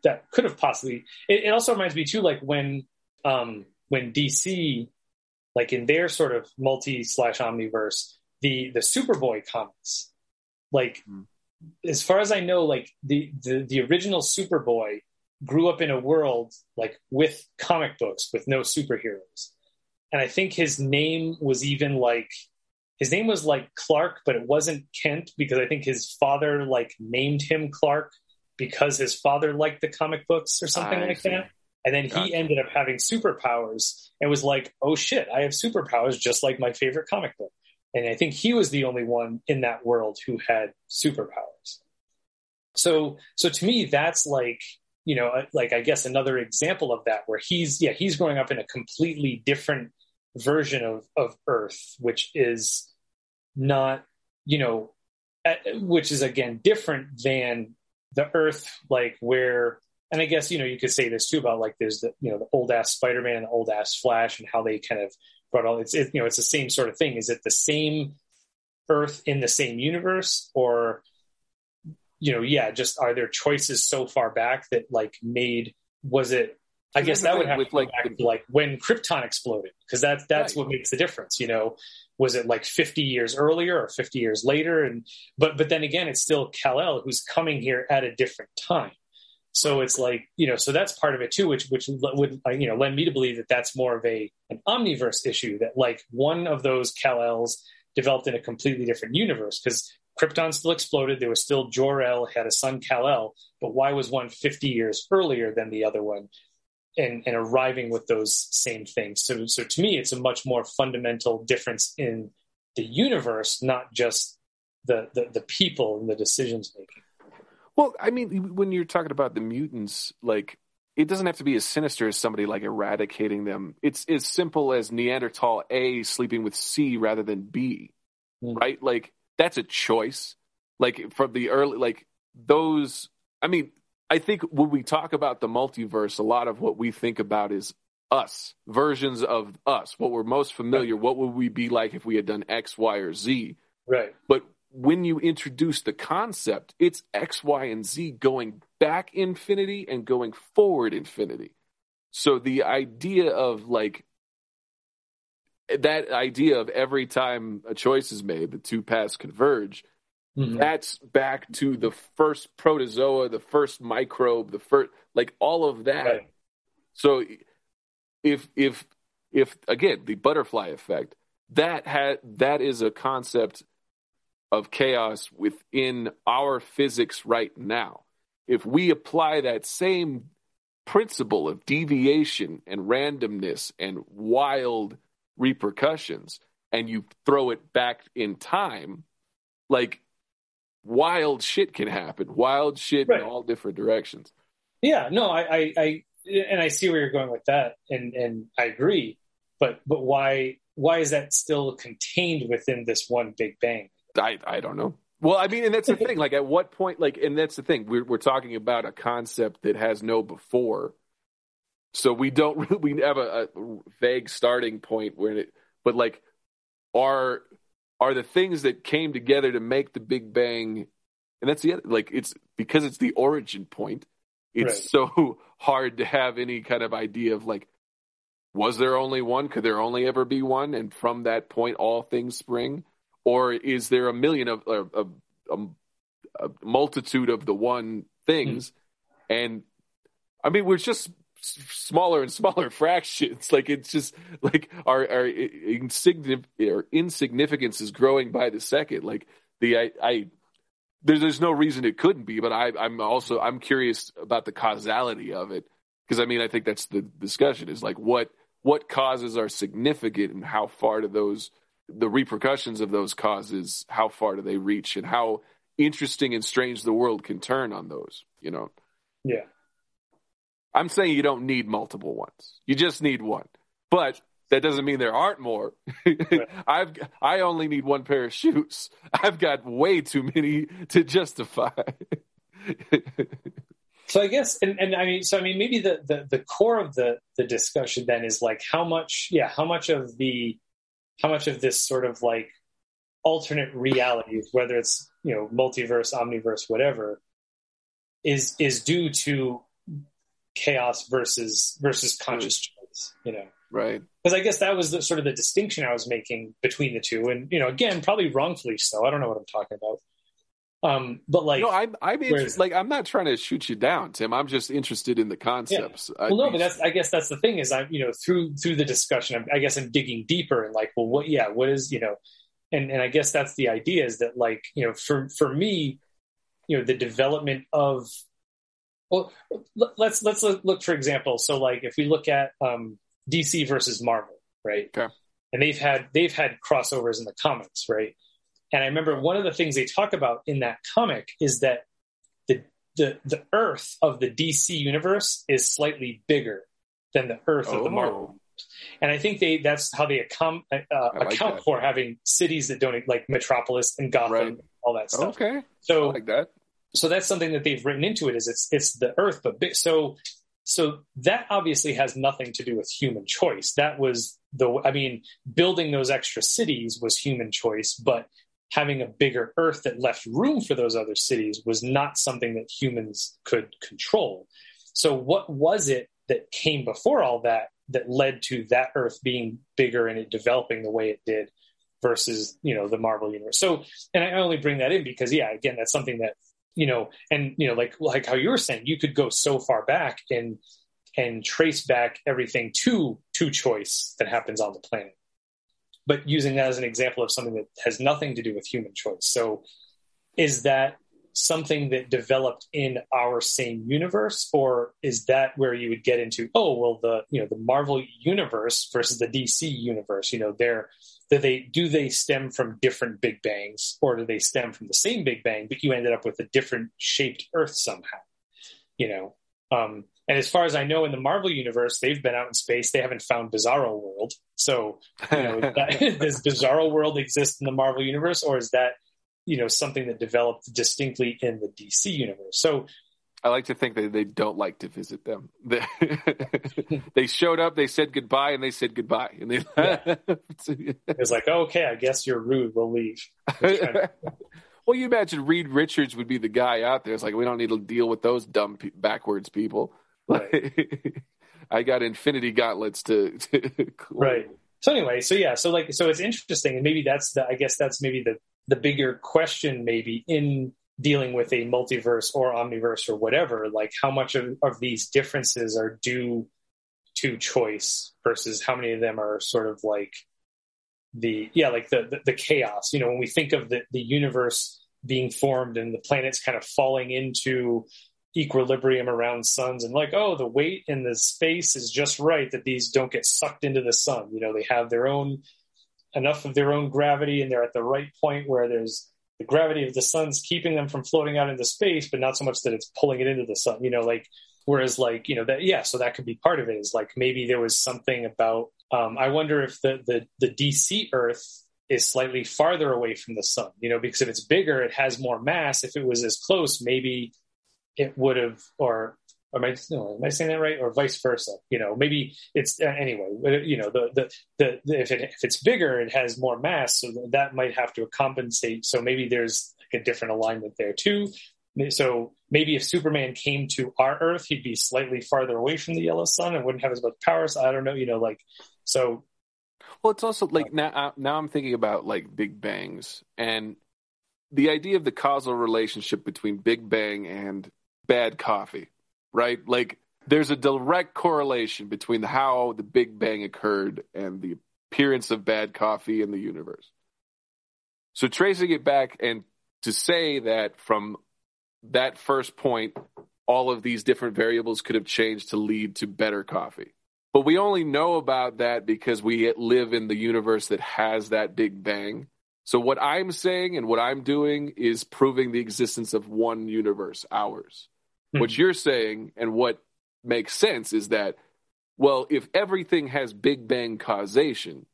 that could have possibly. It, it, also reminds me too, like when um, when DC, like in their sort of multi slash omniverse, the the Superboy comics, like mm. as far as I know, like the, the the original Superboy grew up in a world like with comic books with no superheroes, and I think his name was even like his name was like Clark, but it wasn't Kent because I think his father like named him Clark because his father liked the comic books or something I like see. that. And then gotcha. he ended up having superpowers and was like, oh shit, I have superpowers just like my favorite comic book. And I think he was the only one in that world who had superpowers. So, so to me, that's like, you know, uh, like I guess another example of that where he's, yeah, he's growing up in a completely different version of, of Earth, which is not, you know, uh, which is again different than the Earth, like where, and I guess, you know, you could say this too about like there's the, you know, the old ass Spider Man the old ass Flash and how they kind of brought all it's, it, you know, it's the same sort of thing. Is it the same Earth in the same universe or, you know, yeah, just are there choices so far back that like made, was it I guess that would have to like, back to like when Krypton exploded because that's that's right. what makes the difference. You know, was it like 50 years earlier or 50 years later? And but but then again, it's still Kal El who's coming here at a different time. So it's like you know, so that's part of it too, which which would uh, you know lend me to believe that that's more of a an omniverse issue that like one of those Kal Els developed in a completely different universe because Krypton still exploded. There was still Jor El had a son Kal El, but why was one 50 years earlier than the other one? and, and arriving with those same things. So, so to me, it's a much more fundamental difference in the universe, not just the, the, the people and the decisions making. Well, I mean, when you're talking about the mutants, like it doesn't have to be as sinister as somebody like eradicating them. It's as simple as Neanderthal A sleeping with C rather than B, mm. right? Like that's a choice. Like from the early, like those. I mean, I think when we talk about the multiverse, a lot of what we think about is us, versions of us, what we're most familiar, what would we be like if we had done X, Y, or Z? Right. But when you introduce the concept, it's X, Y, and Z going back infinity and going forward infinity. So the idea of like that idea of every time a choice is made, the two paths converge Mm-hmm. That's back to the first protozoa, the first microbe, the first like all of that. Right. So if if if again the butterfly effect that had that is a concept of chaos within our physics right now. If we apply that same principle of deviation and randomness and wild repercussions and you throw it back in time, like wild shit can happen. Wild shit right. in all different directions. Yeah, no, I, I, I, and I see where you're going with that, and and I agree. But but why why is that still contained within this one Big Bang? I I don't know. Well, I mean, and that's the thing. Like, at what point? Like, and that's the thing. We're we're talking about a concept that has no before, so we don't we have a, a vague starting point where it. But like, are are the things that came together to make the Big Bang. And that's the other, like it's because it's the origin point. It's right. so hard to have any kind of idea of like, was there only one? Could there only ever be one? And from that point, all things spring, or is there a million of a, a, a multitude of the one things? Mm-hmm. And I mean, we're just smaller and smaller fractions. Like it's just like our our insignificant insignificance is growing by the second. Like the I, I there's there's no reason it couldn't be, but I, I'm also I'm curious about the causality of it because I mean I think that's the discussion is like what what causes are significant and how far do those the repercussions of those causes how far do they reach and how interesting and strange the world can turn on those you know? Yeah. I'm saying you don't need multiple ones. You just need one. But that doesn't mean there aren't more. I've i only need one pair of shoes. I've got way too many to justify. So i guess and, and i mean so i mean maybe the, the the core of the the discussion then is like how much yeah how much of the how much of this sort of like alternate realities, whether it's you know multiverse, omniverse, whatever, is is due to chaos versus versus conscious mm. choice. You know, right? Because I guess that was the, sort of the distinction I was making between the two, and you know, again, probably wrongfully so. I don't know what I'm talking about. Um, but like, no, I'm, I'm interested, like, I'm not trying to shoot you down, Tim. I'm just interested in the concepts. Yeah. Well, no, but that's, I guess that's the thing is I'm, you know, through, through the discussion, I'm, I guess I'm digging deeper and like, well, what, yeah, what is, you know, and, and I guess that's the idea is that like, you know, for, for me, you know, the development of, well, let's, let's look, for example. So like, if we look at, um, DC versus Marvel, right? Okay. And they've had, they've had crossovers in the comics, right? And I remember one of the things they talk about in that comic is that the the the Earth of the DC universe is slightly bigger than the Earth oh. of the oh. Marvel. And I think they that's how they accom- uh, like account that. for having cities that don't like Metropolis and Gotham, right. all that stuff. Okay, so I like that. So that's something that they've written into it. Is it's it's the Earth, but big, so so that obviously has nothing to do with human choice. That was the I mean, building those extra cities was human choice, but having a bigger Earth that left room for those other cities was not something that humans could control. So, what was it that came before all that that led to that Earth being bigger and it developing the way it did versus, you know, the Marvel universe? So, and I only bring that in because, yeah, again, that's something that, you know, and you know, like like how you were saying, you could go so far back and and trace back everything to to choice that happens on the planet but using that as an example of something that has nothing to do with human choice. So, is that something that developed in our same universe, or is that where you would get into? Oh, well, the you know the Marvel universe versus the DC universe. You know, they're they do they stem from different big bangs, or do they stem from the same big bang, but you ended up with a different shaped Earth somehow? You know, um, and as far as I know, in the Marvel universe, they've been out in space. They haven't found Bizarro World. So, you know, that, does Bizarro World exist in the Marvel universe, or is that you know something that developed distinctly in the DC universe? So, I like to think that they don't like to visit them. They, showed up, they said goodbye, and they said goodbye, and they. Yeah. it's like, okay, I guess you're rude. We'll leave. well, you imagine Reed Richards would be the guy out there. It's like we don't need to deal with those dumb backwards people. Right. I got infinity gauntlets to, to right. So anyway, so yeah, so like, so it's interesting, and maybe that's the, I guess that's maybe the the bigger question, maybe in dealing with a multiverse or omniverse or whatever. Like, how much of, of these differences are due to choice versus how many of them are sort of like the yeah, like the the, the chaos. You know, when we think of the the universe being formed and the planets kind of falling into equilibrium around suns and like oh the weight in the space is just right that these don't get sucked into the sun. You know they have their own enough of their own gravity and they're at the right point where there's the gravity of the sun's keeping them from floating out into space but not so much that it's pulling it into the sun you know like whereas like you know that yeah so that could be part of it is like maybe there was something about um, i wonder if the the the dc earth is slightly farther away from the sun you know because if it's bigger it has more mass. If it was as close maybe it would have, or am I, no, am I saying that right? Or vice versa? You know, maybe it's uh, anyway. You know, the, the the, the if it if it's bigger, it has more mass, so that might have to compensate. So maybe there's like a different alignment there too. So maybe if Superman came to our Earth, he'd be slightly farther away from the yellow sun and wouldn't have as much power. So I don't know. You know, like so. Well, it's also like now. Uh, now I'm thinking about like big bangs and the idea of the causal relationship between Big Bang and bad coffee, right? Like there's a direct correlation between how the Big Bang occurred and the appearance of bad coffee in the universe. So tracing it back and to say that from that first point, all of these different variables could have changed to lead to better coffee. But we only know about that because we live in the universe that has that big bang. So what I'm saying and what I'm doing is proving the existence of one universe, ours. Mm-hmm. What you're saying and what makes sense is that, well, if everything has big bang causation,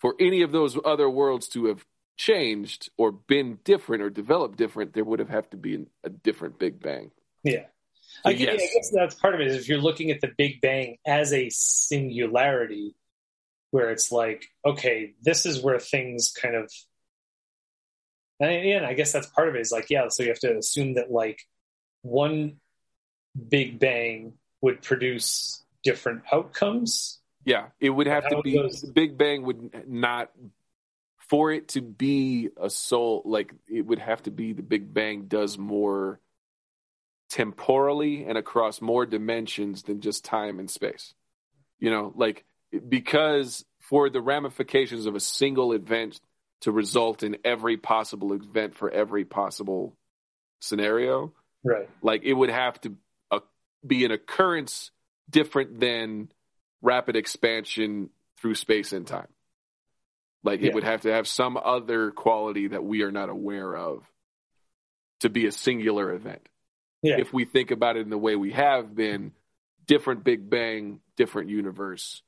for any of those other worlds to have changed or been different or developed different, there would have have to be a different Big Bang. Yeah. I, yes. I guess that's part of it. Is if you're looking at the Big Bang as a singularity, where it's like, okay, this is where things kind of, and I guess that's part of it. Is like, yeah, so you have to assume that like one Big Bang would produce different outcomes. Yeah, it would have to be. Goes, Big Bang would not for it to be a soul like it would have to be the big bang does more temporally and across more dimensions than just time and space you know like because for the ramifications of a single event to result in every possible event for every possible scenario right like it would have to uh, be an occurrence different than rapid expansion through space and time like yeah. it would have to have some other quality that we are not aware of to be a singular event. Yeah. If we think about it in the way we have been, different Big Bang, different universe.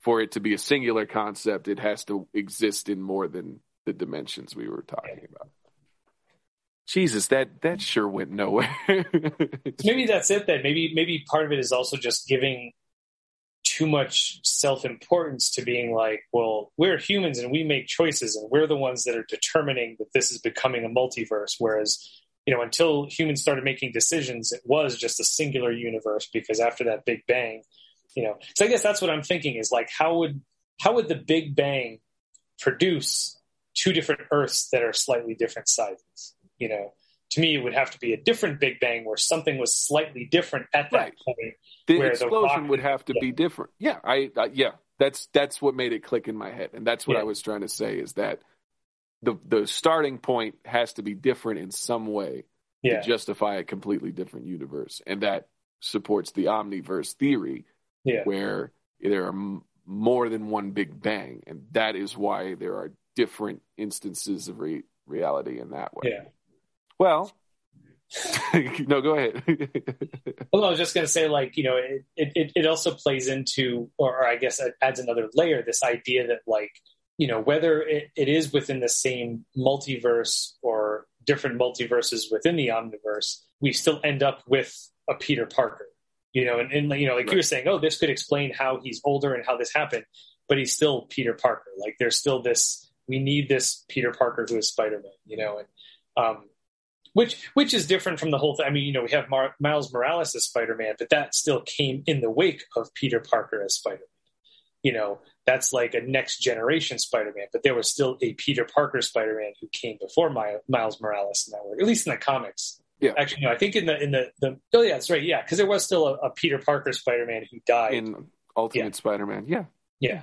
For it to be a singular concept, it has to exist in more than the dimensions we were talking about. Jesus, that that sure went nowhere. maybe that's it then. Maybe maybe part of it is also just giving too much self importance to being like, well, we're humans and we make choices and we're the ones that are determining that this is becoming a multiverse. Whereas, you know, until humans started making decisions, it was just a singular universe because after that Big Bang, you know, so I guess that's what I'm thinking is like, how would, how would the Big Bang produce two different Earths that are slightly different sizes? You know, to me, it would have to be a different Big Bang where something was slightly different at that right. point. The explosion the would have to yeah. be different. Yeah, I, I, yeah, that's that's what made it click in my head, and that's what yeah. I was trying to say is that the the starting point has to be different in some way yeah. to justify a completely different universe, and that supports the omniverse theory, where there are m- more than one Big Bang, and that is why there are different instances of re- reality in that way. Well, no, go ahead. well, I was just going to say, like, you know, it, it, it also plays into, or, I guess it adds another layer, this idea that, like, you know, whether it, it is within the same multiverse or different multiverses within the omniverse, we still end up with a Peter Parker, you know, and, and you know, like right. you were saying, oh, this could explain how he's older and how this happened, but he's still Peter Parker. Like, there's still this, we need this Peter Parker who is Spider Man, you know, and, um, which which is different from the whole thing. I mean, you know, we have Mar- Miles Morales as Spider Man, but that still came in the wake of Peter Parker as Spider Man. You know, that's like a next generation Spider Man, but there was still a Peter Parker Spider Man who came before My- Miles Morales in that work, at least in the comics. Yeah, actually, no. I think in the in the, the oh yeah, that's right. Yeah, because there was still a, a Peter Parker Spider Man who died in Ultimate yeah. Spider Man. Yeah, yeah.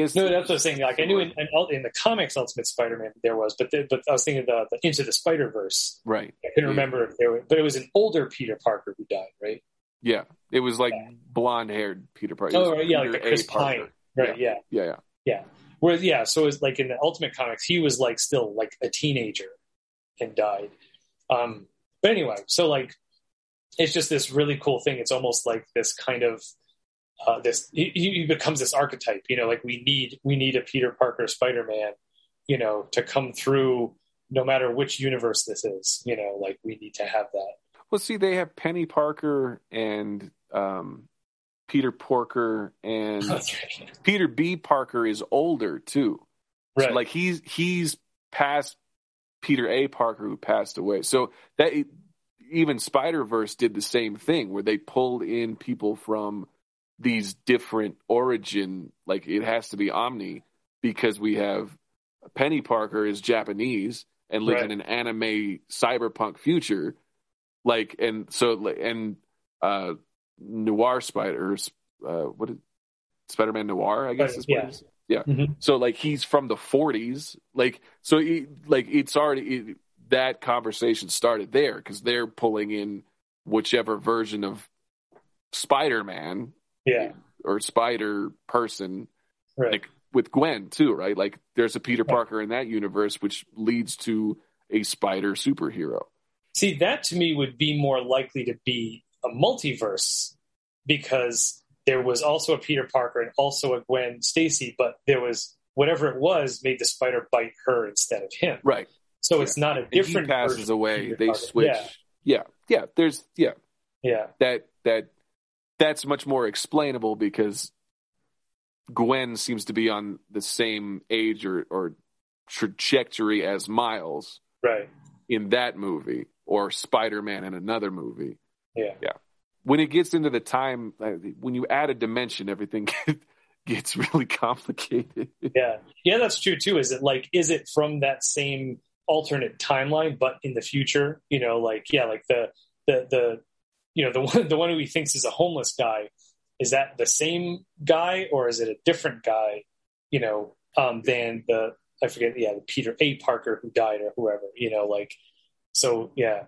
Is no, that's what I was saying. Like I knew in, in, in the comics, Ultimate Spider-Man there was, but the, but I was thinking the, the Into the Spider Verse. Right. I couldn't yeah. remember if there, were, but it was an older Peter Parker who died, right? Yeah, it was like yeah. blonde-haired Peter Parker. Oh, right, yeah, like the Chris Pine. Right. Yeah. Yeah. Yeah. Yeah. Whereas, yeah, so it was like in the Ultimate Comics, he was like still like a teenager and died. Um, but anyway, so like it's just this really cool thing. It's almost like this kind of uh, this he, he, becomes this archetype you know like we need we need a peter parker spider-man you know to come through no matter which universe this is you know like we need to have that. Well see they have peni parker and um, peter porker and peter b. Parker is older too. Right. so like he's he's past peter a. Parker who passed away. So that even spider verse did the same thing where they pulled in people from these different origin like it has to be omni because we have peni parker is japanese and lives right. in an anime cyberpunk future like and so and uh noir spiders uh what is spider-man noir i guess is what yeah. is yeah mm-hmm. so like he's from the 40s like so he, like it's already it, that conversation started there because they're pulling in whichever version of Spider-Man, yeah, or Spider person, right. like with Gwen too, right? Like there's a Peter Parker in that universe, which leads to a Spider superhero. See, that to me would be more likely to be a multiverse because there was also a Peter Parker and also a Gwen Stacy, but there was whatever it was made the spider bite her instead of him. Right. So Yeah. it's not a And he different passes away. They Parker. switch. Yeah, yeah, yeah. There's yeah yeah, that that that's much more explainable because Gwen seems to be on the same age or, or trajectory as Miles right. in that movie or Spider-Man in another movie. Yeah. When it gets into the time, uh, when you add a dimension, everything gets really complicated. Yeah. Yeah, that's true too. Is it like is it from that same alternate timeline but in the future? You know, like yeah, like the the the you know, the one the one who he thinks is a homeless guy, is that the same guy or is it a different guy, you know, um than the I forget, yeah, the Peter A. Parker who died or whoever, you know, like so yeah.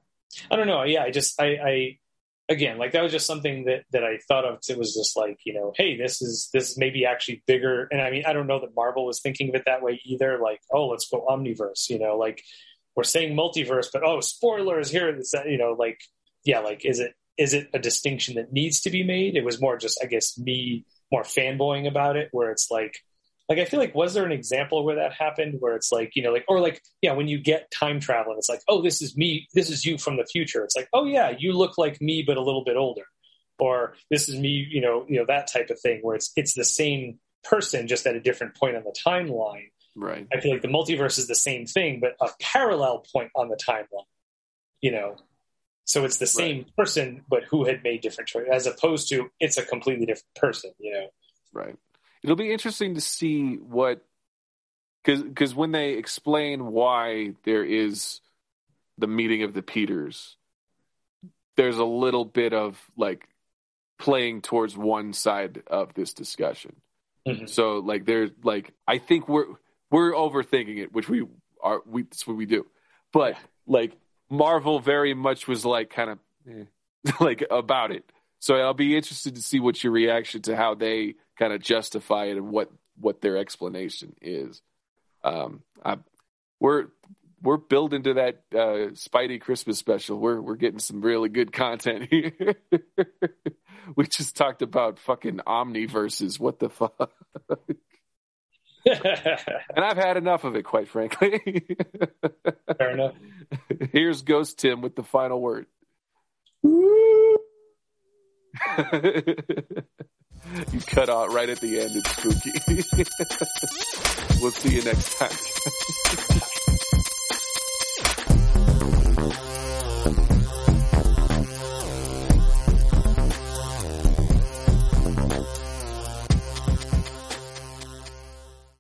I don't know. Yeah, I just I I again, like that was just something that that I thought of It was just like you know, hey, this is this may be actually bigger. And I mean, I don't know that Marvel was thinking of it that way either. Like, oh, let's go omniverse. You know, like we're saying multiverse, but oh, spoilers here. You know, like yeah, like is it is it a distinction that needs to be made? It was more just, I guess, me more fanboying about it, where it's like. Like I feel like was there an example where that happened where it's like you know like or like yeah when you get time travel and it's like oh this is me this is you from the future it's like oh yeah you look like me but a little bit older or this is me you know you know that type of thing where it's it's the same person just at a different point on the timeline right. i feel like the multiverse is the same thing but a parallel point on the timeline you know so it's the same person but who had made different choices as opposed to it's a completely different person you know Right. It'll be interesting to see what because when they explain why there is the meeting of the Peters, there's a little bit of like playing towards one side of this discussion. Mhm. So like there's like I think we're we're overthinking it, which we are we that's what we do. But like Marvel very much was like kind of eh, like about it. So I'll be interested to see what your reaction to how they kind of justify it and what what their explanation is. Um, I, we're we're building to that uh, Spidey Christmas special. We're we're getting some really good content here. we just talked about fucking omniverses. What the fuck? And I've had enough of it, quite frankly. fair enough Here's Ghost Tim with the final word. you cut out right at the end. It's spooky. we'll see you next time.